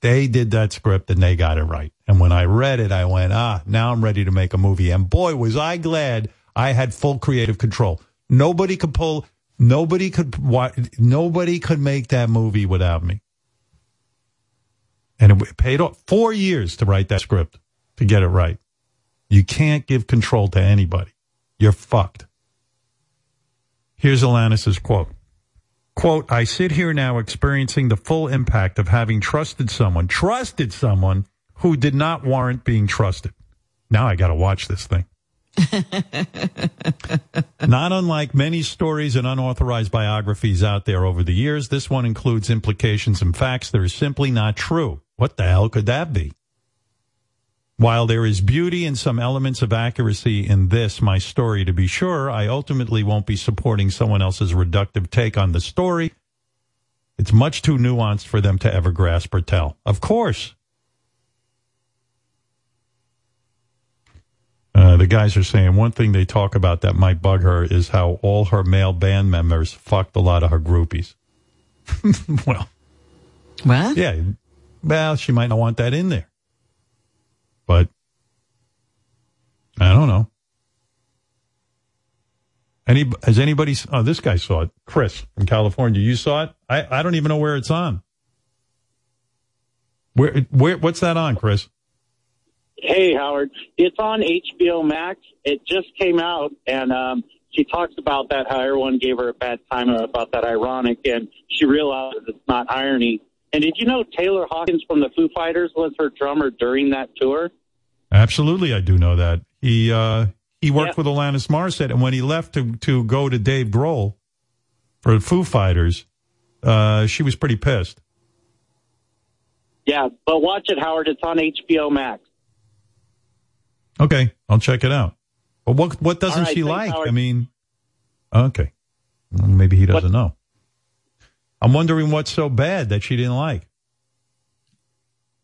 they did that script and they got it right. And when I read it, I went, ah, now I'm ready to make a movie. And boy, was I glad I had full creative control. Nobody could pull, nobody could, nobody could make that movie without me. And it paid off four years to write that script to get it right. You can't give control to anybody. You're fucked. Here's Alanis's quote. Quote, I sit here now experiencing the full impact of having trusted someone, trusted someone who did not warrant being trusted. Now I got to watch this thing. (laughs) Not unlike many stories and unauthorized biographies out there over the years, this one includes implications and facts that are simply not true. What the hell could that be? While there is beauty and some elements of accuracy in this, my story, to be sure, I ultimately won't be supporting someone else's reductive take on the story. It's much too nuanced for them to ever grasp or tell. Of course. Uh, the guys are saying one thing they talk about that might bug her is how all her male band members fucked a lot of her groupies. (laughs) well,
what?
Yeah. Well, she might not want that in there. But I don't know. Any has anybody? Oh, this guy saw it. Chris from California. You saw it. I I don't even know where it's on. Where where what's that on, Chris?
Hey, Howard. It's on HBO Max. It just came out, and um, she talks about that, how everyone gave her a bad time about that ironic, and she realized it's not irony. And did you know Taylor Hawkins from the Foo Fighters was her drummer during that tour?
Absolutely, I do know that. He uh, he worked with Alanis Morissette, and when he left to to go to Dave Grohl for Foo Fighters, uh, she was pretty pissed.
Yeah, but watch it, Howard. It's on HBO Max.
Okay, I'll check it out. But what what doesn't
right,
she like?
Howard.
I mean, okay, Well, maybe he doesn't know. I'm wondering what's so bad that she didn't like.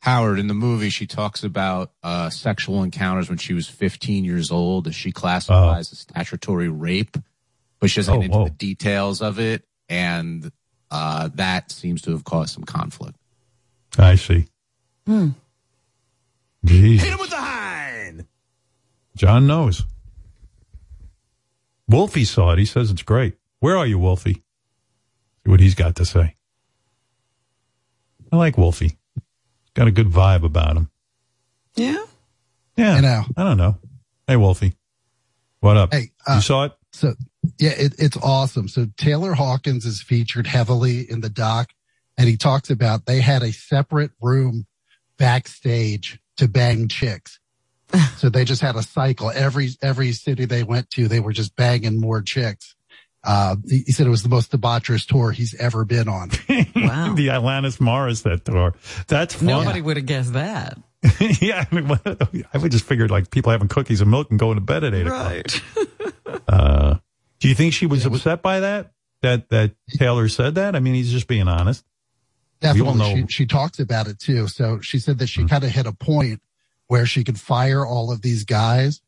Howard, in the movie, she talks about uh, sexual encounters when she was 15 years old, as she classifies as statutory rape, but she doesn't
Oh,
get into
whoa.
the details of it, and uh, that seems to have caused some conflict.
I see.
Hmm.
Jeez.
Hit him with the hind.
John knows. Wolfie saw it. He says it's great. Where are you, Wolfie? See what he's got to say. I like Wolfie. Got a good vibe about him.
Yeah.
Yeah.
You know.
I don't know. Hey, Wolfie. What up?
Hey, uh,
you saw it?
So yeah, it, it's awesome. So Taylor Hawkins is featured heavily in the doc, and he talks about they had a separate room backstage to bang chicks. (laughs) so they just had a cycle every every city they went to. They were just banging more chicks. Uh, he, he said it was the most debaucherous tour he's ever been on. (laughs)
Wow.
the Alanis Morissette tour. That's funny.
Nobody would have guessed that. (laughs)
yeah, I, mean, what- I would just figured like people having cookies and milk and going to bed at eight
Right.
o'clock. (laughs) Uh, do you think she was upset by that? That that Taylor said that? I mean, he's just being honest.
Definitely.
all know-
She, she talks about it too. So she said that she
Mm-hmm.
kind of hit a point where she could fire all of these guys,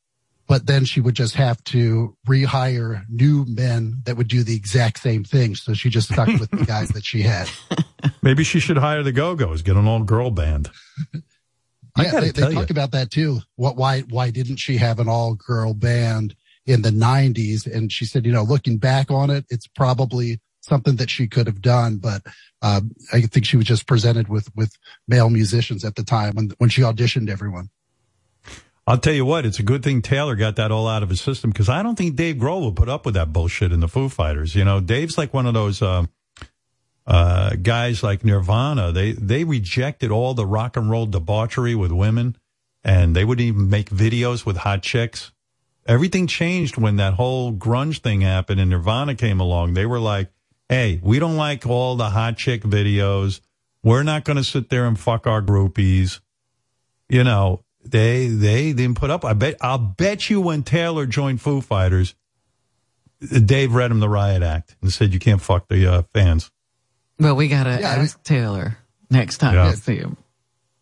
but then she would just have to rehire new men that would do the exact same thing. So she just stuck with the guys that she had. (laughs)
Maybe she should hire the Go Go's, get an all girl band. (laughs) I
Yeah, they, they talk
you.
about that too. What, why, why didn't she have an all girl band in the nineties? And she said, you know, looking back on it, it's probably something that she could have done, but, um, I think she was just presented with, with male musicians at the time when, when she auditioned everyone.
I'll tell you what, it's a good thing Taylor got that all out of his system because I don't think Dave Grohl will put up with that bullshit in the Foo Fighters. You know, Dave's like one of those uh, uh, guys like Nirvana. They they rejected all the rock and roll debauchery with women, and they wouldn't even make videos with hot chicks. Everything changed when that whole grunge thing happened and Nirvana came along. They were like, "Hey, we don't like all the hot chick videos. We're not going to sit there and fuck our groupies." you know, they they didn't put up. I bet I'll bet you when Taylor joined Foo Fighters, Dave read him the riot act and said you can't fuck the uh, fans.
Well, we gotta
Yeah, I mean-
ask Taylor next time
Yeah.
we see him.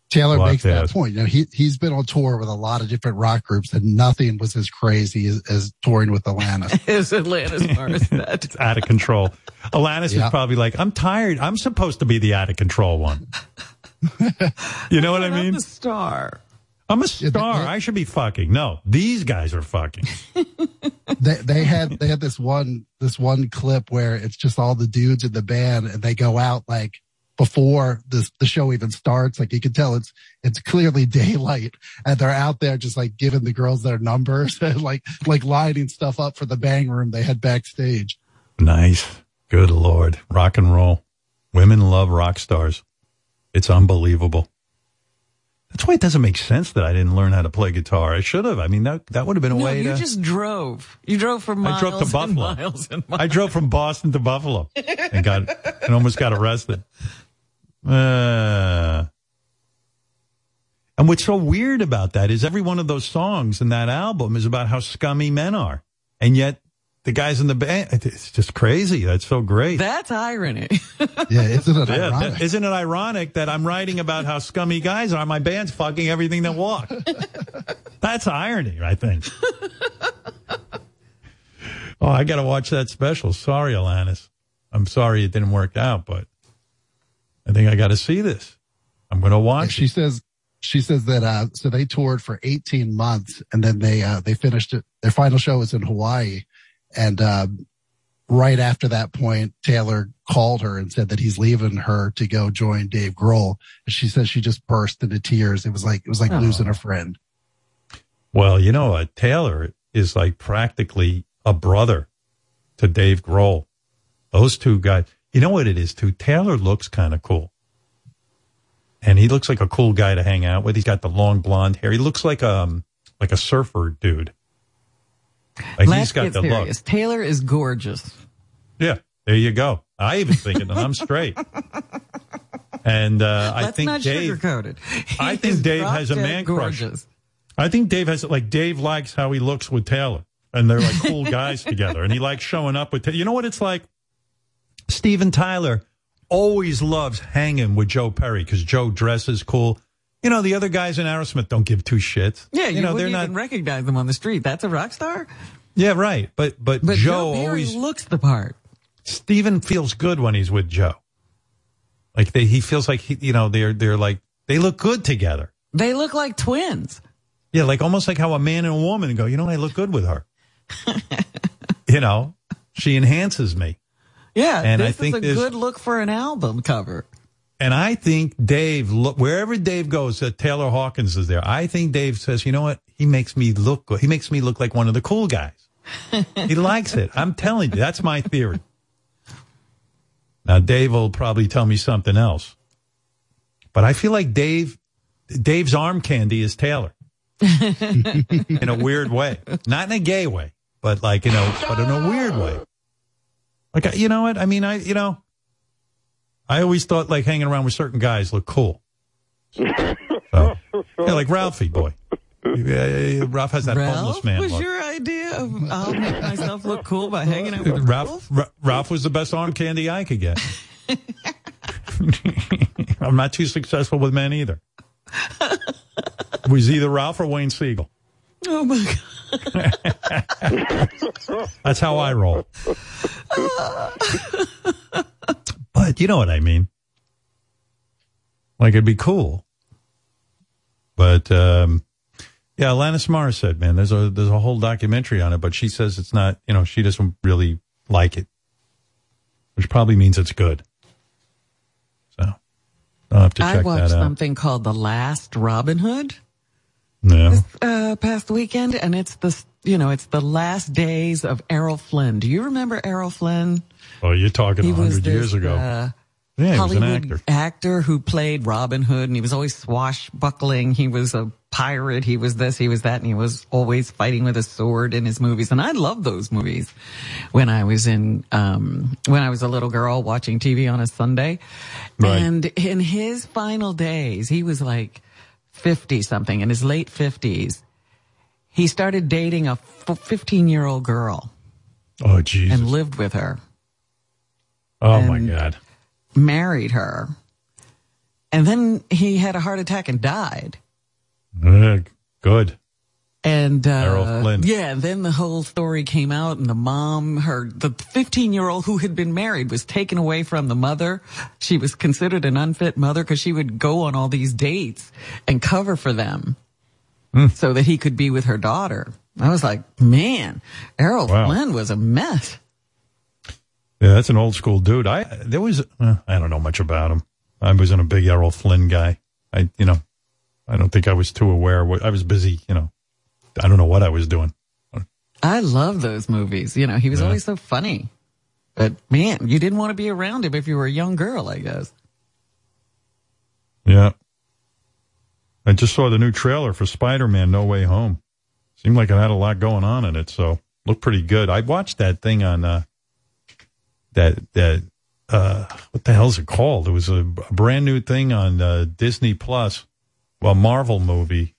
Taylor
Well,
makes that
yes.
point. You know, he, he's been on tour with a lot of different rock groups and nothing was as crazy as, as touring with Alanis.
Is Atlanta's far as that? (laughs)
It's out of control. Alanis
Yeah.
is probably like, I'm tired. I'm supposed to be the out of control one. (laughs) you know what I
I'm
mean?
the star.
I'm a star. I should be fucking. No, these guys are fucking. (laughs)
they they had they had this one this one clip where it's just all the dudes in the band and they go out like before the the show even starts like you can tell it's it's clearly (laughs) daylight and they're out there just like giving the girls their numbers (laughs) and like like lining stuff up for the bang room they had backstage
Nice. Good Lord. Rock and roll. Women love rock stars. It's unbelievable. That's why it doesn't make sense that I didn't learn how to play guitar. I should have. I mean, that, that would have been a
No,
way
you
to.
just drove. You drove for miles
I drove to
and
Buffalo.
miles and miles.
I drove from Boston to Buffalo and got and almost got arrested. Uh, and what's so weird about that is every one of those songs in that album is about how scummy men are, and yet the guys in the band, it's just crazy. That's so great.
That's irony. (laughs)
yeah isn't it
Yeah,
ironic
that- isn't it ironic that I'm writing about how scummy guys are? My band's fucking everything that walk. (laughs) That's irony, I think. oh, I got to watch that special. Sorry, Alanis. I'm sorry it didn't work out, but I think I got to see this. I'm going to
And
watch
she
it.
says she says that uh so they toured for 18 months and then they uh they finished it their final show was in Hawaii and um right after that point Taylor called her and said that he's leaving her to go join Dave Grohl and she says she just burst into tears it was like it was like
Oh.
losing a friend
Well, you know, uh, Taylor is like practically a brother to Dave Grohl. Those two guys, you know what it is too? Taylor looks kind of cool. And he looks like a cool guy to hang out with. He's got the long blonde hair. He looks like um like a surfer dude. Like
Let's
he's got
get
the
serious.
look.
Taylor is gorgeous.
Yeah, there you go. I even think it, and I'm straight. And uh, I think
not
Dave. I think Dave has a man crush.
gorgeous.
I think Dave has like Dave likes how he looks with Taylor, and they're like cool (laughs) guys together, and he likes showing up with. You know what it's like? Steven Tyler always loves hanging with Joe Perry because Joe dresses cool. You know the other guys in Aerosmith don't give two shits.
Yeah, you,
you know they're
even
not.
recognize them on the street. That's a rock star.
Yeah, right. But but,
But
Joe,
Joe
always
looks the part.
Steven feels good when he's with Joe. Like they, he feels like he, you know, they're they're like they look good together.
They look like twins.
Yeah, like almost like how a man and a woman go. You know, I look good with her. (laughs) you know, she enhances me,
Yeah,
And I
this
think
is a good look for an album cover.
And I think Dave, look, wherever Dave goes, uh, Taylor Hawkins is there. I think Dave says, you know what? He makes me look good. He makes me look like one of the cool guys. (laughs) he likes it. I'm telling you, that's my theory. Now, Dave will probably tell me something else, but I feel like Dave, Dave's arm candy is Taylor (laughs) in a weird way, not in a gay way, but like you know, but in a weird way. Like you know what I mean? I you know, I always thought like hanging around with certain guys looked cool. (laughs) So, yeah, like Ralphie boy. Yeah, Ralph has that
Ralph
homeless man
was
look.
your idea of I'll make myself look cool by hanging out with
Ralph, Ra- Ralph was the best arm candy I could get. (laughs) I'm not too successful with men either. It was either Ralph or Wayne Siegel.
Oh my god. (laughs)
That's how I roll. But you know what I mean. Like it'd be cool. But um yeah, Alanis Morissette, man, there's a there's a whole documentary on it, but she says it's not, you know, she doesn't really like it. Which probably means it's good. So I'll have to
I watched
that out.
something called The Last Robin Hood
No.
uh, past weekend, and it's the you know it's the last days of Errol Flynn. Do you remember Errol Flynn?
Oh, you're talking
He
a
was
hundred years ago.
uh,
yeah, he was an
Hollywood
actor.
who played Robin Hood, and he was always swashbuckling. He was a pirate. He was this. He was that, and he was always fighting with a sword in his movies. And I loved those movies when I was in um, when I was a little girl watching TV on a Sunday.
Right.
And in his final days, he was like fifty something, in his late fifties. He started dating a fifteen year old girl
Oh, Jesus.
and lived with her
oh, my God.
married her. And then he had a heart attack and died.
Uh, good.
And uh,
Errol Flynn.
yeah, and then the whole story came out, and the mom, her the 15 year old who had been married, was taken away from the mother. She was considered an unfit mother because she would go on all these dates and cover for them,
Hmm.
so that he could be with her daughter. I was like, man, Errol
Wow.
Flynn was a mess.
Yeah, that's an old school dude. I there was uh, I don't know much about him. I wasn't a big Errol Flynn guy. I you know I don't think I was too aware. What I was busy. You know, I don't know what I was doing.
I love those movies. You know, he was
Yeah.
always so funny. But man, you didn't want to be around him if you were a young girl, I guess.
Yeah. I just saw the new trailer for Spider Man No Way Home. Seemed like it had a lot going on in it, so looked pretty good. I watched that thing on uh that that uh what the hell's it called? It was a, a brand new thing on uh, Disney Plus, a Marvel movie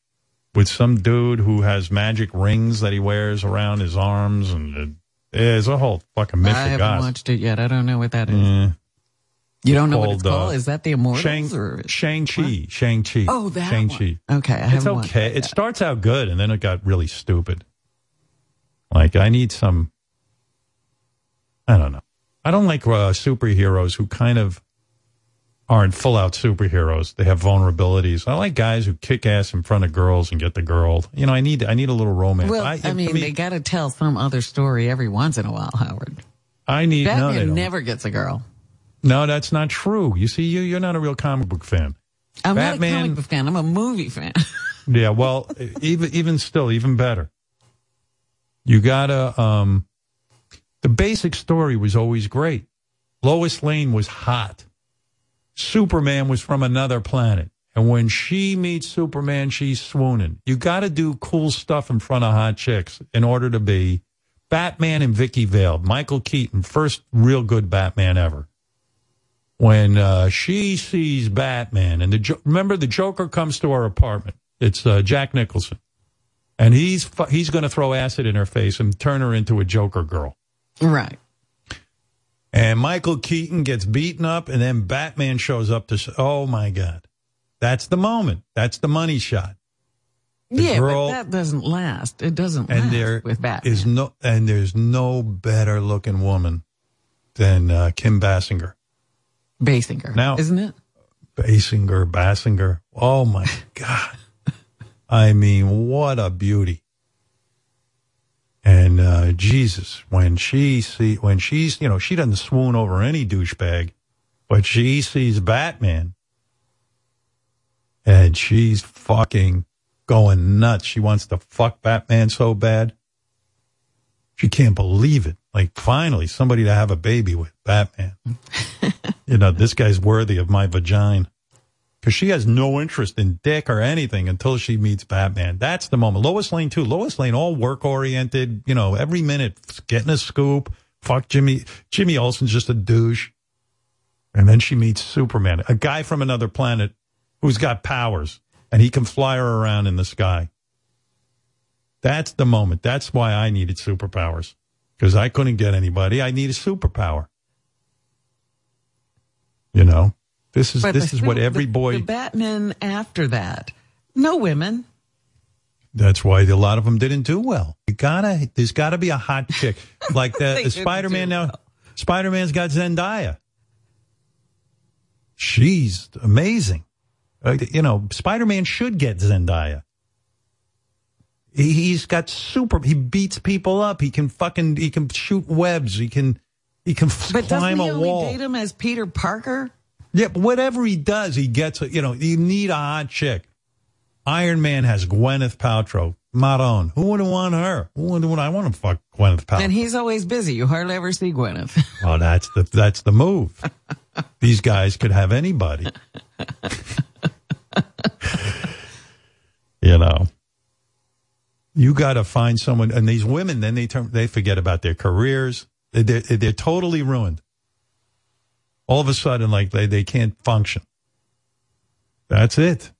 with some dude who has magic rings that he wears around his arms and uh, it's a whole fucking myth
I haven't watched it yet. I don't know what that is.
Yeah.
You don't know what it's
Called, uh.
Is that the Immortals?
Shang,
or?
Shang-Chi. Shang-Chi.
Oh, that
Shang-Chi.
one. Okay, I
it's okay. It starts out good, and then it got really stupid. Like I need some. I don't know. I don't like uh, superheroes who kind of aren't full out superheroes. They have vulnerabilities. I like guys who kick ass in front of girls and get the girl. You know, I need I need a little romance.
Well,
I,
I, mean, they got to tell some other story every once in a while, Howard.
I need no,
Batman
don't.
never gets a girl.
no, that's not true. You see, you you're not a real comic book fan.
I'm not a comic book fan. I'm a movie fan. (laughs)
Yeah, well, even even still, even better. You gotta. Um, the basic story was always great. Lois Lane was hot. Superman was from another planet, and when she meets Superman, she's swooning. You got to do cool stuff in front of hot chicks in order to be Batman and Vicki Vale, Michael Keaton, first real good Batman ever when uh, she sees Batman, and the remember the Joker comes to our apartment. It's uh, Jack Nicholson, and he's fu- he's going to throw acid in her face and turn her into a Joker girl.
Right.
And Michael Keaton gets beaten up, and then Batman shows up to. s- Oh my God, that's the moment. That's the money shot. The
yeah,
girl-
but that doesn't last. It doesn't
And
last
there
with Batman.
is no and there's no better looking woman than uh, Kim Basinger.
Basinger,
Now-
isn't it?
Basinger, Basinger. Oh my (laughs) God. I mean, what a beauty. And uh, Jesus, when she see when she's you know, she doesn't swoon over any douchebag, but she sees Batman and she's fucking going nuts. She wants to fuck Batman so bad. She can't believe it. Like finally somebody to have a baby with Batman. (laughs) you know, this guy's worthy of my vagina. Because she has no interest in dick or anything until she meets Batman. That's the moment. Lois Lane too. Lois Lane, all work oriented. You know, every minute getting a scoop. Fuck Jimmy. Jimmy Olsen's just a douche. And then she meets Superman, a guy from another planet who's got powers, and he can fly her around in the sky. That's the moment. That's why I needed superpowers because I couldn't get anybody. I need a superpower. You know. This is
But
this
the
is what every boy.
The Batman after that, no women.
That's why a lot of them didn't do well. You gotta, there's gotta be a hot chick. (laughs) Like
They
the, the Spider-Man
do
now, Spider-Man's got Zendaya. She's amazing. Uh, you know, Spider-Man should get Zendaya. He, he's got super, he beats people up. He can fucking, he can shoot webs. He can, he can
But doesn't
climb
he
a
only
wall.
date him as Peter Parker?
Yeah, but whatever he does, he gets. You know, you need a hot chick. Iron Man has Gwyneth Paltrow. Maron. Who wouldn't want her? Who wouldn't want? I want to fuck Gwyneth Paltrow.
And he's always busy. You hardly ever see Gwyneth. (laughs)
Oh, that's the that's the move. These guys could have anybody. you know. You got to find someone, and these women, then they turn, they forget about their careers. They- They're, they're totally ruined. All of a sudden, like they, they can't function. That's it.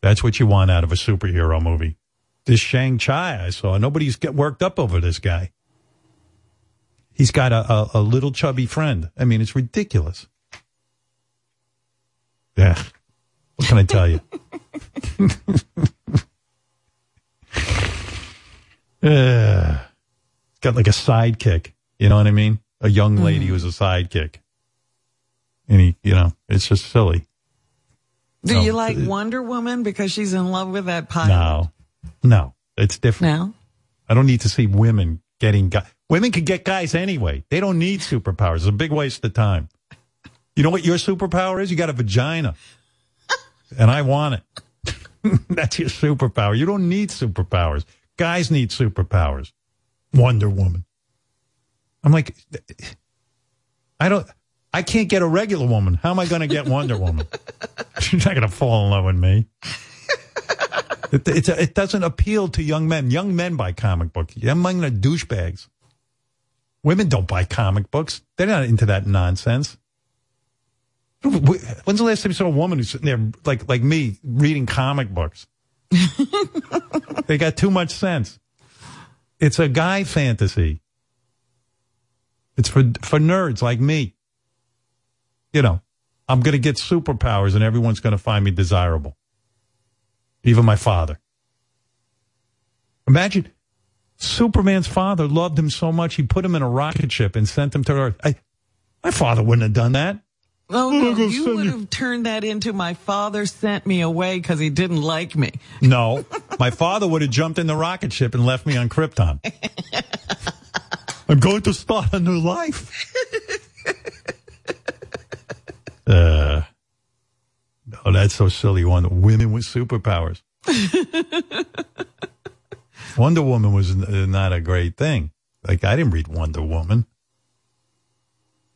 That's what you want out of a superhero movie. This Shang Chi I saw, nobody's get worked up over this guy. He's got a, a, a little chubby friend. I mean, it's ridiculous. Yeah. What can I tell you? (laughs) uh, got like a sidekick. You know what I mean? A young lady who's a sidekick. He, you know, it's just silly.
Do
No.
you like Wonder Woman because she's in love with that pilot?
No, no, it's different.
No?
I don't need to see women getting guys. Women can get guys anyway. They don't need superpowers. It's a big waste of time. You know what your superpower is? You got a vagina. (laughs) And I want it. (laughs) That's your superpower. You don't need superpowers. Guys need superpowers. Wonder Woman. I'm like, I don't, I can't get a regular woman. How am I going to get Wonder Woman? (laughs) She's not going to fall in love with me. It, a, it doesn't appeal to young men. Young men buy comic books. Young men are douchebags. Women don't buy comic books. They're not into that nonsense. When's the last time you saw a woman who's sitting there like like me reading comic books? (laughs) they got too much sense. It's a guy fantasy. It's for for nerds like me. You know, I'm going to get superpowers and everyone's going to find me desirable. Even my father. Imagine Superman's father loved him so much he put him in a rocket ship and sent him to Earth. I, my father wouldn't have done that.
Oh,
I'm
no, you would have turned that into my father sent me away because he didn't like me.
No, my father would have jumped in the rocket ship and left me on Krypton. (laughs) I'm going to start a new life. Uh, oh, that's so silly. One women with superpowers. (laughs) Wonder Woman was n- not a great thing. Like I didn't read Wonder Woman.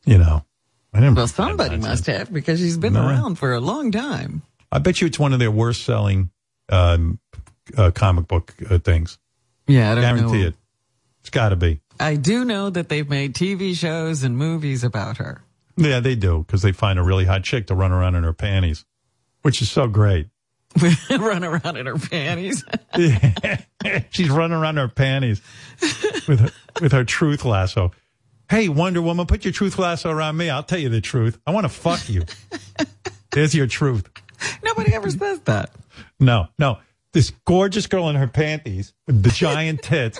You know, I didn't.
Well, somebody must have because she's been
No.
around for a long time.
I bet you it's one of their worst selling um, uh, comic book uh, things.
Yeah, I don't
Guarantee
know.
it. It's got to be.
I do know that they've made TV shows and movies about her.
Yeah, they do because they find a really hot chick to run around in her panties, which is so great. (laughs)
Run around in her panties. (laughs)
She's running around in her panties with her, with her truth lasso. Hey, Wonder Woman, put your truth lasso around me. I'll tell you the truth. I want to fuck you. There's your truth.
Nobody ever says that.
No, no. This gorgeous girl in her panties with the giant tits.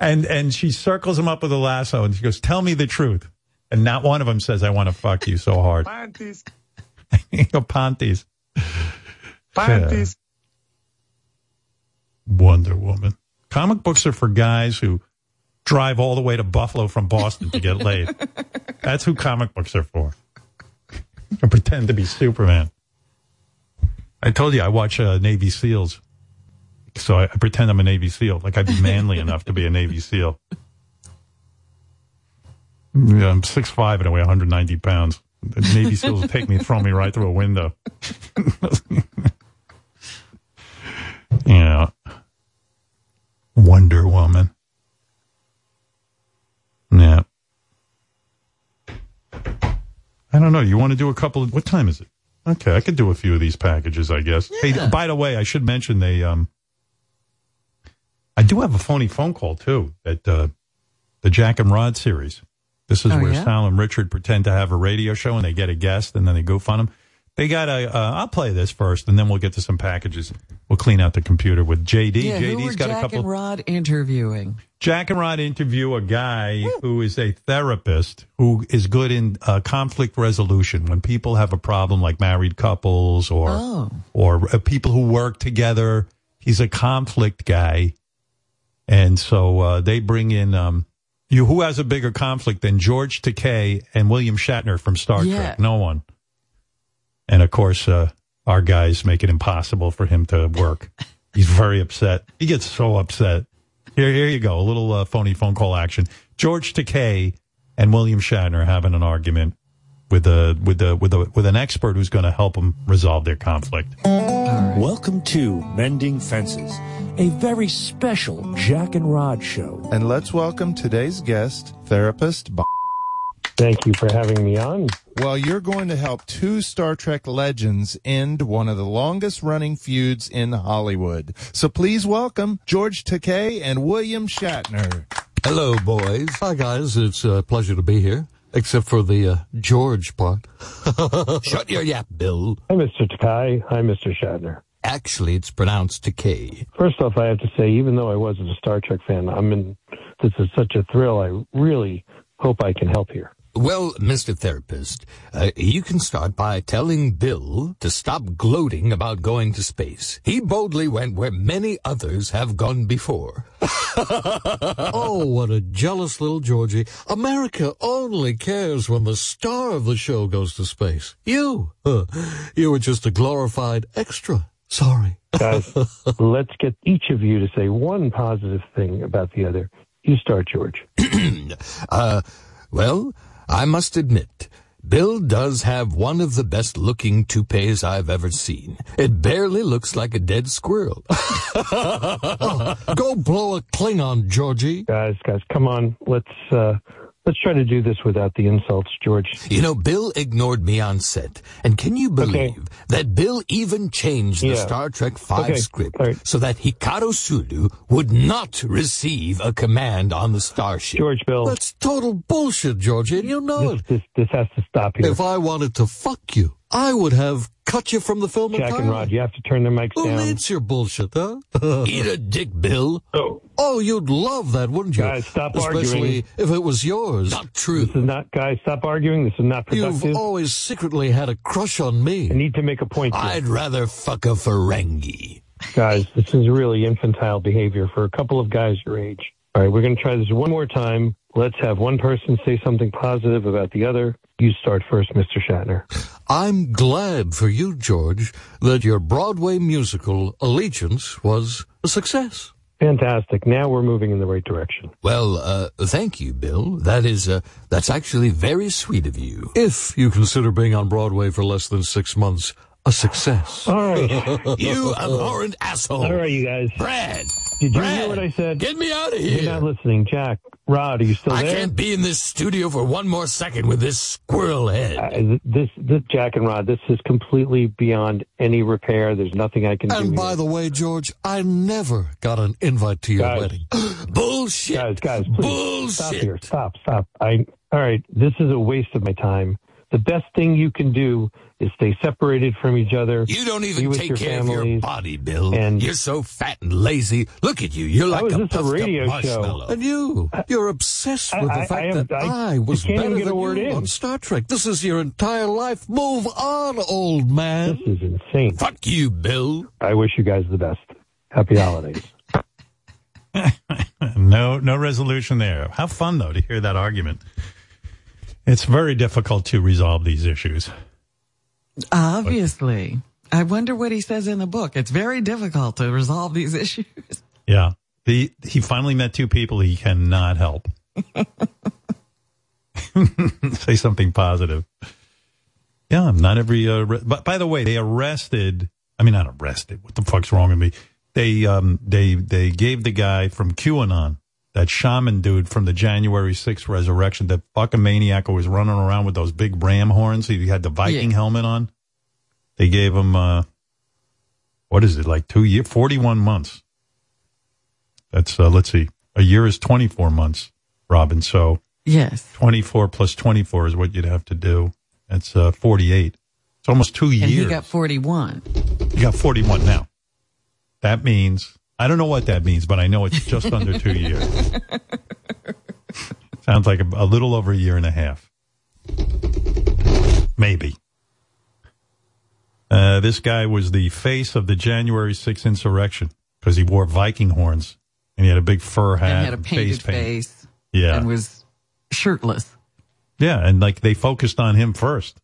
And and she circles him up with a lasso and she goes, Tell me the truth. And not one of them says, I want to fuck you so hard.
Panties. (laughs)
Go Ponties.
Panties.
Wonder Woman. Comic books are for guys who drive all the way to Buffalo from Boston to get laid. (laughs) That's who comic books are for. and pretend to be Superman. I told you I watch uh, Navy SEALs. So I, I pretend I'm a Navy SEAL. Like I'd be manly enough to be a Navy SEAL. Yeah, I'm 6'5 and I weigh 190 pounds. The Navy SEALs will take me and throw me right through a window. (laughs) yeah. Wonder Woman. Yeah. I don't know. You want to do a couple of, what time is it? Okay, I could do a few of these packages, I guess. Hey, by the way, I should mention they, um, I do have a phony phone call too at, uh, the Jack and Rod series. This is
Oh,
where
yeah?
Sal and Richard pretend to have a radio show and they get a guest and then they goof on them. They got a. Uh, I'll play this first and then we'll get to some packages. We'll clean out the computer with JD.
yeah, who
JD's
were
got
Jack
a couple.
and Rod interviewing?
Jack and Rod interview a guy who is a therapist who is good in uh, conflict resolution when people have a problem, like married couples or
Oh.
or uh, people who work together. He's a conflict guy, and so uh, they bring in um, you. Who has a bigger conflict than George Takei and William Shatner from Star
Yeah.
Trek? No one. And of course, uh, our guys make it impossible for him to work. (laughs) He's very upset. He gets so upset. Here, here you go. A little uh, phony phone call action. George Takei and William Shatner having an argument with a with a with a with an expert who's going to help them resolve their conflict.
Welcome to Mending Fences, a very special Jack and Rod show.
And let's welcome today's guest, therapist Bob.
Thank you for having me on.
Well, you're going to help two Star Trek legends end one of the longest running feuds in Hollywood. So please welcome George Takei and William Shatner.
Hello, boys. Hi, guys. It's a pleasure to be here, except for the uh, George part. (laughs) Shut your yap, Bill.
Hi, Mr. Takai. Hi, Mr. Shatner.
Actually, it's pronounced Takei.
First off, I have to say, even though I wasn't a Star Trek fan, I'm in. This is such a thrill. I really hope I can help here.
Well, Mr. Therapist, uh, you can start by telling Bill to stop gloating about going to space. He boldly went where many others have gone before. (laughs) oh, what a jealous little Georgie. America only cares when the star of the show goes to space. You, uh, you were just a glorified extra. Sorry.
Guys, (laughs) let's get each of you to say one positive thing about the other. You start, George. (clears throat)
Uh, well, I must admit, Bill does have one of the best looking toupees I've ever seen. It barely looks like a dead squirrel. Oh, (laughs) go blow a Klingon, Georgie.
Guys, guys, come on. Let's uh let's try to do this without the insults, George.
You know, Bill ignored me on set. And can you believe that Bill even changed the
Yeah.
Star Trek 5
Okay,
script
right.
so that Hikaru Sulu would not receive a command on the starship?
George Bill.
That's total bullshit, George, and you know it.
This this has to stop here.
If I wanted to fuck you, I would have cut you from the film
Jack
entirely.
and Rod, you have to turn their mics
Who
down.
needs your bullshit, huh? (laughs) Eat a dick, Bill. Oh. you'd love that, wouldn't you?
Guys, stop
Especially
arguing.
if it was yours. Not true.
This is not, guys, stop arguing. This is not productive.
You've always secretly had a crush on me.
I need to make a point here.
I'd rather fuck a Ferengi.
Guys, this is really infantile behavior for a couple of guys your age. All right, we're going to try this one more time. Let's have one person say something positive about the other. You start first, Mr. Shatner.
I'm glad for you, George, that your Broadway musical Allegiance was a success.
Fantastic. Now we're moving in the right direction.
Well, uh, thank you, Bill. That is, uh, that's actually very sweet of you. If you consider being on Broadway for less than six months a success.
All right. (laughs)
you abhorrent asshole.
All right, you guys.
Brad.
Did you
Brad,
hear what I said?
Get me out of here.
You're not listening. Jack, Rod, are you still
I
there?
can't be in this studio for one more second with this squirrel head.
Uh, this, this, Jack and Rod, this is completely beyond any repair. There's nothing I can do.
And by
here.
the way, George, I never got an invite to your
Guys.
wedding. (gasps) Bullshit.
Guys, guys, please stop
Bullshit.
here. Stop, stop. I. All right, this is a waste of my time. The best thing you can do is stay separated from each other.
You don't even
with
take
your
care of your body, Bill.
And-
you're so fat and lazy. Look at you. You're like
is
a
this a
puffed up
radio show?
marshmallow. And you, you're obsessed with
I-
the fact
I am-
that
I-
I, was
can't
better
even get a
than
word
you
in.
on Star Trek. This is your entire life. Move on, old man.
This is insane.
Fuck you, Bill.
I wish you guys the best. Happy holidays. (laughs)
No, no resolution there. How fun though to hear that argument. It's very difficult to resolve these issues.
Obviously. I wonder what he says in the book. It's very difficult to resolve these (laughs) issues.
Yeah. The, he finally met two people he cannot help. (laughs) Say something positive. Yeah, not every. Uh, re- but by the way, they arrested. I mean, not arrested. What the fuck's wrong with me? They um they they gave the guy from QAnon, that shaman dude from the January 6th resurrection, that fucking maniac who was running around with those big ram horns. He had the Viking
Yeah.
helmet on. They gave him uh, what is it like two year, forty one months. That's uh, let's see, a year is twenty four months, Robin. So
Yes.
24 plus 24 is what you'd have to do. That's uh, 48. It's almost two
And
years.
he got 41.
You got 41 now. That means, I don't know what that means, but I know it's just under two (laughs) years. Sounds like a, a little over a year and a half. Maybe. Uh, this guy was the face of the January 6th insurrection because he wore Viking horns and he had a big fur hat
and had a painted
face paint.
face.
Yeah.
And was shirtless.
Yeah, and like they focused on him first.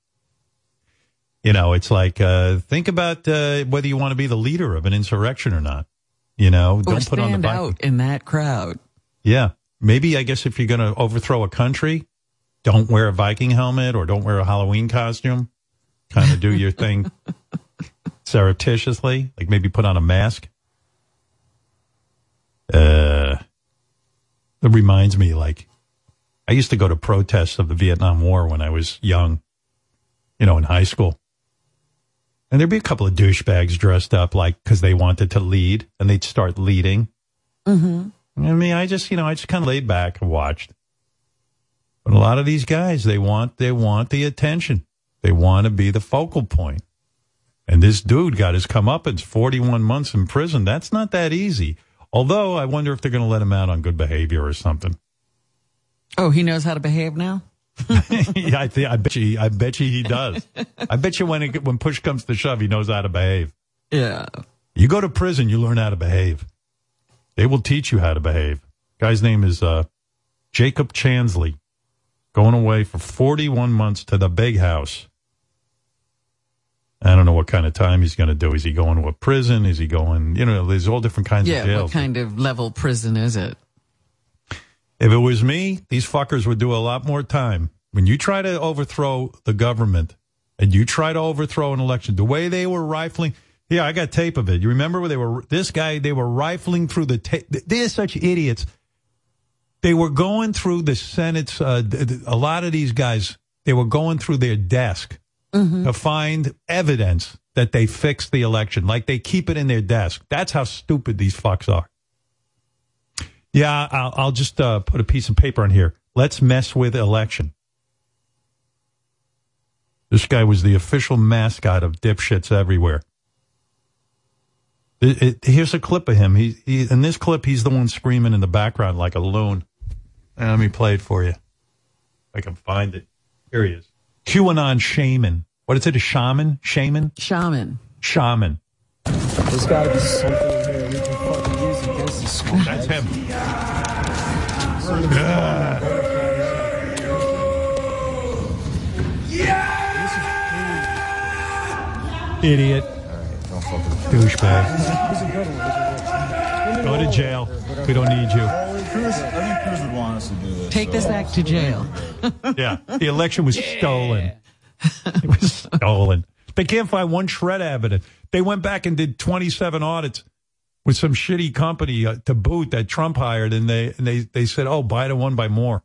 You know, it's like uh, think about uh, whether you want to be the leader of an insurrection or not. You know, don't put on the
stand out in that crowd.
Yeah, maybe I guess if you're going to overthrow a country, don't wear a Viking helmet or don't wear a Halloween costume. Kind of do your thing (laughs) surreptitiously, like maybe put on a mask. Uh, it reminds me, like I used to go to protests of the Vietnam War when I was young, you know, in high school. And there'd be a couple of douchebags dressed up like because they wanted to lead and they'd start leading.
Mm-hmm.
I mean, I just, you know, I just kind of laid back and watched. But a lot of these guys, they want, they want the attention. They want to be the focal point. And this dude got his comeuppance, 41 months in prison. That's not that easy. Although I wonder if they're going to let him out on good behavior or something.
Oh, he knows how to behave now? (laughs)
yeah, I, think, I bet you, I bet you he does. I bet you when it, when push comes to shove, he knows how to behave.
Yeah.
You go to prison, you learn how to behave. They will teach you how to behave. Guy's name is uh, Jacob Chansley, going away for 41 months to the big house. I don't know what kind of time he's going to do. Is he going to a prison? Is he going, you know, there's all different kinds
yeah,
of jails.
Yeah, what kind of level prison is it?
If it was me, these fuckers would do a lot more time. When you try to overthrow the government and you try to overthrow an election, the way they were rifling, yeah, I got tape of it. You remember where they were, this guy, they were rifling through the tape. They're such idiots. They were going through the Senate's, uh, a lot of these guys, they were going through their desk to find evidence that they fixed the election. Like they keep it in their desk. That's how stupid these fucks are. Yeah, I'll, I'll just uh, put a piece of paper on here. Let's mess with election. This guy was the official mascot of dipshits everywhere. It, it, here's a clip of him. He, he in this clip, he's the one screaming in the background like a loon. And let me play it for you. If I can find it. Here he is. QAnon shaman. What is it? A shaman? Shaman?
Shaman.
Shaman.
There's got to be something use against.
That's him. Idiot. Douchebag. Go to jail. We don't need you.
Cruz, I think Cruz would want us to do this.
Take this act to jail. (laughs)
Yeah. The election was stolen. It was stolen. They can't find one shred of evidence. They went back and did 27 audits with some shitty company uh, to boot that Trump hired, and they and they they said, "Oh, buy the one, buy more."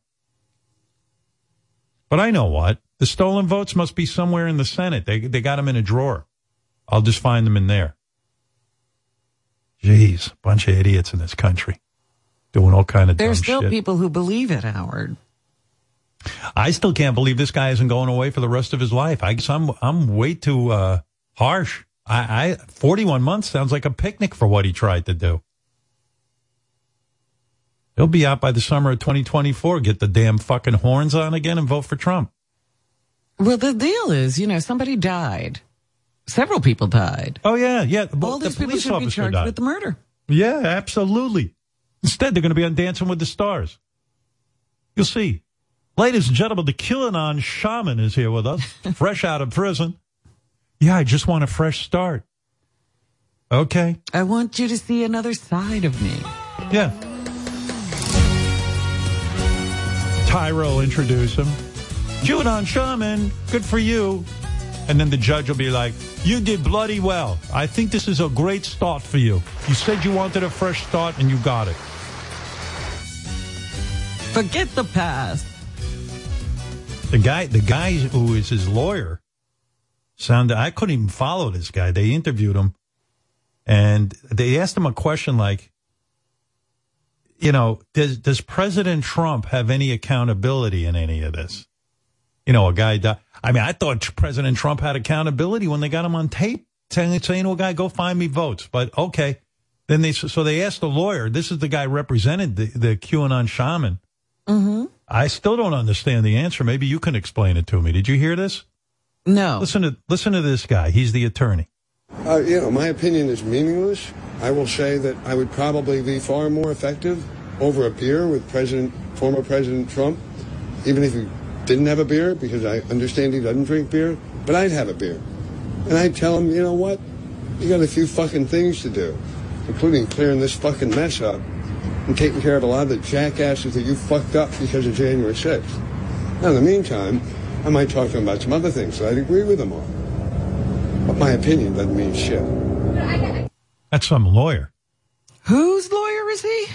But I know what the stolen votes must be somewhere in the Senate. They they got them in a drawer. I'll just find them in there. Jeez, bunch of idiots in this country doing all kind of
There's still
shit.
people who believe it, Howard.
I still can't believe this guy isn't going away for the rest of his life. I guess I'm I'm way too uh, harsh. I, I 41 months sounds like a picnic for what he tried to do. He'll be out by the summer of 2024. Get the damn fucking horns on again and vote for Trump.
Well, the deal is, you know, somebody died. Several people died.
Oh yeah, yeah.
All
the
these people should be charged
died.
with the murder.
Yeah, absolutely. Instead, they're going to be on Dancing with the Stars. You'll see. Ladies and gentlemen, the QAnon shaman is here with us, (laughs) fresh out of prison. Yeah, I just want a fresh start. Okay.
I want you to see another side of me.
Yeah. Tyra will introduce him. QAnon shaman, good for you. And then the judge will be like, You did bloody well. I think this is a great start for you. You said you wanted a fresh start and you got it.
Forget the past.
The guy, the guy who is his lawyer, sounded. I couldn't even follow this guy. They interviewed him, and they asked him a question like, you know, does does President Trump have any accountability in any of this? You know, a guy. I mean, I thought President Trump had accountability when they got him on tape saying, saying to a guy, "Go find me votes." But okay, then they so they asked the lawyer. This is the guy represented the the QAnon shaman.
Mm-hmm.
I still don't understand the answer. Maybe you can explain it to me. Did you hear this?
No.
Listen to listen to this guy. He's the attorney.
Uh, you know, my opinion is meaningless. I will say that I would probably be far more effective over a beer with President, former President Trump, even if he didn't have a beer, because I understand he doesn't drink beer. But I'd have a beer, and I'd tell him, you know what, you got a few fucking things to do, including clearing this fucking mess up and taking care of a lot of the jackasses that you fucked up because of January 6th. Now, in the meantime, I might talk to him about some other things that I'd agree with him on. But my opinion doesn't mean shit.
That's some lawyer.
Whose lawyer is he?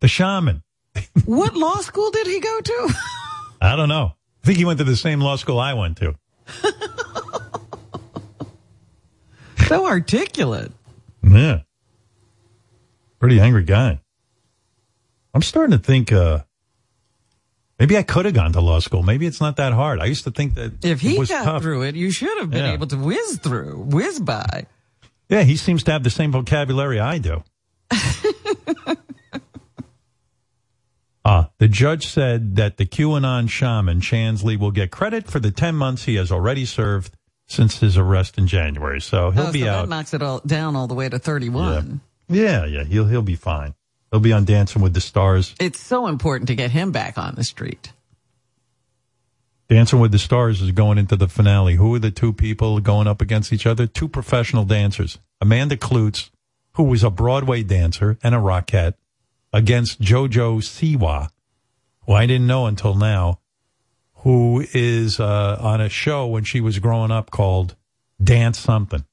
The shaman. (laughs)
what law school did he go to?
I don't know. I think he went to the same law school I went to. (laughs)
so articulate.
Yeah. Pretty angry guy. I'm starting to think uh maybe I could have gone to law school. Maybe it's not that hard. I used to think that
If he got
tough.
through it, you should have been
Yeah.
able to whiz through, whiz by.
Yeah, he seems to have the same vocabulary I do. (laughs) Ah, the judge said that the QAnon shaman Chansley will get credit for the 10 months he has already served since his arrest in January. So he'll
oh,
be
so
out.
that knocks it all down all the way to 31.
Yeah, yeah, he'll he'll be fine. He'll be on Dancing with the Stars.
It's so important to get him back on the street.
Dancing with the Stars is going into the finale. Who are the two people going up against each other? Two professional dancers. Amanda Kloots, who was a Broadway dancer and a rockette, against JoJo Siwa, who I didn't know until now, who is uh, on a show when she was growing up called Dance Something.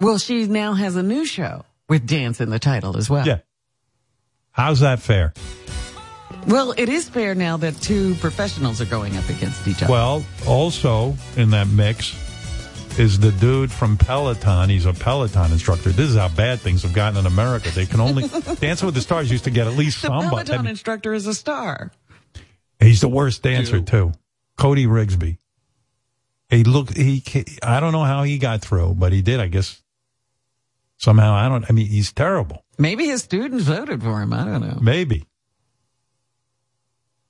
Well, she now has a new show with dance in the title as well.
Yeah. How's that fair?
Well, it is fair now that two professionals are going up against each other.
Well, also in that mix is the dude from Peloton. He's a Peloton instructor. This is how bad things have gotten in America. They can only (laughs) Dancing with the Stars used to get at least
the
somebody.
Peloton
I mean,
instructor is a star.
he's the worst dancer too. Cody Rigsby. He look he I don't know how he got through, but he did. I guess somehow. I don't. I mean, he's terrible.
Maybe his students voted for him. I don't know.
Maybe.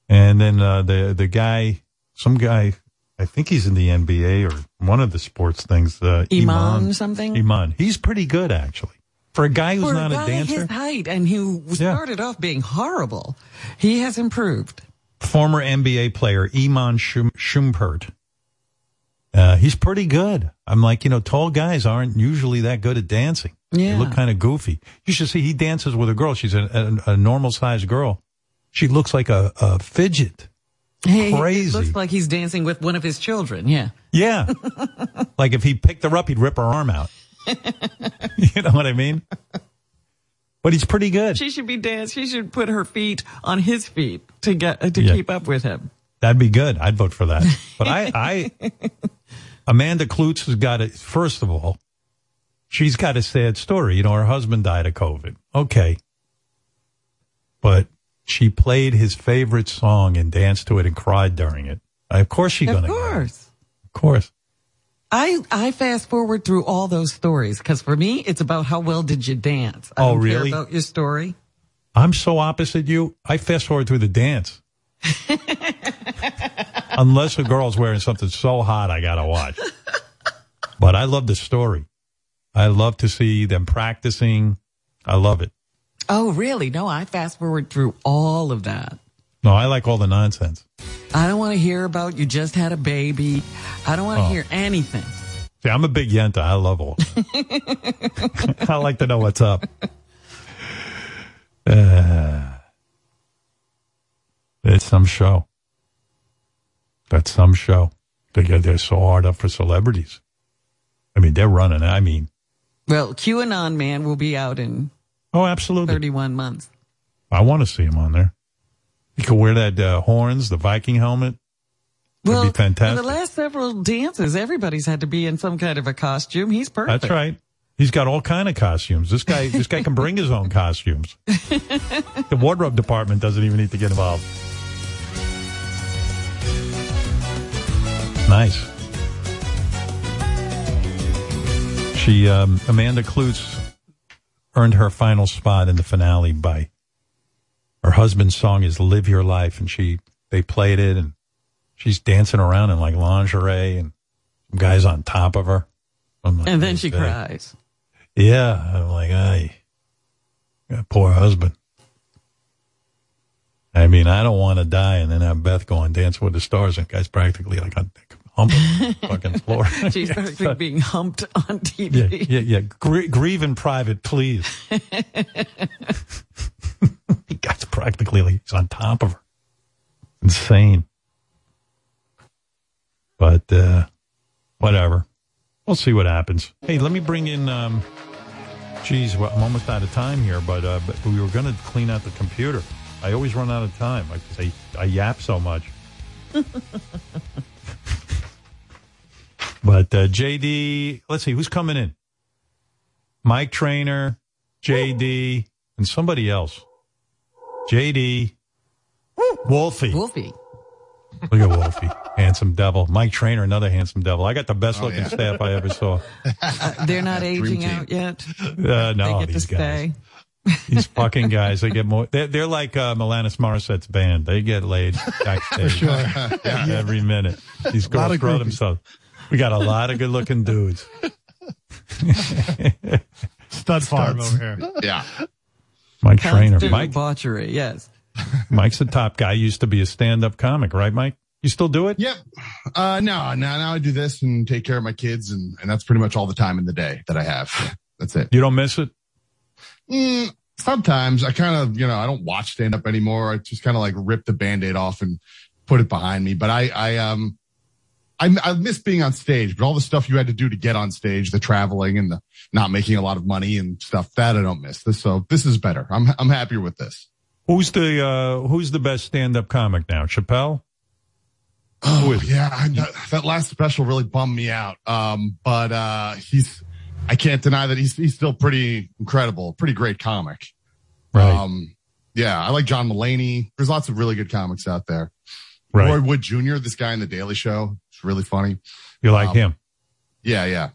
And then uh, the the guy, some guy, I think he's in the NBA or one of the sports things. Uh,
Iman something?
Iman. He's pretty good actually for a guy who's
For
not
a
a, dancer.
his height and who started off being horrible, he has improved.
Former NBA player Iman Schum- Schumpert. Uh, he's pretty good. I'm like, you know, tall guys aren't usually that good at dancing.
Yeah.
They look kind of goofy. You should see he dances with a girl. She's a, a, a normal sized girl. She looks like a, a fidget.
He,
Crazy.
Looks like he's dancing with one of his children. Yeah.
Yeah. (laughs) like if he picked her up, he'd rip her arm out. (laughs) you know what I mean? But he's pretty good.
She should be dance. She should put her feet on his feet to get to
Yeah.
keep up with him.
That'd be good. I'd vote for that. (laughs) But I, I, Amanda Kloots has got it. First of all, she's got a sad story. You know, her husband died of COVID. Okay. But she played his favorite song and danced to it and cried during it. Of course she's going to.
Of course.
Of course.
I I fast forward through all those stories because for me it's about how well did you dance. I
Oh,
don't care
really?
about your story.
I'm so opposite you. I fast forward through the dance. (laughs) Unless a girl's wearing something so hot, I gotta watch. But I love the story. I love to see them practicing. I love it.
Oh, really? No, I fast forward through all of that.
No, I like all the nonsense.
I don't want to hear about you just had a baby. I don't want to
Oh.
hear anything.
See, I'm a big yenta. I love all. (laughs) I like to know what's up. Uh, it's some show. That's some show. They get they're so hard up for celebrities. I mean, they're running. I mean,
Well, QAnon man will be out in
oh, absolutely.
31 months.
I want to see him on there. He could wear that uh, horns, the Viking helmet. That'd
Well,
be fantastic.
the last several dances, everybody's had to be in some kind of a costume. He's perfect.
That's right. He's got all kind of costumes. This guy, this guy can bring his own costumes. (laughs) the wardrobe department doesn't even need to get involved. Nice. She, um, Amanda Kloots, earned her final spot in the finale by her husband's song is "Live Your Life," and she they played it, and she's dancing around in like lingerie, and some guys on top of her. Like,
And then she
"Okay."
cries.
Yeah, I'm like, that poor husband. I mean, I don't want to die and then have Beth go and dance with the stars, and guy's practically like on humping the fucking floor.
She's
Yeah,
practically being humped on TV.
yeah, yeah. Gr- grieve in private, please. (laughs) he guy's practically like he's on top of her. Insane. But uh whatever. We'll see what happens. Hey, let me bring in um geez, well, I'm almost out of time here, but uh but we were gonna clean out the computer. I always run out of time. I I, I yap so much. (laughs) But uh, JD, let's see who's coming in. Mike Trainer, JD, and somebody else. JD, Wolfie.
Wolfie.
Look at Wolfie, handsome devil. Mike Trainer, another handsome devil. I got the best
Oh,
looking
yeah.
staff I ever saw.
Uh, (laughs) they're not (laughs) aging out yet.
Uh, no,
they get to
these guys.
stay.
These fucking guys, they get more. They're, they're like uh, Alanis Morissette's band. They get laid (laughs) backstage
sure.
Yeah, every minute. These
Lot
girls
of
throw themselves. We got a lot of good looking (laughs) dudes. (laughs)
Stud farm over here.
Yeah.
Mike Trainer. Mike,
debauchery, yes. (laughs)
Mike's the top guy. Used to be a stand up comic, right, Mike? You still do it?
Yep. Uh, no, now, now I do this and take care of my kids and, and that's pretty much all the time in the day that I have. That's it.
You don't miss it?
Mm, sometimes I kind of, you know, I don't watch stand up anymore. I just kind of like rip the band-aid off and put it behind me. But I, I, um, I, I miss being on stage, but all the stuff you had to do to get on stage, the traveling and the not making a lot of money and stuff that I don't miss this. So this is better. I'm, I'm happier with this.
Who's the uh, Who's the best stand up comic now? Chappelle.
Oh yeah, I, that, that last special really bummed me out. Um, but uh, he's, I can't deny that he's he's still pretty incredible, pretty great comic.
Right.
Um, yeah, I like John Mulaney. There's lots of really good comics out there.
Right.
Roy Wood Jr., this guy in the Daily Show, it's really funny.
You like
Um,
him?
Yeah, yeah.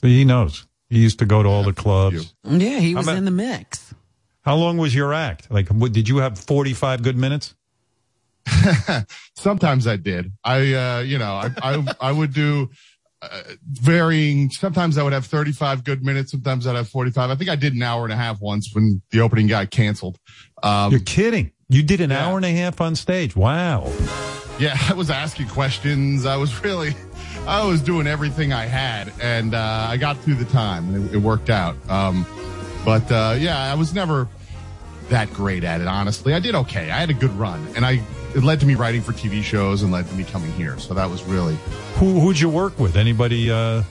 So he knows. He used to go to all the clubs.
Yeah, he was
about-
in the mix.
How long was your act? Like, what, did you have forty five good minutes? (laughs)
Sometimes I did. I, uh, you know, I, I, I would do uh, varying. Sometimes I would have 35 good minutes. Sometimes I'd have 45. I think I did an hour and a half once when the opening got canceled. Um,
You're kidding. You did an hour and a half on stage. Wow.
Yeah, (laughs) I was asking questions. I was really, I was doing everything I had and, uh, I got through the time and it, it worked out. Um, but, uh, yeah, I was never that great at it, honestly. I did okay. I had a good run and I, it led to me writing for TV shows and led to me coming here. So that was really,
Who Who'd you work with? Anybody uh,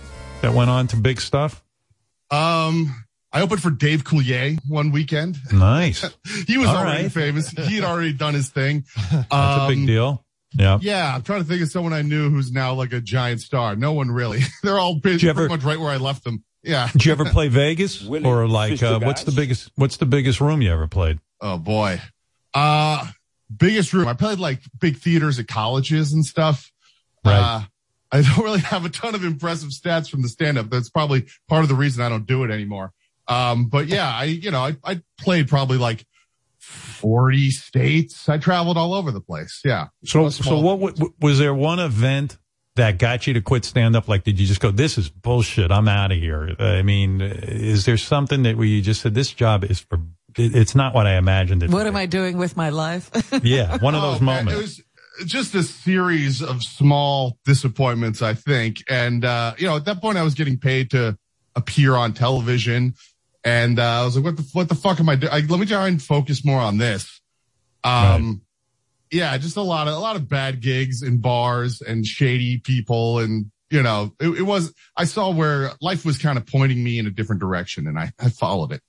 that went on to big stuff?
Um, I opened for Dave Coulier one weekend.
Nice. (laughs)
he was
All
already
right.
famous. He had already done his thing. (laughs)
That's a big
Um,
deal. Yeah.
Yeah, I'm trying to think of someone I knew who's now like a giant star. No one really. (laughs) They're all busy,
you ever-
pretty much right where I left them. Yeah.
Did you ever play Vegas (laughs)
Willie
or like uh, what's the biggest What's the biggest room you ever played?
Oh boy. Uh, biggest room. I played like big theaters at colleges and stuff.
Right.
Uh, I don't (laughs) really have a ton of impressive stats from the stand up. That's probably part of the reason I don't do it anymore. Um, but yeah, I, you know, I, I played probably like 40 states. I traveled all over the place. Yeah.
So so what w- was there one event that got you to quit stand up? Like, did you just go, "This is bullshit. I'm out of here"? I mean, is there something that where you just said, "This job is for"? It's not what I imagined it. to
What am I doing with my life? (laughs)
Yeah, one of
Oh,
those
man,
moments.
It was just a series of small disappointments, I think. And, uh, you know, at that point I was getting paid to appear on television. And, uh, I was like, what the, what the fuck am I doing? Let me try and focus more on this. Um, yeah, just a lot of, a lot of bad gigs and bars and shady people. And, you know, it, it was, I saw where life was kind of pointing me in a different direction and I, I followed it.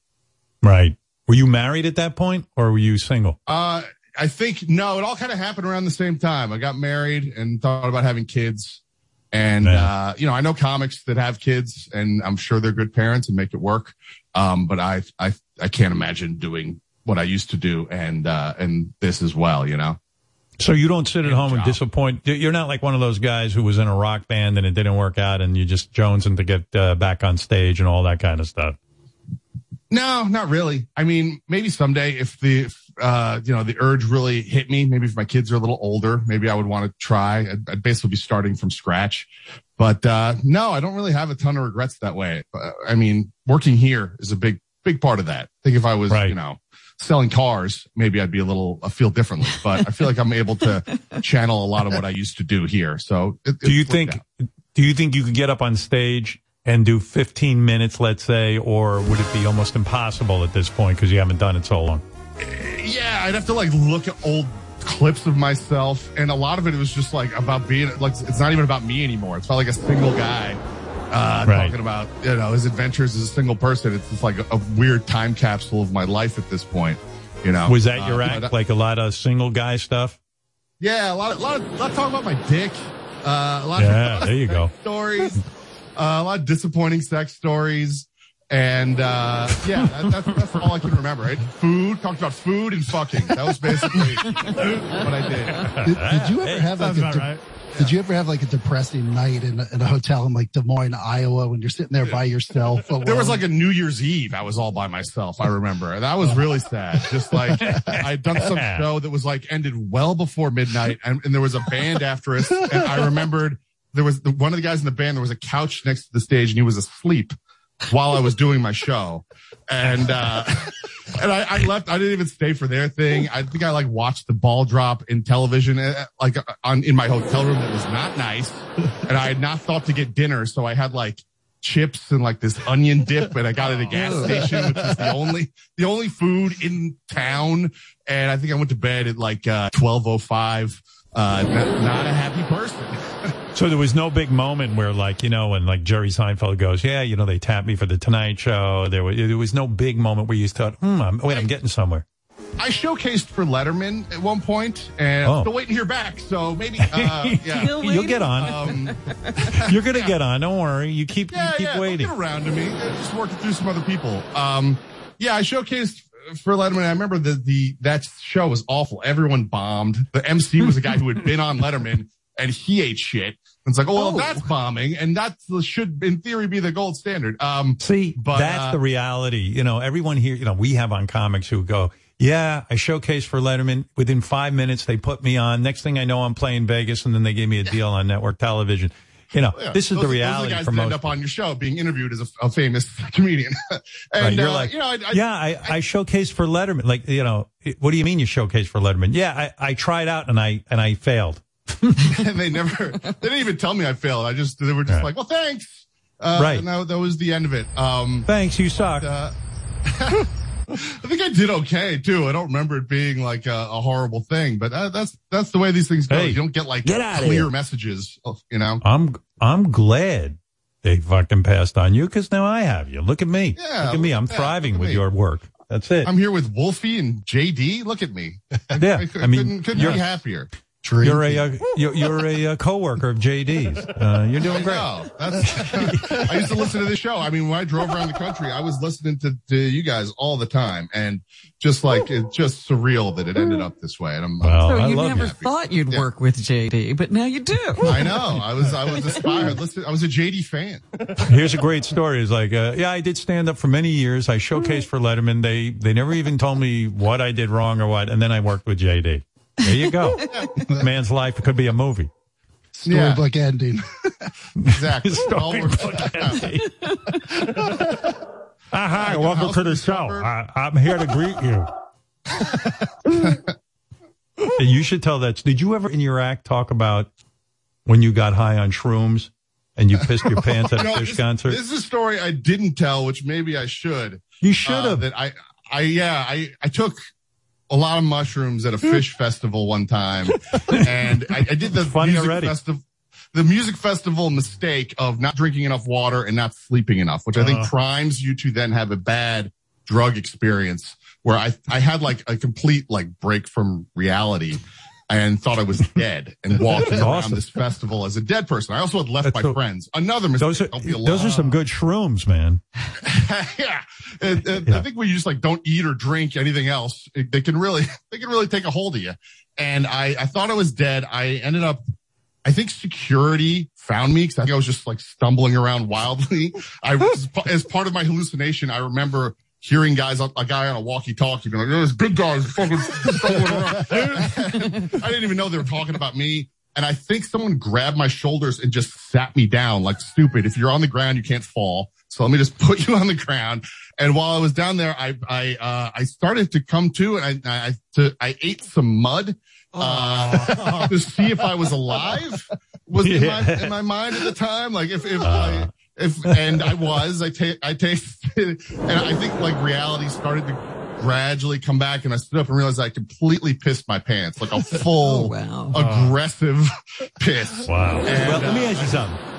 right. Were you married at that point, or were you single?
Uh, I think no, it all kind of happened around the same time. I got married and thought about having kids. And, uh, you know, I know comics that have kids and I'm sure they're good parents and make it work. Um, but I, I, I can't imagine doing what I used to do and, uh, and this as well, you know?
So you don't sit at home and disappoint. You're not like one of those guys who was in a rock band and it didn't work out and you just jonesing to get uh, back on stage and all that kind of stuff.
No, not really. I mean, maybe someday if the, uh, you know, the urge really hit me, maybe if my kids are a little older, maybe I would want to try. I'd, I'd basically be starting from scratch. But, uh, no, I don't really have a ton of regrets that way. Uh, I mean, working here is a big, big part of that. I think if I was, you know, selling cars, maybe I'd be a little, I feel differently, but I feel like I'm able to (laughs) channel a lot of what I used to do here. So it,
Do you think, do you think you could get up on stage and do 15 minutes, let's say, or would it be almost impossible at this point because you haven't done it so long?
Eh, yeah, I'd have to like look at old clips of myself, and a lot of it was just like about being like it's not even about me anymore. It's about like a single guy uh,
Right.
talking about you know his adventures as a single person. It's just like a, a weird time capsule of my life at this point. You know,
Was that your
Uh,
act?
but, uh,
like a lot of single guy stuff?
yeah, a lot of lot of, lot of talking about my dick. Uh, a lot
Yeah, (laughs)
of
there you go.
stories. Uh, a lot of disappointing sex stories. And, uh, yeah, that, that's, that's all I can remember, right? Food, talked about food and fucking. That was basically (laughs) what I did.
Did, did you ever have like a
sounds
de-
right.
Did you ever have like a depressing night in a, in a hotel in like Des Moines, Iowa, when you're sitting there by yourself? (laughs)
There was like a New Year's Eve. I was all by myself. I remember. That was really sad. Just like (laughs) I'd done some show that was like ended well before midnight and, and there was a band after us. And I remembered there was the, one of the guys in the band, there was a couch next to the stage and he was asleep while I was doing my show. And, uh, (laughs) and I, I left. I didn't even stay for their thing. I think I like watched the ball drop in television, uh, like uh, on, in my hotel room that was not nice. (laughs) And I had not thought to get dinner. So I had like chips and like this onion dip and I got it at a gas (laughs) station, which is the only, the only food in town. And I think I went to bed at like, uh, 1205. Uh, not, not a happy person.
So there was no big moment where, like, you know, when like Jerry Seinfeld goes, "Yeah, you know, they tapped me for the Tonight Show." There was there was no big moment where you thought, "Hmm, I'm, wait, I'm getting somewhere."
I showcased for Letterman at one point, and
Oh.
I'm still waiting to hear back. So maybe, uh, (laughs) yeah,
You'll get on.
Um,
You're gonna get on. Don't worry. You keep
yeah,
you keep
yeah,
waiting.
Don't get around to me. Just working through some other people. Um, yeah, I showcased for Letterman. I remember the the that show was awful. Everyone bombed. The MC was a guy who had been on Letterman, and he ate shit. It's like, oh, well, that's bombing, and that should, in theory, be the gold standard. Um,
See,
but
that's
uh,
the reality. You know, everyone here, you know, we have on comics who go, yeah, I showcased for Letterman. Within five minutes, they put me on. Next thing I know, I'm playing Vegas, and then they gave me a deal on network television. You know,
Yeah,
this is
those
the reality
Those are the guys that end up on your show being interviewed as a, a famous (laughs) comedian. and
right, you're
uh,
like,
you know, I, I,
yeah, I, I showcased for Letterman. Like, you know, what do you mean you showcased for Letterman? Yeah, I, I tried out and I and I failed. (laughs)
and they never, they didn't even tell me I failed. I just, they were just like, well, thanks. Uh,
Right.
And that, that was the end of it. Um,
Thanks, you suck.
Uh, (laughs) I think I did okay too. I don't remember it being like a, a horrible thing, but uh, that's, that's the way these things go.
Hey,
you don't get like
get
clear messages, you know?
I'm I'm glad they fucking passed on you because now I have you. Look at me.
Yeah,
look at me. I'm
yeah,
thriving with
me.
your work. That's it.
I'm here with Wolfie and JD. Look at me. (laughs)
Yeah,
I, cou-
I mean,
couldn't, couldn't be happier.
You're a uh, you're, you're a uh, coworker of JD's. Uh, you're doing great.
I know. That's, I used to listen to the show. I mean, when I drove around the country, I was listening to, to you guys all the time, and just like it's just surreal that it ended up this way. And I'm,
Well,
so
I
you
love
never
you.
thought you'd work with JD, but now you do.
I know. I was I was inspired. Listen, I was a JD fan.
Here's a great story. It's like, uh, yeah, I did stand up for many years. I showcased for Letterman. They they never even told me what I did wrong or what, and then I worked with JD. There you go. (laughs) Man's life could be a movie.
storybook ending. (laughs)
Exactly. (laughs)
Storybook ending. Ah, hi, welcome to the show. I, I'm here to greet you. And you should tell that. Did you ever in your act talk about when you got high on shrooms and you pissed your pants at a
No,
Phish
this,
concert?
This is a story I didn't tell, which maybe I should.
You should
Uh,
have.
that I, I, yeah, I, I took a lot of mushrooms at a Phish festival one time, (laughs) and I, I did the
Funny
music festival. The music festival mistake of not drinking enough water and not sleeping enough, which I think
Uh.
primes you to then have a bad drug experience where I, I had like a complete like break from reality. And thought I was (laughs) dead and walked
That's
around
awesome.
this festival as a dead person. I also had left my friends. Another mistake.
Those are, those are some good shrooms, man. (laughs)
yeah. And, and I think when you just like don't eat or drink anything else, it- they can really, (laughs) they can really take a hold of you. And I, I thought I was dead. I ended up, I think security found me because I think I was just like stumbling around wildly. I was, as part of my hallucination, I remember hearing guys, a guy on a walkie talkie being like, there's big guys fucking stumbling around. (laughs) I didn't even know they were talking about me. And I think someone grabbed my shoulders and just sat me down like stupid. If you're on the ground, you can't fall. So let me just put you on the ground. And while I was down there, I, I, uh, I started to come to and I, I, to, I ate some mud, uh, to see if I was alive was in, my, (laughs) in my mind at the time. Like if, if I, if, and I was, I ta- I tasted, and I think like reality started to gradually come back and I stood up and realized I completely pissed my pants, like a (laughs) full aggressive (laughs) piss.
Wow.
And,
well, let me
uh,
ask you something.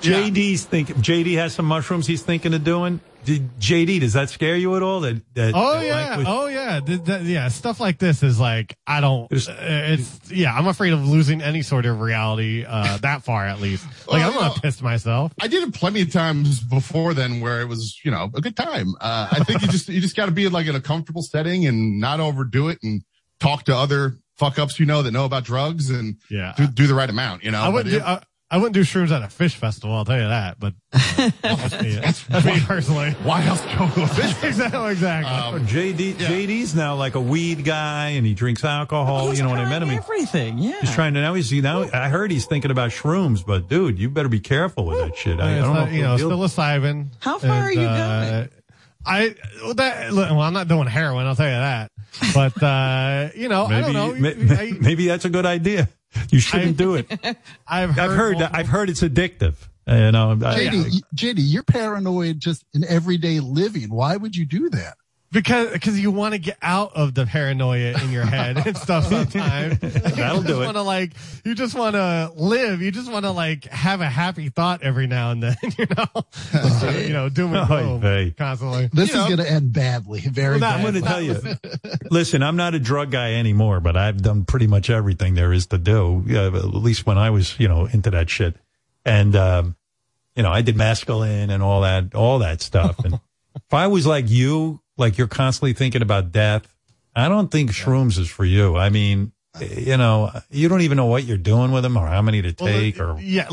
JD's think JD has some mushrooms he's thinking of doing. Did JD does that scare you at all? That that
Oh
that
yeah,
Mike was-
oh yeah, Th- that- yeah. Stuff like this is like I don't. uh, It's yeah. I'm afraid of losing any sort of reality uh, that far at least. (laughs) Like I'm gonna piss myself.
I did it plenty of times before then where it was, you know, a good time. Uh, I think you (laughs) just, you just got to be like in a comfortable setting and not overdo it and talk to other fuck ups you know that know about drugs and
Yeah.
do, do the right amount, you know.
I wouldn't.
But it-
I, I wouldn't do shrooms at a Phish festival. I'll tell you that. But uh, (laughs) that's me, that's me personally.
Why else go to a Phish (laughs)
exactly. Exactly.
Um,
JD JD's now like a weed guy and he drinks alcohol. you know what I met him, he,
everything. Yeah.
he's trying to now. He's now. I heard he's thinking about shrooms, but dude, you better be careful with that shit. I, I
it's
don't know.
not-
if
you know,
we'll
psilocybin.
How far are you
going? I well, that look, well, I'm not doing heroin. I'll tell you that. But uh, you know, I don't know.
may- (laughs) maybe that's a good idea. You shouldn't do it. (laughs)
I've
I've heard. that I've heard it's addictive. Uh, you know, I-
JD, JD, you're paranoid just in everyday living. Why would you do that?
Because because you want to get out of the paranoia in your head and stuff sometimes. (laughs)
That'll
you
do it.
Want to like you just want to live. You just want to like have a happy thought every now and then. (laughs) You know, Instead of, you know, doom and
Oy
gloom
vey.
constantly.
This
You
is going to end badly. Very
Well, I'm
badly.
going to tell you. (laughs) Listen, I'm not a drug guy anymore, but I've done pretty much everything there is to do. Yeah, at least when I was, you know, into that shit. And, um, you know, I did mescaline and all that, all that stuff. And if I was like you, like you're constantly thinking about death, I don't think shrooms is for you. I mean, you know, you don't even know what you're doing with them or how many to
Well,
take or
yeah,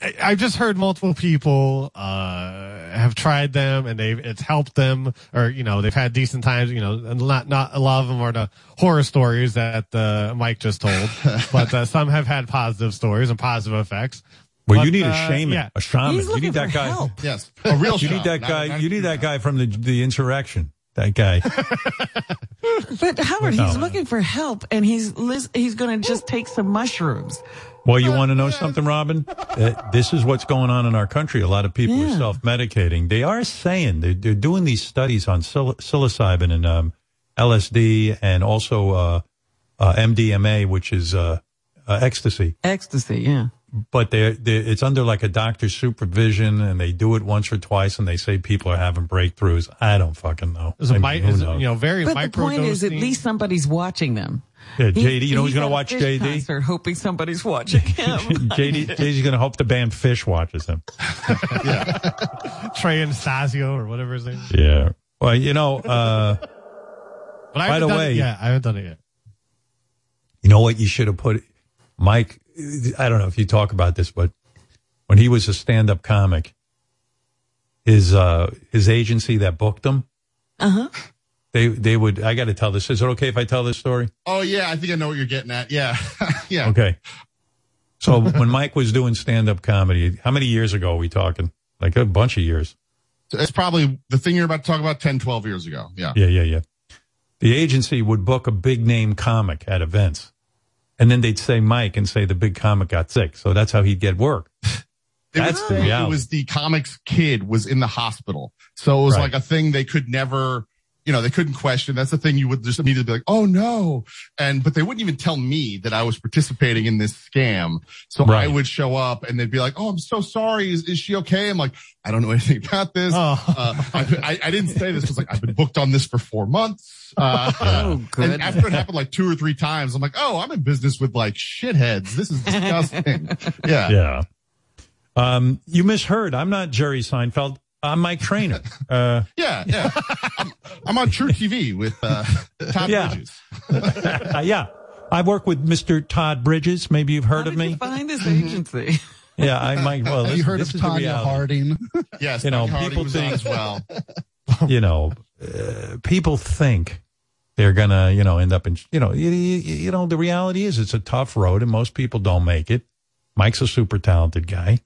I- I've just heard multiple people uh, have tried them and they've it's helped them, or you know they've had decent times. You know, and not not a lot of them are the horror stories that uh, Mike just told, (laughs) but uh, some have had positive stories and positive effects.
Well,
But,
you need a
uh,
shaman,
yeah.
a shaman.
He's
you need that
for
guy.
help.
Yes, (laughs) a real
You need that guy. you need that guy from the the insurrection. That guy. (laughs)
But Howard,
No.
he's looking for help, and he's lis- he's going to just take some mushrooms.
Well, you want to know something, Robin? Uh, this is what's going on in our country. A lot of people
Yeah.
are self-medicating. They are saying they're, they're doing these studies on psil- psilocybin and um, LSD and also uh, uh, MDMA, which is uh, ecstasy.
Ecstasy, yeah.
But they're, they're, it's under like a doctor's supervision, and they do it once or twice, and they say people are having breakthroughs. I don't fucking know.
Is it,
I mean,
mi-
who
is it you know very
But the point is, at least somebody's watching them.
Yeah,
He-
JD, you know who's
he's
going to watch
Phish
JD?
Concert, hoping somebody's watching (laughs) him.
JD, (laughs) JD's going to hope the band Phish watches him. (laughs) Yeah.
Trey and Anastasio or whatever his name. is.
Yeah. Well, you know, uh,
But I
By
haven't
the
done
way-
it yet. I haven't done it yet.
you know what you should have put, Mike. I don't know if you talk about this, but when he was a stand-up comic, his uh, his agency that booked him,
Uh huh.
they they would. I got to tell this. Is it okay if I tell this story?
Oh yeah, I think I know what you're getting at. Yeah, (laughs) yeah.
Okay. So when Mike was doing stand-up comedy, how many years ago are we talking? Like a bunch of years.
It's probably the thing you're about to talk about 10, 12 years ago. Yeah.
Yeah, yeah, yeah. The agency would book a big name comic at events. And then they'd say Mike and say the big comic got sick. So that's how he'd get work. That's the
say it
reality.
was the comics kid was in the hospital. So it was
Right.
like a thing they could never you know, they couldn't question. That's the thing you would just immediately be like, oh no. And, but they wouldn't even tell me that I was participating in this scam. So I would show up and they'd be like, oh, I'm so sorry. Is, is she okay? I'm like, I don't know anything about this. Uh, I, I, didn't say this because like I've been booked on this for four months. Uh,
Oh,
and after it happened like two or three times, I'm like, oh, I'm in business with like shitheads. This is disgusting. (laughs) yeah.
Yeah. Um, you misheard. I'm not Jerry Seinfeld. I'm Mike Trainor. Uh, (laughs)
Yeah. Yeah. (laughs) I'm, I'm on truTV with, uh, Todd
Yeah.
Bridges. (laughs)
uh, yeah. I work with Mr. Todd Bridges. Maybe you've heard of me.
Find this agency.
Yeah, I might. Well,
Have
this,
you heard
this
of
is Tonya.
Harding?
Yes.
You know,
Tonya Harding
people think-
as well.
you know, uh, people think they're gonna, you know, end up in, you know, you, you, you know, the reality is it's a tough road and most people don't make it. Mike's a super talented guy,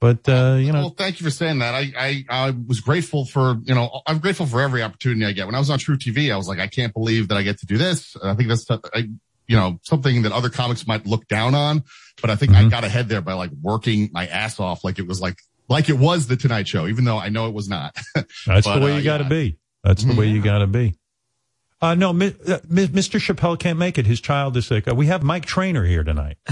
but, uh, you know,
Well, thank you for saying that. I, I, I was grateful for, you know, I'm grateful for every opportunity I get. When I was on truTV, I was like, I can't believe that I get to do this. I think that's, I, you know, something that other comics might look down on, but I think
Mm-hmm.
I got ahead there by like working my ass off like it was like, like it was the Tonight Show, even though I know it was not. (laughs)
that's
But,
the way
uh,
you gotta
yeah.
be. That's the way you gotta be. Uh, no, Mi- uh, Mi- Mr. Chappelle can't make it. His child is sick. Uh, we have Mike Trainor here tonight. (laughs)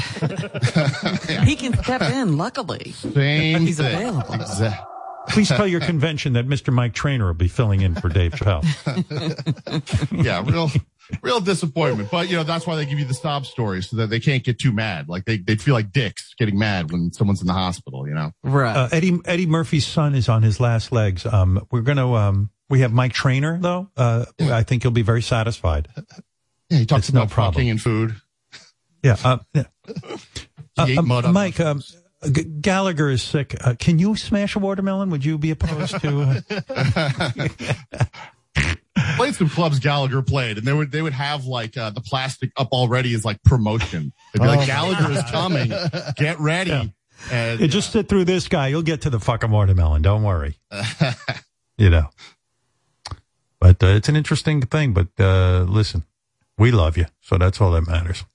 He can step in, luckily.
Same
He's
thing.
available.
Exactly.
Please tell your convention that Mr. Mike Trainor will be filling in for Dave Chappelle. (laughs)
yeah, real, real disappointment. But you know, that's why they give you the sob story so that they can't get too mad. Like they, they feel like dicks getting mad when someone's in the hospital, you know?
Right.
Uh, Eddie Eddie Murphy's son is on his last legs. Um, we're gonna um, we have Mike Trainor though. Uh, I think he'll be very satisfied.
Yeah, he talks
It's no
about
problem.
fucking and food.
Yeah. Uh, yeah. Uh,
on
Mike um, G- Gallagher is sick. Uh, can you smash a watermelon? Would you be opposed to? Uh, (laughs)
played some clubs Gallagher played, and they would they would have like uh, the plastic up already as like promotion. They'd be
Oh,
like, Gallagher is coming, get ready.
Yeah.
And
yeah, just sit through this guy. You'll get to the fucking watermelon. Don't worry. (laughs) you know. But uh, it's an interesting thing. But uh, listen, we love you, so that's all that matters.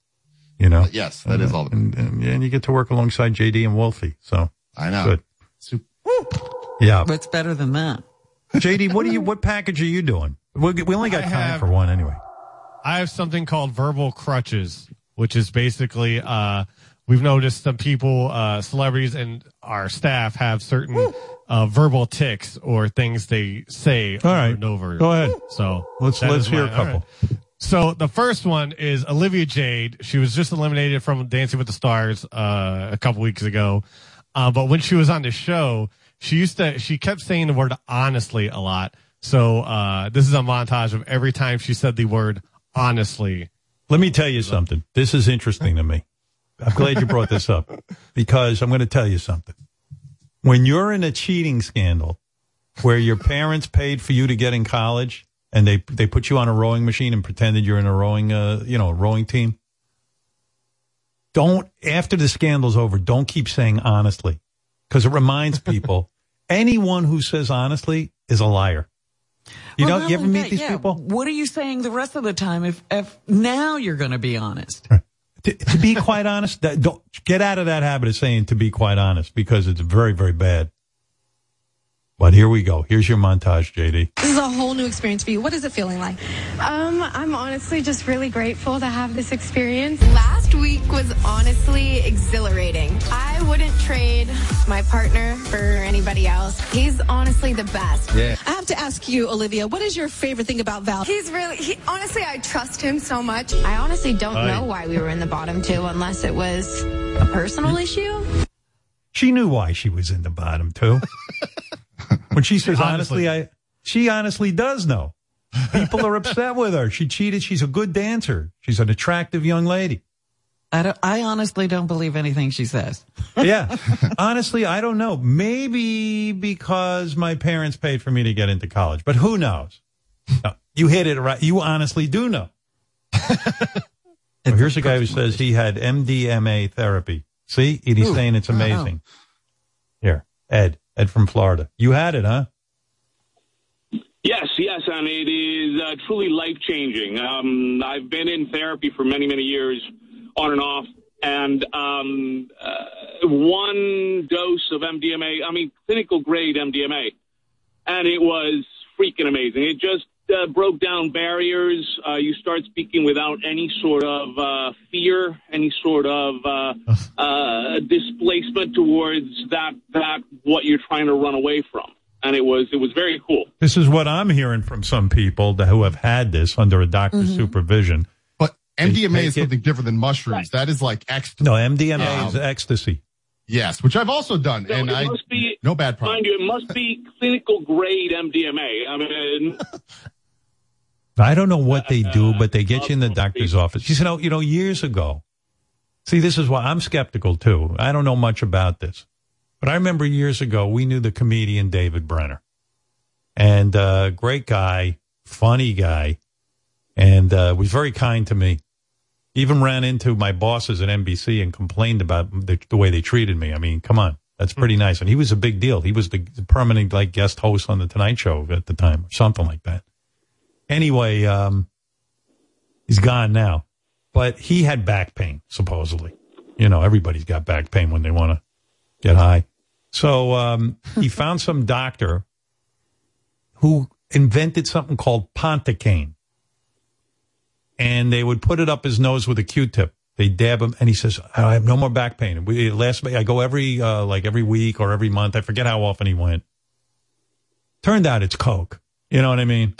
You know.
yes, that is all.
And, and, and you get to work alongside JD and Wolfie. So
I know.
good.
Super.
Yeah.
What's better than that?
JD, what are you? What package are you doing? We, we only got
I
time
have-
for one anyway.
I have something called verbal crutches, which is basically, uh, we've noticed some people, uh, celebrities and our staff have certain, uh, verbal ticks or things they say over
right.
and over.
Go ahead.
So
Let's let's
is
hear a couple.
right. So the first one is Olivia Jade. She was just eliminated from Dancing with the Stars uh, a couple weeks ago, uh, but when she was on the show, she used to she kept saying the word honestly a lot. So uh, this is a montage of every time she said the word honestly.
Let me tell you something. This is interesting to me. I'm glad you brought this up because I'm going to tell you something. When you're in a cheating scandal where your parents paid for you to get in college and they, they put you on a rowing machine and pretended you're in a rowing, uh, you know, rowing team. Don't, after the scandal's over, don't keep saying honestly because it reminds (laughs) people anyone who says honestly is a liar. You
Well,
know, you ever meet
that,
these
yeah,
people?
What are you saying the rest of the time if, if now you're going to be honest?
To, to be quite honest, don't get out of that habit of saying to be quite honest because it's very, very bad. But here we go. Here's your montage, JD.
This is a whole new experience for you. What is it feeling like?
Um, I'm honestly just really grateful to have this experience. Last week was honestly exhilarating. I wouldn't trade my partner for anybody else. He's honestly the best. Yeah.
I have to ask you, Olivia, what is your favorite thing about Val?
He's really, he, honestly, I trust him so much. I honestly don't
Aye.
know why we were in the bottom two unless it was a personal issue.
She knew why she was in the bottom too. (laughs) when she says honestly, I she honestly does know. People are (laughs) upset with her. She cheated. She's a good dancer. She's an attractive young lady.
I, don't, I honestly don't believe anything she says. (laughs)
Yeah. (laughs) Honestly, I don't know. Maybe because my parents paid for me to get into college, but who knows? No, you hit it right. You honestly do know. Well, here's a guy who says he had MDMA therapy. See, and he's
Ooh.
saying it's amazing. Here, Ed, Ed from Florida. You had it, huh?
Yes, yes, and it is uh, truly life changing. Um, I've been in therapy for many, many years, on and off, and um, uh, one dose of MDMA, I mean, clinical grade MDMA, and it was freaking amazing. It just uh, broke down barriers. Uh, you start speaking without any sort of uh, fear, any sort of uh, (laughs) uh, displacement towards that that what you're trying to run away from. And it was it was very cool.
This is what I'm hearing from some people that, who have had this under a doctor's supervision.
But MDMA
take
is
it-
something different than mushrooms. That is like ecstasy.
No, MDMA
Um,
is ecstasy.
Yes, which I've also done,
So
and I
must be,
no bad problem.
mind you, it must be (laughs) clinical grade MDMA. I mean, (laughs)
I don't know what they do, but they get you in the doctor's office. You know, you know, years ago. See, this is why I'm skeptical too. I don't know much about this, but I remember years ago we knew the comedian David Brenner, and uh, great guy, funny guy, and uh, was very kind to me. Even ran into my bosses at NBC and complained about the, the way they treated me. I mean, come on, that's pretty nice. And he was a big deal. He was the, the permanent like guest host on the Tonight Show at the time, or something like that. Anyway, um, he's gone now, but he had back pain supposedly. You know, everybody's got back pain when they want to get high. So um, he (laughs) found some doctor who invented something called Pontocaine, and they would put it up his nose with a Q-tip. They dab him, and he says, "I have no more back pain." It lasts, I go every uh, like every week or every month. I forget how often he went. Turned out it's coke. You know what I mean?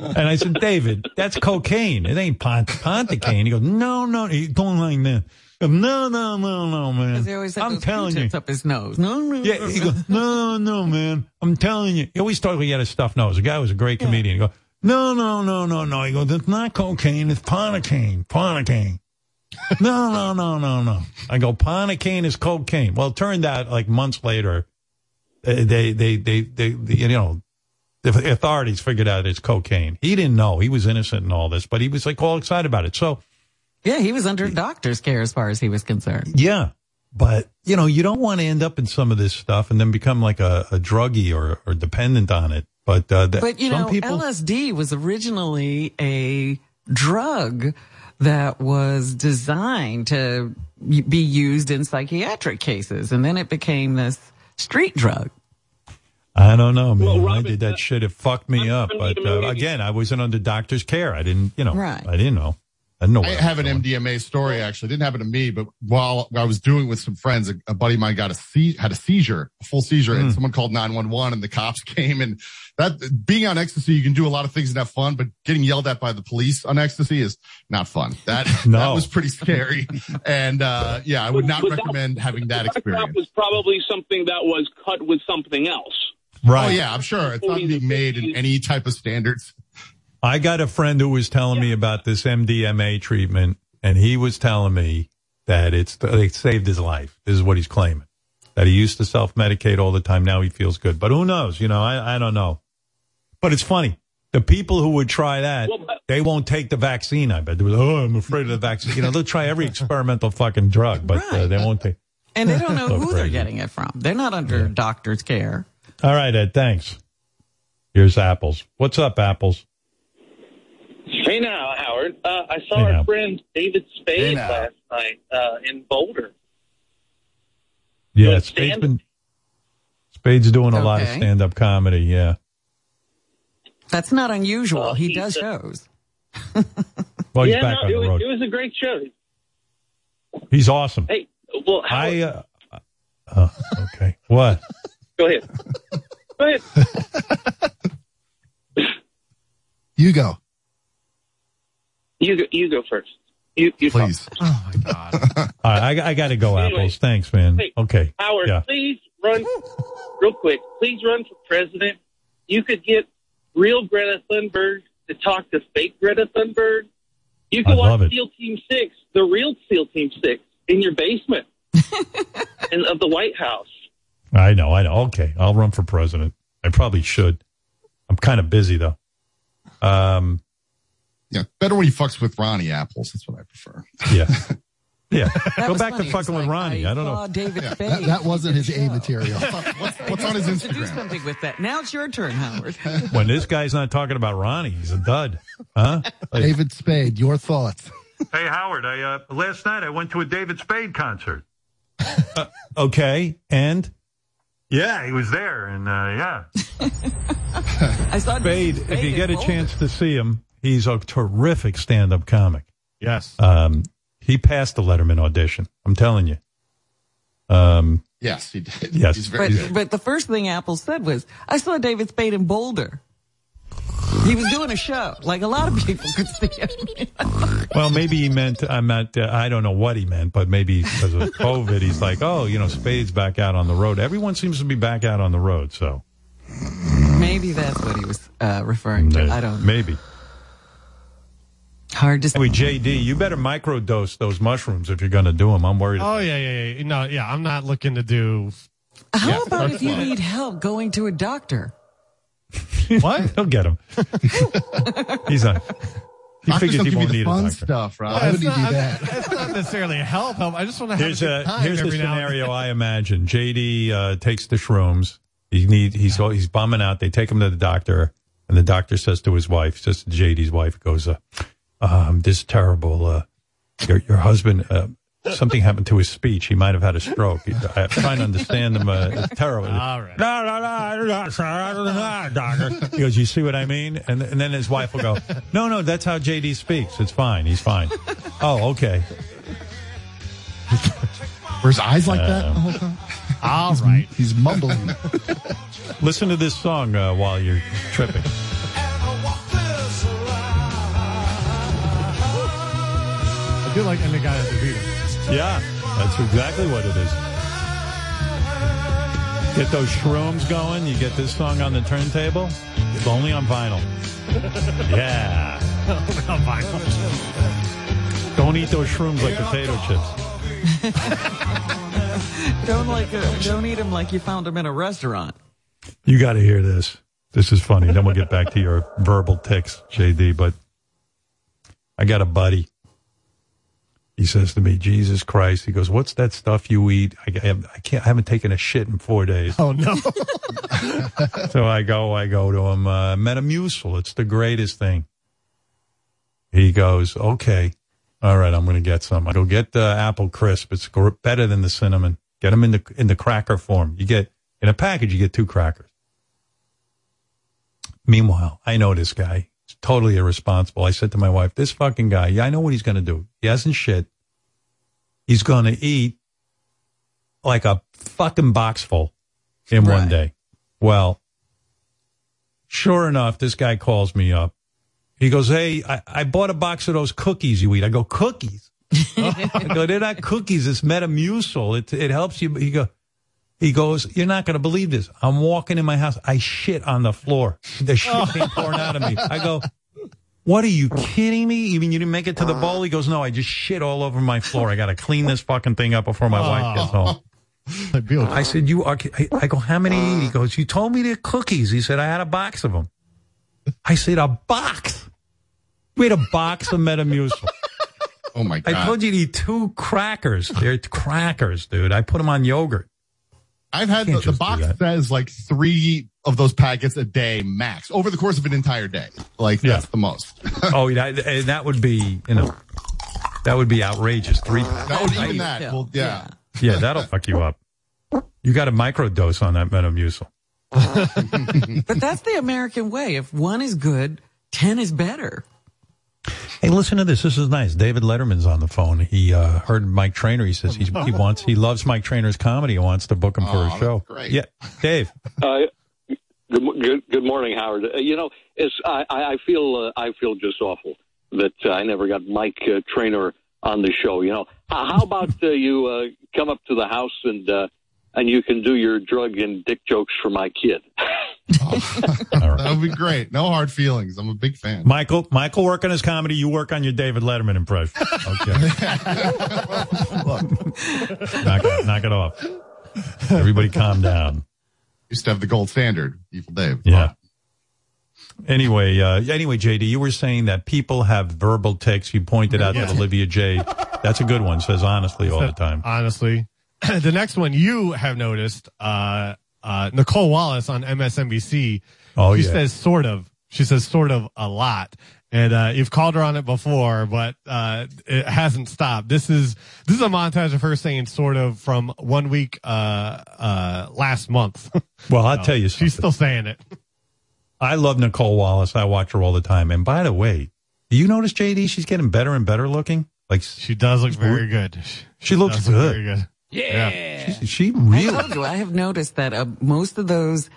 And I said, David, that's cocaine. It ain't pont- Pontocaine. He goes, no, no. He's going like that. No, no, no, no, man.
He always had
I'm
those
telling you.
Up his nose. No, no,
Yeah, he goes, no, no, man. I'm telling you. He always thought he had a stuffed nose. The guy was a great comedian. He goes, no, no, no, no, no. He goes, it's not cocaine. It's Pontocaine. Pontocaine. no, no, no, no, no. I go, Pontocaine is cocaine. Well, it turned out like months later, they, they, they, they, they you know, the authorities figured out it's cocaine. He didn't know. He was innocent in all this, but he was like all excited about it. So,
Yeah, he was under doctor's care as far as he was concerned.
yeah. But, you know, you don't want to end up in some of this stuff and then become like a, a druggie or, or dependent on it. But, uh, that,
But you know,
people,
LSD was originally a drug that was designed to be used in psychiatric cases, and then it became this street drug.
I don't know, man. When I did that shit. It fucked me up. But, uh, again, I wasn't under doctor's care. I didn't, you know,
Right.
I didn't know. I didn't know.
I
what
have an MDMA story actually. It didn't happen to me, but while I was doing it with some friends, a, a buddy of mine got a se- had a seizure, a full seizure,
Hmm.
and someone called 911 and the cops (laughs) came and that being on ecstasy, you can do a lot of things and have fun, but getting yelled at by the police on ecstasy is not fun. That, (laughs) that was pretty scary. (laughs) and, uh, yeah, I would not
But that-
recommend having that
that
experience.
was probably something that was cut with something else.
Right.
Oh yeah, I'm sure it's not being made in any type of standards.
I got a friend who was telling me about this MDMA treatment, and he was telling me that it's they saved his life. This is what he's claiming. That he used to self medicate all the time. Now he feels good, but who knows? You know, I, I don't know. But it's funny. The people who would try that, they won't take the vaccine. I bet. They was, oh, I'm afraid of the vaccine. You know, they'll try every (laughs) experimental fucking drug, but uh, they won't take.
And they don't know
So
who they're getting it from. They're not under doctor's care.
All right, Ed. Thanks. Here's Apples. What's up, Apples?
Hey now, Howard. Uh, I saw
Hey
our
now.
friend David Spade
now.
last night uh, in Boulder.
Yeah,
Doing
Spade's been Spade's doing a lot of stand up comedy. Yeah.
That's not unusual.
Well,
he does
uh,
shows. (laughs)
Well, he's
yeah,
back
no,
on
it
the
was,
road.
it was a great show.
He's awesome.
Hey, well, Howard,
I, uh, uh, okay. What? (laughs)
go ahead. go ahead.
You go.
You go, you go first. You, you
Please.
talk. Oh my god!
All right, I, I got to go,
Anyway.
Apples. Thanks, man.
Hey,
Okay.
Howard,
Yeah.
please run real quick. Please run for president. You could get real Greta Thunberg to talk to fake Greta Thunberg. You could
I love
watch
it.
SEAL Team Six, the real SEAL Team Six, in your basement (laughs) and of the White House.
I know. I know. Okay. I'll run for president. I probably should. I'm kind of busy, though. Um,
Yeah, better when he fucks with Ronnie Apples. That's what I prefer.
yeah. (laughs) Yeah.
That
Go back
funny.
to
It was
fucking with Ronnie. I, don't know.
David Spade.
That, that wasn't his A material. (laughs)
What's, what's on his Instagram?
to do something with that. Now it's your turn, Howard. (laughs)
When this guy's not talking about Ronnie, he's a dud. Huh? Like,
David Spade, your thoughts.
Hey, Howard, I, uh, last night I went to a David Spade concert.
okay. And
Yeah, he was there, and uh, yeah. (laughs)
I saw
Spade,
Spade
if you get a
Boulder.
chance to see him, he's a terrific stand-up comic.
Yes.
Um, he passed the Letterman audition. I'm telling you. Um,
Yes, he did.
Yes.
He's very
But,
good.
but the first thing Apple said was, I saw David Spade in Boulder. He was doing a show, like a lot of people could see him. (laughs)
well, maybe he meant, I meant, uh, I don't know what he meant, but maybe because of COVID, he's like, oh, you know, Spade's back out on the road. Everyone seems to be back out on the road, so.
Maybe that's what he was uh, referring to. I don't know.
Maybe.
Hard to say.
Anyway, JD, you better microdose those mushrooms if you're going to do them. I'm worried.
Oh yeah, yeah, yeah. No, yeah. I'm not looking to do.
How
Yeah,
about if you
that's (laughs)
need help going to a doctor? (laughs)
What?
He'll get him. (laughs) he's on. He
Doctors
figures
don't
he
give you
won't
the
need a
fun
doctor.
stuff, Rob.
Why would he do that?
It's not necessarily help. Help. I just want to have
Here's
a
a
good time
here's the
every now and
scenario
then.
I imagine. JD uh, takes the shrooms. He need he's he's bumming out. They take him to the doctor, and the doctor says to his wife, says to JD's wife, goes, uh, um, "This is terrible. Uh, your your husband." Uh, Something happened to his speech. He might have had a stroke. I'm trying to understand him. Uh, it's (laughs) terrible.
All right.
No, no, no, I. He goes, you see what I mean? And, and then his wife will go, no, no, that's how JD speaks. It's fine. He's fine. Oh, okay. (laughs)
Were his eyes like that
Uh,
the whole time?
All right.
He's mumbling. (laughs)
Listen to this song uh, while you're tripping.
I do like ending guy at the Beatles.
Yeah, that's exactly what it is. Get those shrooms going. You get this song on the turntable. It's only on vinyl. (laughs) Yeah. on vinyl. Don't eat those shrooms like potato chips. (laughs)
Don't like, uh, don't eat them like you found them in a restaurant.
You got to hear this. This is funny. Then we'll get back to your verbal tics, JD. But I got a buddy. He says to me, "Jesus Christ!" He goes, "What's that stuff you eat?" I, I, I can't. I haven't taken a shit in four days.
Oh no. (laughs)
So I go, I go to him, uh, Metamucil. It's the greatest thing. He goes, okay. All right, I'm going to get some. I go get the apple crisp. It's better than the cinnamon. Get them in the, in the cracker form. You get, in a package, you get two crackers. Meanwhile, I know this guy. Totally irresponsible. I said to my wife, this fucking guy, yeah, I know what he's going to do. He hasn't shit. He's going to eat like a fucking box full in one day. Well, sure enough, this guy calls me up. He goes, Hey, I, I bought a box of those cookies you eat. I go, Cookies? (laughs) I go, They're not cookies. It's Metamucil. It, it helps you. He go, he goes, You're not going to believe this. I'm walking in my house. I shit on the floor. The (laughs) oh. shit came pouring out of me. I go, What are you kidding me? You mean you didn't make it to the bowl? He goes, No, I just shit all over my floor. I got to clean this fucking thing up before my wife gets oh. home. (laughs) I said, you are, I- I go, how many? He goes, you told me they're cookies. He said, I had a box of them. I said, a box? We had a box of Metamucil.
Oh my god!
I told you to eat two crackers. They're crackers, dude. I put them on yogurt.
I've had the, the box says like three of those packets a day max over the course of an entire day. Like
Yeah.
that's the most. (laughs)
Oh, that, and that would be, you know, that would be outrageous. Three,
That would even that. Well, yeah.
yeah, that'll fuck you up. You got a microdose on that Metamucil. (laughs)
But that's the American way. If one is good, ten is better.
Hey, listen to this. This is nice. David Letterman's on the phone. He uh, heard Mike Trainor. He says he's, he wants, he loves Mike Trainor's comedy and wants to book him for
Oh,
a show.
great.
Yeah, Dave.
Uh, good, good, good morning, Howard. Uh, you know, it's, I, I I feel uh, I feel just awful that uh, I never got Mike uh, Trainor on the show. You know, how, how about uh, you uh, come up to the house and uh, and you can do your drug and dick jokes for my kid. (laughs) (laughs)
that would be great. No hard feelings. I'm a big fan.
Michael, Michael work on his comedy. You work on your David Letterman impression. Okay. (laughs) knock, it, knock it off. Everybody calm down.
Used to have the gold standard, Evil Dave.
Yeah. Anyway, uh, anyway, JD, you were saying that people have verbal tics. You pointed out that Olivia Jade. That's a good one. Says honestly all the time.
Honestly. (clears throat) the next one you have noticed, uh, uh, Nicolle Wallace on MSNBC.
Oh,
she
yeah.
says sort of. She says sort of a lot. And, uh, you've called her on it before, but, uh, it hasn't stopped. This is, this is a montage of her saying sort of from one week, uh, uh, last month. (laughs)
Well, I'll
So,
tell you
She's still saying it.
I love Nicolle Wallace. I watch her all the time. And by the way, do you notice JD? She's getting better and better looking. Like
she does look very good.
She looks
does look
good.
very good.
Yeah.
She, she
I
really.
told you, I have noticed that uh, most of those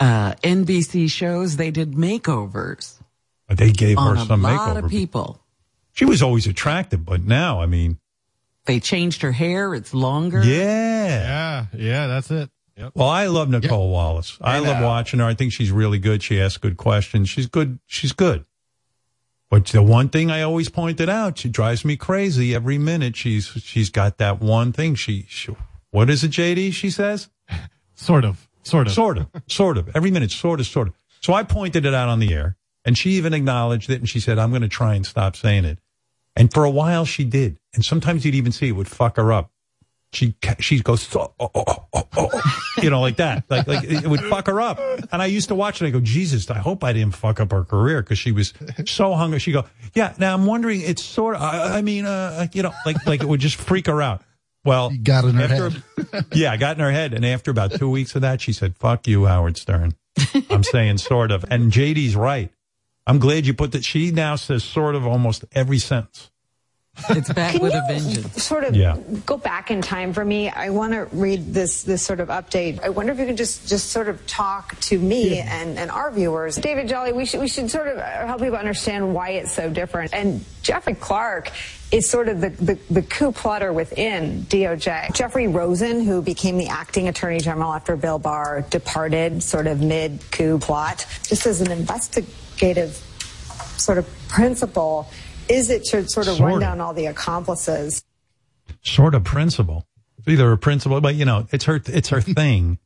uh, NBC shows, they did makeovers
They gave
on
her
a
some
lot
makeover.
of people.
She was always attractive, but now, I mean,
They changed her hair. It's longer.
yeah.
Yeah, yeah, that's it. Yep.
Well, I love Nicolle Wallace. I
I
love watching her. I think she's really good. She asks good questions. She's good. She's good. But the one thing I always pointed out, she drives me crazy every minute. She's she's got that one thing. She, she what is it, JD? She says
Sort of. Sort of.
sort of, sort of. Every minute, sort of, sort of. So I pointed it out on the air, and she even acknowledged it, and she said, "I'm going to try and stop saying it." And for a while, she did. And sometimes you'd even see it would fuck her up. She she goes, oh, oh, oh, oh, oh, you know, like that, like like it would fuck her up. And I used to watch it. I go, Jesus, I hope I didn't fuck up her career because she was so hungry. She go, yeah. Now I'm wondering, it's sort of, I, I mean, uh, you know, like like it would just freak her out. Well, you
got in her
after,
head. (laughs)
yeah, I got in her head. And after about two weeks of that, she said, fuck you, Howard Stern. I'm saying sort of. And JD's right. I'm glad you put that. She now says sort of almost every sentence.
It's back
Can
with
you
a vengeance.
sort of
Yeah.
go back in time for me? I want to read this this sort of update. I wonder if you can just just sort of talk to me and, and our viewers. David Jolly, we should we should sort of uh, help people understand why it's so different. And Jeffrey Clark is sort of the, the, the coup plotter within DOJ. Jeffrey Rosen, who became the acting attorney general after Bill Barr departed sort of mid coup plot, just as an investigative sort of principle, is it to sort of
Sort
run
of.
down all the accomplices?
Sort of principle. It's either a principle, but you know, it's her, it's her thing.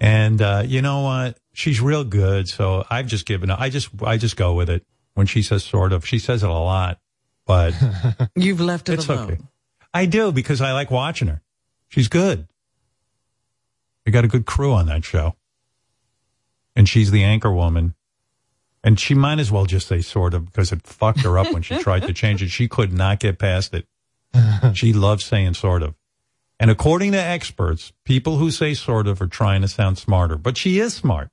And, uh, you know what? She's real good. So I've just given, I just, I just go with it when she says sort of. She says it a lot, but (laughs)
You've left it
it's
alone.
okay. I do because I like watching her. She's good. We got a good crew on that show. And she's the anchor woman. And she might as well just say sort of because it fucked her up when she (laughs) tried to change it. She could not get past it. She loves saying sort of. And according to experts, people who say sort of are trying to sound smarter. But she is smart.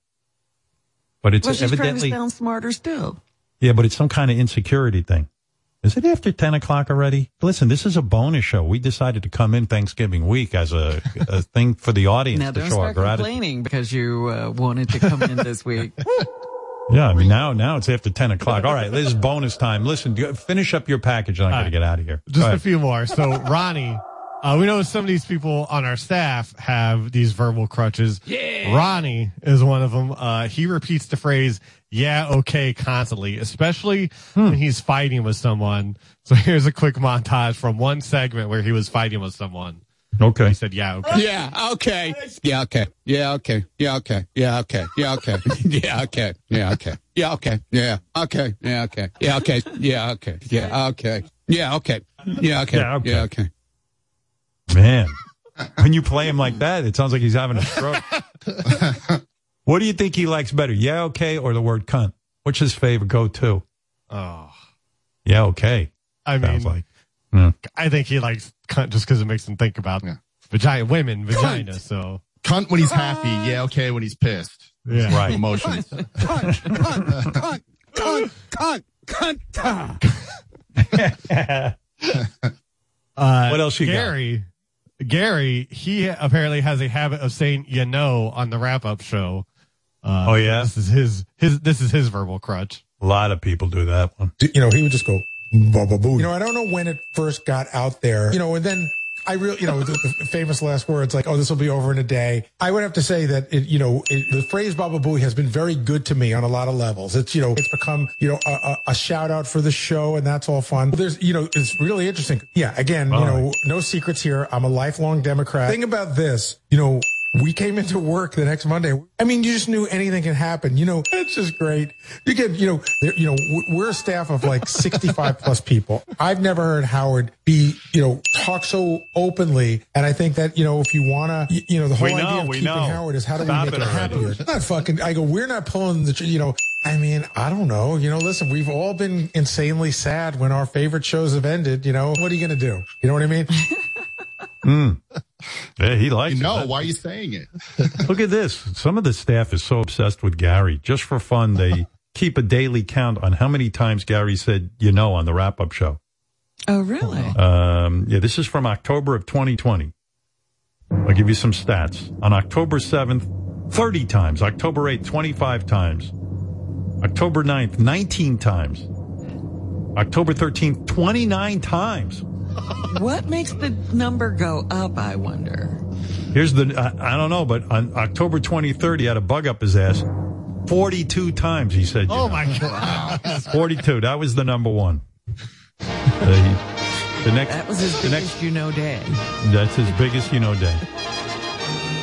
But it's
well, she's trying
evidently
to sound smarter still.
yeah, but it's some kind of insecurity thing. Is it after 10 o'clock already? Listen, this is a bonus show. We decided to come in Thanksgiving week as a, a thing for the audience
Now
to show our
start
gratitude.
complaining because you uh, wanted to come in this week. (laughs)
Yeah, I mean, now, now it's after 10 o'clock. All right, this is bonus time. Listen, do- finish up your package and I got to get out of here.
Just a few more. So, (laughs) Ronnie, uh, we know some of these people on our staff have these verbal crutches. Yeah. Ronnie is one of them. Uh, he repeats the phrase, yeah, okay, constantly, especially when he's fighting with someone. So here's a quick montage from one segment where he was fighting with someone.
Okay.
He said, yeah, okay.
Yeah, okay. Yeah, okay. Yeah, okay. Yeah, okay. Yeah, okay. Yeah, okay. Yeah, okay. Yeah, okay. Yeah, okay. Yeah, okay. Yeah, okay. Yeah, okay. Yeah, okay. Yeah, okay. Yeah, okay. Yeah, okay.
Yeah, okay. Man, when you play him like that, it sounds like he's having a stroke. what do you think he likes better? Yeah, okay, or the word cunt? Which is his favorite go-to?
Oh,
Yeah, okay.
I mean,
Sounds like. Yeah.
I think he likes cunt just because it makes him think about vagina, women, vagina. So
Cunt when he's happy. Yeah, okay, when he's pissed.
Yeah.
Right.
Emotions.
Cunt, cunt, cunt, cunt, cunt, cunt. (laughs)
Uh,
What else you got?
Gary, Gary, he apparently has a habit of saying "you know" on the wrap-up show. Uh,
Oh, yeah?
this is his his this is his verbal crutch.
A lot of people do that one.
you know, he would just go, baba boo. You know, I don't know when it first got out there, you know, and then I really, you know, the, the famous last words like, oh, this will be over in a day. I would have to say that, it, you know, it, the phrase Baba Booey has been very good to me on a lot of levels. It's, you know, it's become, you know, a, a, a shout out for the show and that's all fun. There's, you know, it's really interesting. Yeah. Again,
All
you know, no secrets here. I'm a lifelong Democrat. Thing about this, you know, we came into work the next Monday. I mean, you just knew anything can happen. You know, it's just great. You get, you know, you know, we- we're a staff of like (laughs) 65 plus people. I've never heard Howard be, you know, talk so openly. And I think that, you know, if you want to, you, you know, the whole
We know,
idea of
we
keeping
know.
Howard is how do
Stop
we make
it
him
already.
happier? Not fucking, I go, we're not pulling the, you know, I mean, I don't know. You know, listen, we've all been insanely sad when our favorite shows have ended. You know, what are you going to do? You know what I mean? (laughs)
Mm. (laughs) Yeah, he likes
You
it.
know,
That-
why are you saying it? (laughs)
Look at this. Some of the staff is so obsessed with Gary. Just for fun, they (laughs) keep a daily count on how many times Gary said, you know, on the wrap up show.
Oh, really?
Um, yeah, this is from October of 2020. I'll give you some stats. On October 7th, 30 times. October 8th, 25 times. October 9th, 19 times. October 13th, 29 times.
What makes the number go up, I wonder?
Here's the, I, I don't know, but on October 23rd, he had a bug up his ass. 42 times he said, you
Oh
know.
my god. (laughs)
42. That was the number one. The, the next,
That was his
the
biggest
next,
you know day.
that's his biggest, you know, day.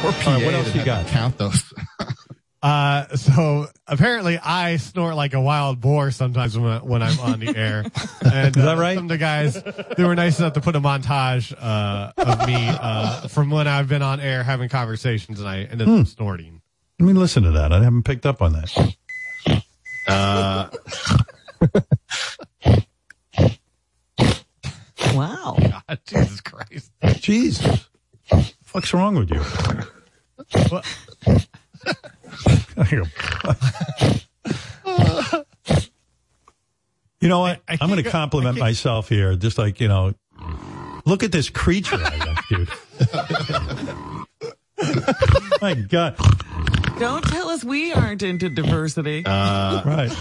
Or PA
All right, what else you got?
Count those. (laughs)
Uh, so apparently I snort like a wild boar sometimes when, when I'm on the air. (laughs) And,
Is that
uh,
right?
Some of the guys, they were nice enough to put a montage, uh, of me, uh, from when I've been on air having conversations and I ended
Hmm.
up snorting.
Let me listen to that. I haven't picked up on that.
Uh, (laughs)
Wow. (laughs)
God, Jesus Christ.
Jesus. What's wrong with you? You know what?
I- I
I'm going to compliment myself here. Just like, you know, look at this creature I got, dude. (laughs) My God.
Don't tell us we aren't into diversity.
Uh, right.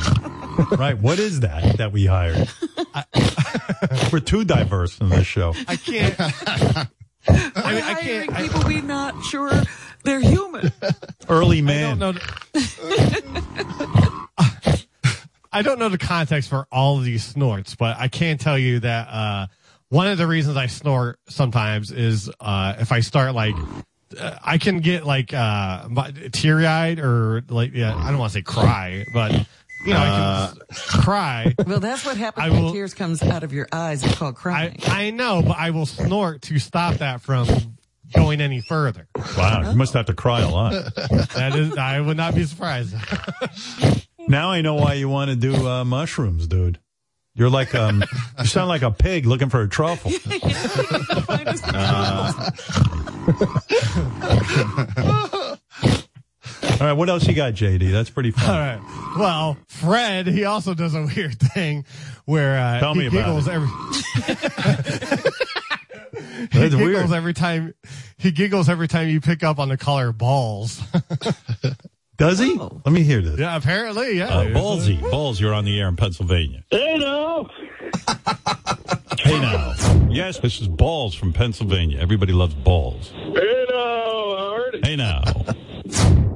Right. What is that that we hired? (laughs) We're too diverse in this show.
I can't. (laughs)
We're
I mean, I
hiring
can't. I,
people we're not sure they're human. (laughs)
Early
I
man.
don't know. (laughs) I don't know the context for all of these snorts, but I can tell you that uh, one of the reasons I snort sometimes is uh, if I start like. Uh, I can get like uh teary eyed or like yeah I don't want to say cry but you know I can s- cry
Well, that's what happens
I
when
will-
tears comes out of your eyes. It's called
I
crying.
I know but I will snort to stop that from going any further
Wow. You must have to cry a lot.
that is I would not be surprised (laughs)
Now I know why you want to do uh, mushrooms, dude. You're like um, you sound like a pig looking for a truffle. (laughs) All right, what else you got, JD? That's pretty
All
fun.
right. Well, Fred, he also does a weird thing where uh,
Tell
he
me about
giggles
it.
every. (laughs) he
That's
giggles
weird.
every time. He giggles every time you pick up on the color balls. (laughs)
Does he? Let me hear this.
yeah, apparently, yeah.
Uh, Ballsy, Balls, you're on the air in Pennsylvania.
Hey, now. (laughs)
Hey now. Yes, this is Balls from Pennsylvania. Everybody loves balls.
Hey, now, Howard.
Hey now. (laughs)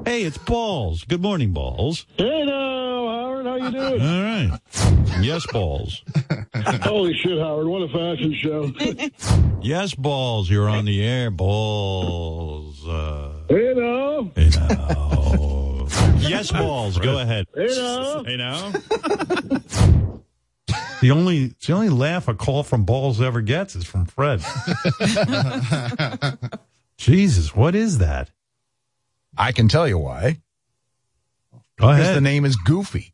Hey, it's Balls. Good morning, Balls.
Hey, no, Howard. How you doing?
All right. Yes, Balls. (laughs)
Holy shit, Howard. What a fashion show. (laughs)
Yes, Balls, you're on the air. Balls. Uh,
hey, no.
hey now. Yes, Balls. Go ahead.
Hey, now.
Hey now. (laughs) The only the only laugh a call from Balls ever gets is from Fred. Jesus, what is that?
I can tell you why.
Go
Because
ahead.
the name is Goofy.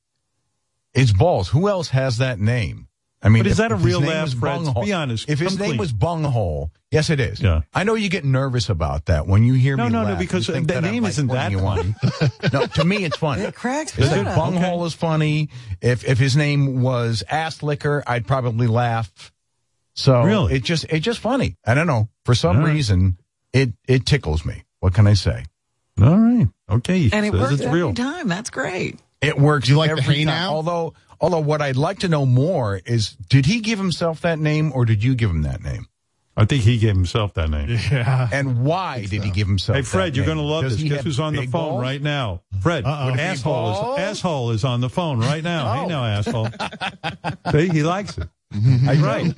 It's Balls. Who else has that name? I mean,
But is
if-
that a real
name
laugh,
was
Fred? Be honest.
If his
Come
name
clean.
was Bunghole, yes, it is.
Yeah.
I know you get nervous about that when you hear
No,
me
no, no,
laugh.
because
You
the
that I'm,
name
like,
isn't
putting
that
you on. (laughs) no, to me, it's funny.
It cracks
If
me
the
up.
bunghole is funny, if if his name was ass licker, I'd probably laugh. So
Really?
it just it's just funny. I don't know. For some
All right.
reason, it it tickles me. What can I say?
All right. Okay.
And it
Says
works
it's
every
real.
time. That's great.
It works.
you like the
every
hey
time.
now?
Although although what I'd like to know more is did he give himself that name or did you give him that name?
I think he gave himself that name.
Yeah.
And why did he give himself
Hey,
that
Fred, you're going to love
Does
this. Guess who's on the phone
balls?
right now? Fred,
Uh-oh.
Asshole is, asshole is on the phone right now. Hey
Oh.
now, asshole. (laughs) See, he likes it. right.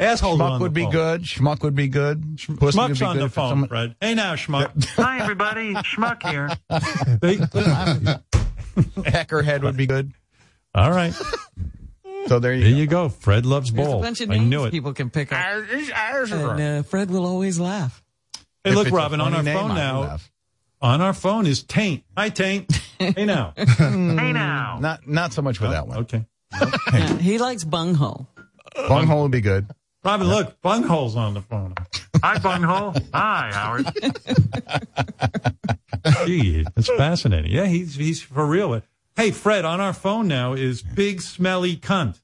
Asshole's
Schmuck
on
would
the
be
phone.
good. Schmuck would be good. Pussy
Schmuck's
be
on
good
the phone,
someone-
Fred. Hey now, Schmuck.
Hi, everybody. Schmuck here. (laughs) (laughs) (laughs)
See?
Heckerhead would be good.
All right.
So there
There
you go.
you go. Fred loves
There's a bunch of
I
names
knew it.
people can pick up. And uh, Fred will always laugh.
Hey,
If
look,
it's a
Robin, on
funny
our
name,
phone
I
now.
laugh.
On our phone is Taint. Hi, Taint. (laughs) hey now.
Hey, now.
Not not so much for that one.
Okay.
Yeah, he likes bunghole.
Bunghole would be good.
Robin, look, Bunghole's on the phone.
Hi, bunghole. Hi, Howard.
Gee, that's fascinating. Yeah, he's he's for real. Hey, Fred, on our phone now is Big Smelly Cunt.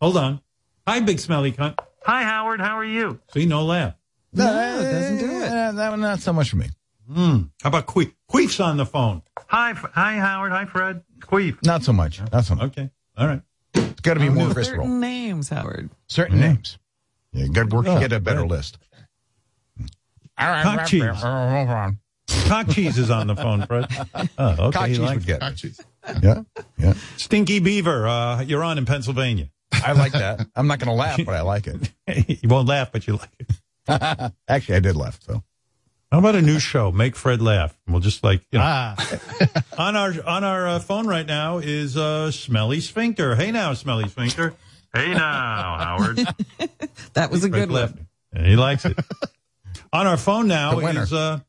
Hold on. Hi, Big Smelly Cunt.
Hi, Howard. How are you?
See, no laugh.
No, it doesn't do it. that one, not so much for me.
Hmm. How about Queef? Queef's on the phone.
Hi, F- hi, Howard. Hi, Fred. Queef.
Not so much. Not so much.
Okay. All right.
It's got to be more visceral.
Certain names, Howard.
Certain
Yeah.
names. Yeah, good work to
Oh,
get a better
good.
list.
Cock cheese. Cock cheese is on the phone, Fred. (laughs) Oh, okay.
Cock cheese
likes
would get
it.
it. Yeah, yeah.
Stinky Beaver, uh, you're on in Pennsylvania.
I like that. I'm not going to laugh, but I like it. (laughs)
you won't laugh, but you like it. (laughs)
Actually, I did laugh. So
How about a new show? Make Fred laugh. We'll just like you know.
Ah,
on our on our uh, phone right now is uh, Smelly Sphincter. Hey now, Smelly Sphincter.
Hey now, Howard. (laughs)
That was a
Fred
good
left.
one.
He likes it. (laughs) on our phone now
The
is uh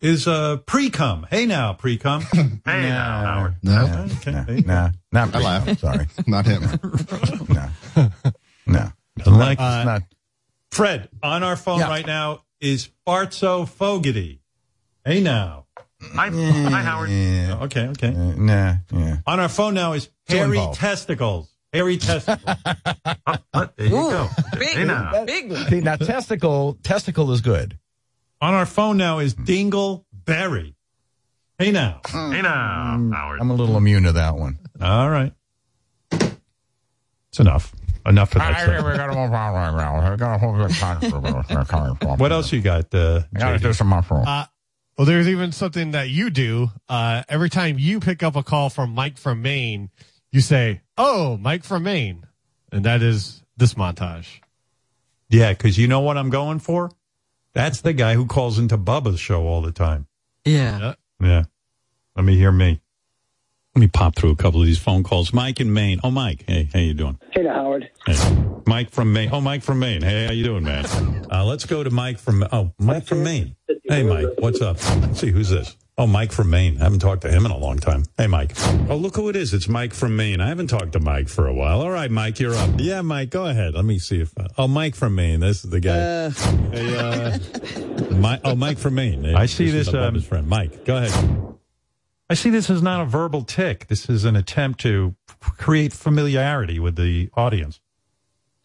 is uh pre-cum. Hey now, pre-cum. (laughs)
Hey now, Howard.
No,
okay.
nah,
there you
nah, not
I
me.
laugh.
Sorry,
not him.
no, no.
Doesn't like it.
It's not.
Fred, on our phone
Yeah.
right now is Bartso Fogarty. Hey now.
Hi, hi, Howard.
Yeah,
Okay, okay.
uh, nah, yeah.
On our phone now is
Too
hairy testicles. Hairy testicles. (laughs)
Oh, there you
Ooh,
go.
big,
Hey now.
big one.
See, now testicle, testicle is good.
on our phone now is Dingle Berry. Hey now.
Hey now, Howard.
I'm a little immune to that one.
All right. It's enough. Enough of that. stuff.
What
What else you got? Uh,
I got to do some more
uh, well, there's even something that you do. Uh, every time you pick up a call from Mike from Maine, you say, "Oh, Mike from Maine," and that is this montage.
Yeah, because you know what I'm going for? That's the guy who calls into Bubba's show all the time.
Yeah.
Yeah. Let me hear me. Let me pop through a couple of these phone calls. Mike in Maine. Oh, Mike. Hey, how you doing?
Hey there, Howard.
Hey. Mike from Maine. Oh, Mike from Maine. Hey, how you doing, man? Uh, let's go to Mike from. Oh, Mike from Maine. Hey, Mike. What's up? Let's see who's this. Oh, Mike from Maine. I haven't talked to him in a long time. Hey, Mike. Oh, look who it is. It's Mike from Maine. I haven't talked to Mike for a while. All right, Mike, you're up. Yeah, Mike, go ahead. Let me see if. Uh, oh, Mike from Maine. This is the guy. Hey, uh, (laughs) Mike, oh, Mike from Maine. I see this. Um, his friend, Mike. Go ahead. I see this as not a verbal tick. This is an attempt to create familiarity with the audience.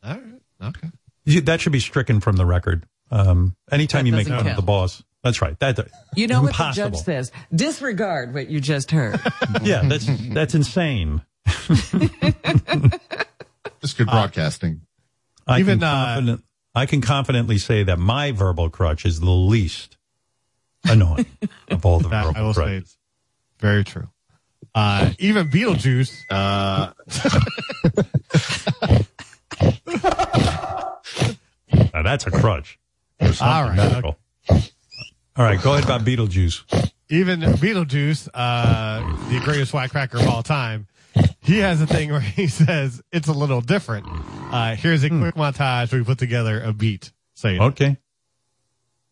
All right. Okay.
You, that should be stricken from the record. Um, anytime
That
you make
doesn't
fun of the boss. That's right. That,
You know what the judge says? Disregard what you just heard. (laughs)
yeah, that's that's insane. (laughs)
Just good broadcasting.
I
Even,
can
uh,
confident, I can confidently say that my verbal crutch is the least annoying of all the (laughs) verbal
will
crutches.
Very true. Uh, even Beetlejuice, uh,
Now, that's a crutch.
All right,
medical. All right, go ahead about Beetlejuice.
even Beetlejuice, uh, the greatest Wack Packer of all time, he has a thing where (laughs) he says it's a little different. Uh, here's a quick montage we put together a beat. Say it.
Okay.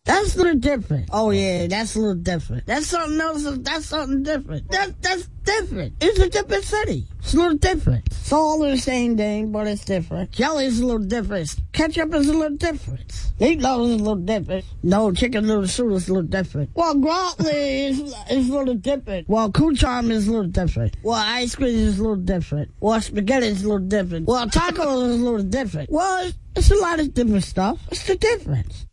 That's a little different. Oh yeah, that's a little different. That's something else. That's something different. That that's different. It's a different city. It's a little different. It's all the same thing, but it's different. Jelly is a little different. Ketchup is a little different. Meatloaf is a little different. No, chicken noodle soup is a little different. Well, Grotley is, is a little different. Well, Kucharm is a little different. Well, ice cream is a little different. Well, spaghetti is a little different. Well, tacos is a little different. Well, it's, it's a lot of different stuff. It's the difference.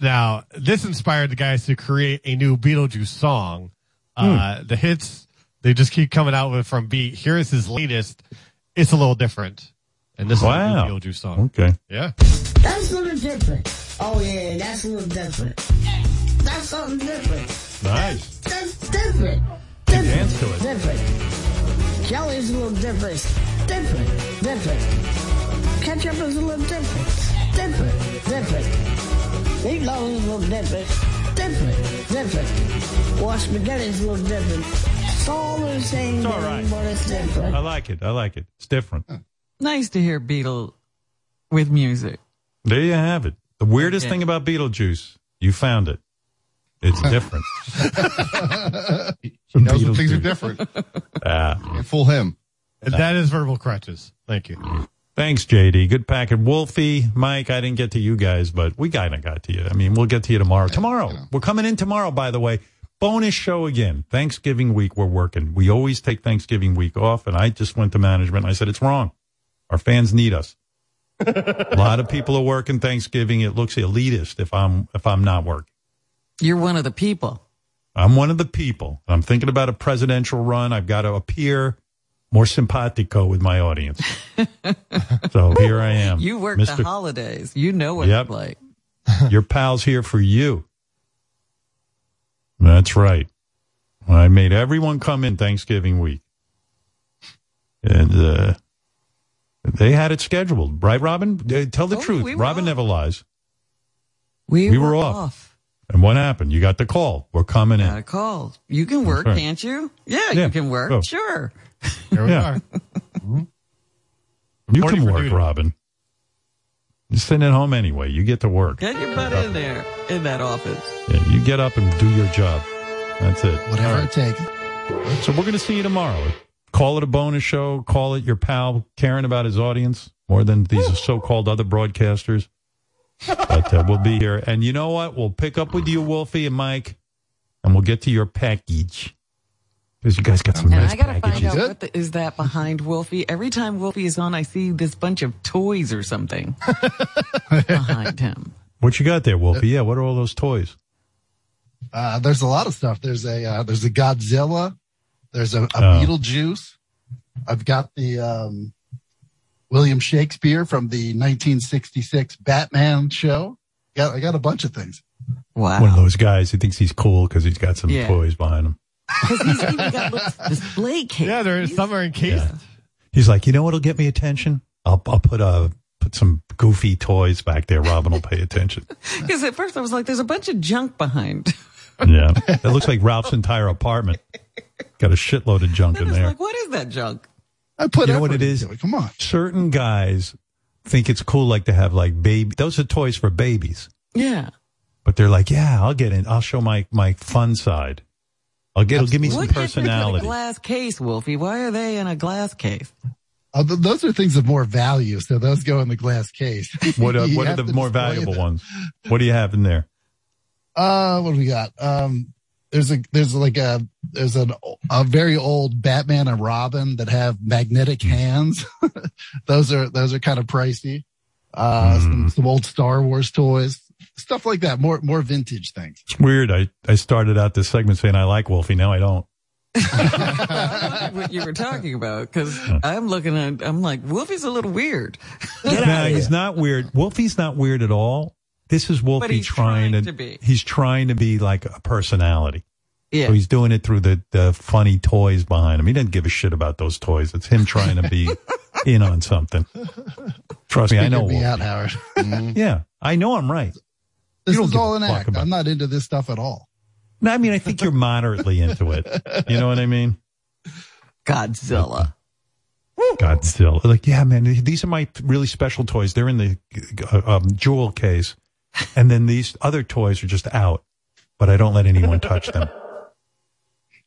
Now, this inspired the guys to create a new Beetlejuice song. Uh, the hits, they just keep coming out with from beat. Here is his latest. It's a little different. And this
Wow.
is a new Beetlejuice song.
Okay.
Yeah.
That's a little different. Oh yeah, that's a little different. That's something different.
Nice.
That's different.
Dance to it.
Different. Jelly's a little different. Different. Different. Ketchup is a little different. Different. Different. Meatloaf is a little different. Different. Different. Well, spaghetti is a little different. It's all the same
It's all
thing,
right.
but it's different.
I like it. I like it. It's different.
nice to hear Beetle with music.
There you have it. The weirdest
Okay.
thing about Beetlejuice, you found it. It's (laughs) different.
He knows when things are different.
Ah.
Fool him.
That is verbal crutches. Thank you.
Thanks, JD. Good packet. Wolfie, Mike, I didn't get to you guys, but we kind of got to you. I mean, we'll get to you tomorrow. Tomorrow. We're coming in tomorrow, by the way. Bonus show again. Thanksgiving week, we're working. We always take Thanksgiving week off, and I just went to management and I said, it's wrong. Our fans need us. (laughs) a lot of people are working Thanksgiving. It looks elitist if I'm if I'm not working.
You're one of the people.
I'm one of the people. I'm thinking about a presidential run. I've got to appear more simpatico with my audience. (laughs) so here I am.
You work the holidays. You know what
Yep.
it's like. (laughs)
Your pal's here for you. That's right. I made everyone come in Thanksgiving week. And uh, they had it scheduled. Right, Robin? Uh, Tell the truth.
we were
Robin never lies.
We,
We were off. And what happened? You got the call. We're coming
Got
in.
a call. You can work,
right.
can't you? Yeah,
Yeah,
you can work.
go.
Sure.
Here we
Yeah.
are.
You
Reporting
can work,
duty.
Robin. You're sitting at home anyway. You get to work.
Get your butt in there, in that office.
Yeah, you get up and do your job. That's it.
Whatever
All
it takes.
So we're going to see you tomorrow. Call it a bonus show. Call it your pal caring about his audience more than these so-called other broadcasters. But uh, we'll be here. And you know what? We'll pick up with you, Wolfie and Mike, and we'll get to your package. Because you guys got some
And
nice
I got to find
packages.
out what the, is that behind Wolfie. Every time Wolfie is on, I see this bunch of toys or something (laughs) behind him.
What you got there, Wolfie? Yeah, what are all those toys?
Uh, there's a lot of stuff. There's a uh, there's a Godzilla. There's a, a
Oh.
Beetlejuice. I've got the um, William Shakespeare from the 1966 Batman show. Got I got a bunch of things.
Wow.
One of those guys who thinks he's cool because he's got some
Yeah.
toys behind him.
Because he's even got little (laughs) display case.
Yeah, there some are encased.
He's like, you know what'll get me attention? I'll I'll put a put some goofy toys back there. Robin will pay attention. (laughs)
Because at first I was like, there's a bunch of junk behind. (laughs)
Yeah, it looks like Ralph's entire apartment. Got a shitload of junk in there.
like, what is that junk?
I put
You know what it is?
into Come on.
Certain guys think it's cool, like to have like baby. Those are toys for babies,
Yeah.
but they're like, yeah, I'll get in. I'll show my my fun side. I'll get. It'll give me some
What gets them in a
personality.
glass case, Wolfie? Why are they in a glass case?
Uh, th- those are things of more value, so those go in the glass case. (laughs) (laughs)
What are, what are the more valuable
them.
ones? What do you have in there?
Uh, what do we got? Um, there's a there's like a there's an a very old Batman and Robin that have magnetic hands. (laughs) those are those are kind of pricey. Uh, some, some old Star Wars toys, stuff like that. More more vintage things.
It's weird. I I started out this segment saying I like Wolfie. Now I don't.
What you were talking about because I'm looking at, I'm like, Wolfie's a little weird.
no, he's not weird. Wolfie's not weird at all. This is Wolfie trying,
trying
to,
to be.
He's trying to be like a personality.
Yeah.
So he's doing it through the, the funny toys behind him. He doesn't give a shit about those toys. It's him trying to be (laughs) in on something. Trust me, I know.
Figured me
Wolfie.
out, Howard. (laughs) Mm-hmm.
Yeah, I know I'm right.
This
don't
is
give
all
a
an
fuck
act. I'm not into this stuff at all.
No, I mean, I think you're moderately into it. You know what I mean?
Godzilla.
Godzilla. Like, yeah, man, these are my really special toys. They're in the uh, um, jewel case. And then these other toys are just out, but I don't let anyone touch them.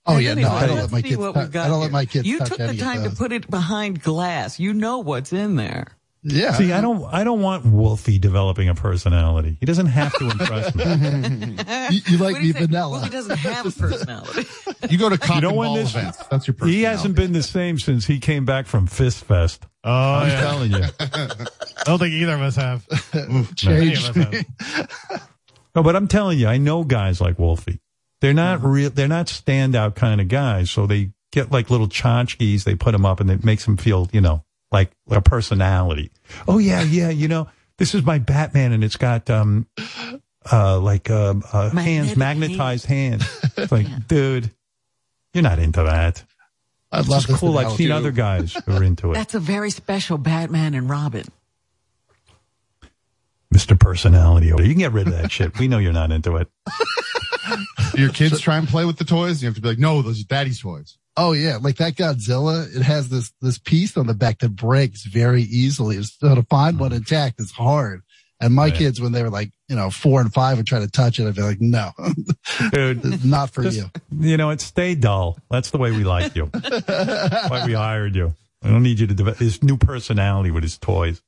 Oh yeah,
Anyway,
no, I don't
let's
my kids.
what
tou- I don't
here.
let my kids.
You
touch
took the
any
time to put it behind glass. You know what's in there.
Yeah.
See, I don't, I don't want Wolfie developing a personality. He doesn't have to impress me. (laughs)
You, you like me
you think?
vanilla.
Wolfie doesn't have a personality. (laughs)
You go to cock
You know
and
when
ball
this-
events. That's your personality.
He hasn't been the same since he came back from Fist Fest.
Oh,
I'm
yeah.
telling you. (laughs)
I don't think either of us have. Any
Changed
us
me.
have.
No, but I'm telling you, I know guys like Wolfie. They're not uh-huh. real. They're not standout kind of guys. So they get like little tchotchkes. They put them up, and it makes them feel, you know, like a personality. Oh yeah, yeah. You know, this is my Batman, and it's got um, uh, like um, uh, hands, magnetized hands. It's like, dude, you're not into that.
I'd
It's
love
just
this
cool. I've seen other guys who are into it.
That's a very special Batman and Robin.
Mr. Personality. You can get rid of that shit. We know you're not into it. (laughs)
Your kids try and play with the toys. You have to be like, no, those are daddy's toys.
Oh yeah, like that Godzilla. It has this this piece on the back that breaks very easily. So to find one intact is hard. And my
Right.
kids, when they were like, you know, four and five and try to touch it, I'd be like, no,
Dude, (laughs)
not for
Just,
you.
you know, it's stay dull. That's the way we like you. (laughs) Why we hired you. I don't need you to develop his new personality with his toys.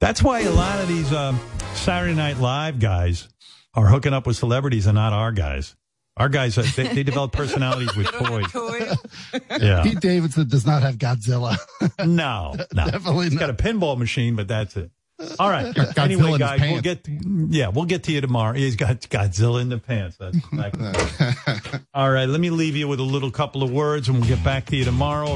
That's why a lot of these um, Saturday Night Live guys are hooking up with celebrities and not our guys. Our guys, uh, they, they develop (laughs) personalities with toys. (laughs) Yeah.
Pete Davidson does not have Godzilla. (laughs)
No, no.
Definitely
He's got a pinball machine, but that's it. All right.
Godzilla
anyway, guys, we'll
pants.
get yeah, we'll get to you tomorrow. He's got Godzilla in the pants. That's exactly. All right. Let me leave you with a little couple of words, and we'll get back to you tomorrow.